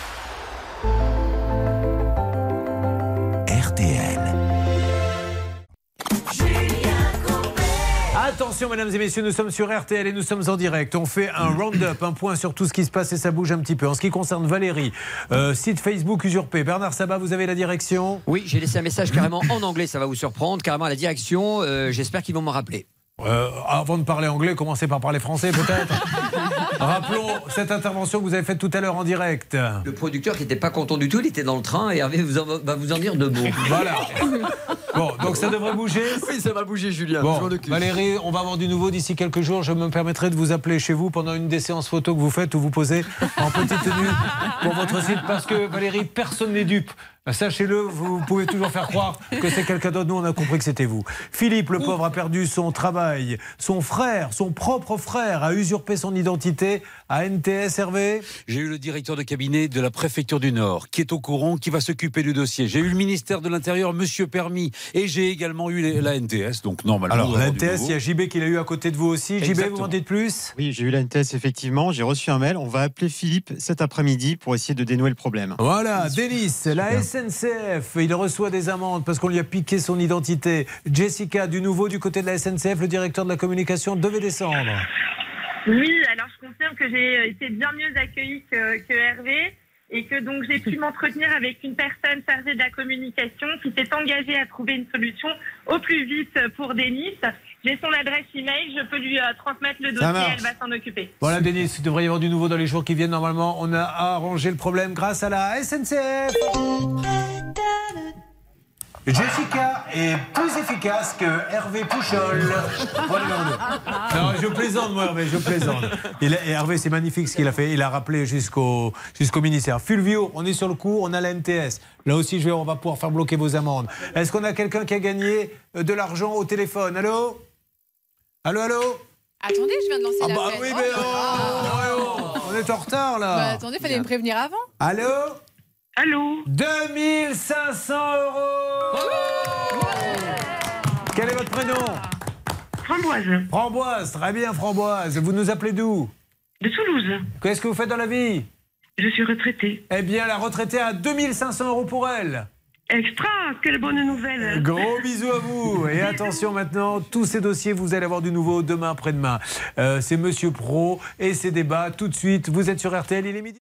Attention, mesdames et messieurs, nous sommes sur RTL et nous sommes en direct. On fait un round-up, un point sur tout ce qui se passe et ça bouge un petit peu. En ce qui concerne Valérie, euh, site Facebook usurpé. Bernard Sabat, vous avez la direction? Oui, j'ai laissé un message carrément en anglais, ça va vous surprendre, carrément à la direction. euh, J'espère qu'ils vont me rappeler. Euh, avant de parler anglais, commencez par parler français peut-être. Rappelons cette intervention que vous avez faite tout à l'heure en direct. Le producteur qui n'était pas content du tout, il était dans le train et Hervé vous en- va vous en dire deux mots. Voilà. Bon, donc ça devrait bouger Oui, ça va bouger, Julien. Bon, je m'en occupe. Valérie, on va avoir du nouveau d'ici quelques jours. Je me permettrai de vous appeler chez vous pendant une des séances photos que vous faites où vous posez en petite tenue pour votre site parce que Valérie, personne n'est dupe. Sachez-le, vous pouvez toujours faire croire que c'est quelqu'un d'autre. Nous, on a compris que c'était vous. Philippe, le pauvre, a perdu son travail. Son frère, son propre frère, a usurpé son identité à NTS, Hervé. J'ai eu le directeur de cabinet de la préfecture du Nord qui est au courant, qui va s'occuper du dossier. J'ai eu le ministère de l'Intérieur, Monsieur Permis, et j'ai également eu la NTS. Donc normalement, Alors, la NTS, il y a JB qui l'a eu à côté de vous aussi. JB, vous m'en dites plus? Oui, j'ai eu la NTS effectivement. J'ai reçu un mail. On va appeler Philippe cet après-midi pour essayer de dénouer le problème. Voilà, Denis, la SNCF, il reçoit des amendes parce qu'on lui a piqué son identité. Jessica, du nouveau du côté de la SNCF, le directeur de la communication devait descendre. Oui, alors je confirme que j'ai été bien mieux accueillie que, que Hervé et que donc j'ai pu m'entretenir avec une personne chargée de la communication qui s'est engagée à trouver une solution au plus vite pour Denis. J'ai son adresse email, je peux lui euh, transmettre le dossier, elle va s'en occuper. Voilà, Denis, il devrait y avoir du nouveau dans les jours qui viennent. Normalement, on a arrangé le problème grâce à la SNCF. Jessica est plus efficace que Hervé Pouchol. Point numéro deux. Non, je plaisante, moi, Hervé, je plaisante. Il a- et Hervé, c'est magnifique ce qu'il a fait. Il a rappelé jusqu'au jusqu'au ministère. Fulvio, on est sur le coup, on a la NTS. Là aussi, je vais, on va pouvoir faire bloquer vos amendes. Est-ce qu'on a quelqu'un qui a gagné euh, de l'argent au téléphone? Allô? Allô, allô? Attendez, je viens de lancer Ah l'appel. bah oui, mais oh, oh, on est en retard là. Bah, attendez, fallait me prévenir avant. Allô? Allô 2500 euros Quel est votre prénom? Framboise. Framboise, très bien Framboise. Vous nous appelez d'où? De Toulouse. Qu'est-ce que vous faites dans la vie? Je suis retraitée. Eh bien, la retraitée a 2500 euros pour elle. Extra, quelle bonne nouvelle. Gros bisous à vous. Et attention maintenant, tous ces dossiers, vous allez avoir du nouveau demain, après-demain. Euh, C'est Monsieur Pro et ses débats. Tout de suite, vous êtes sur RTL, il est midi.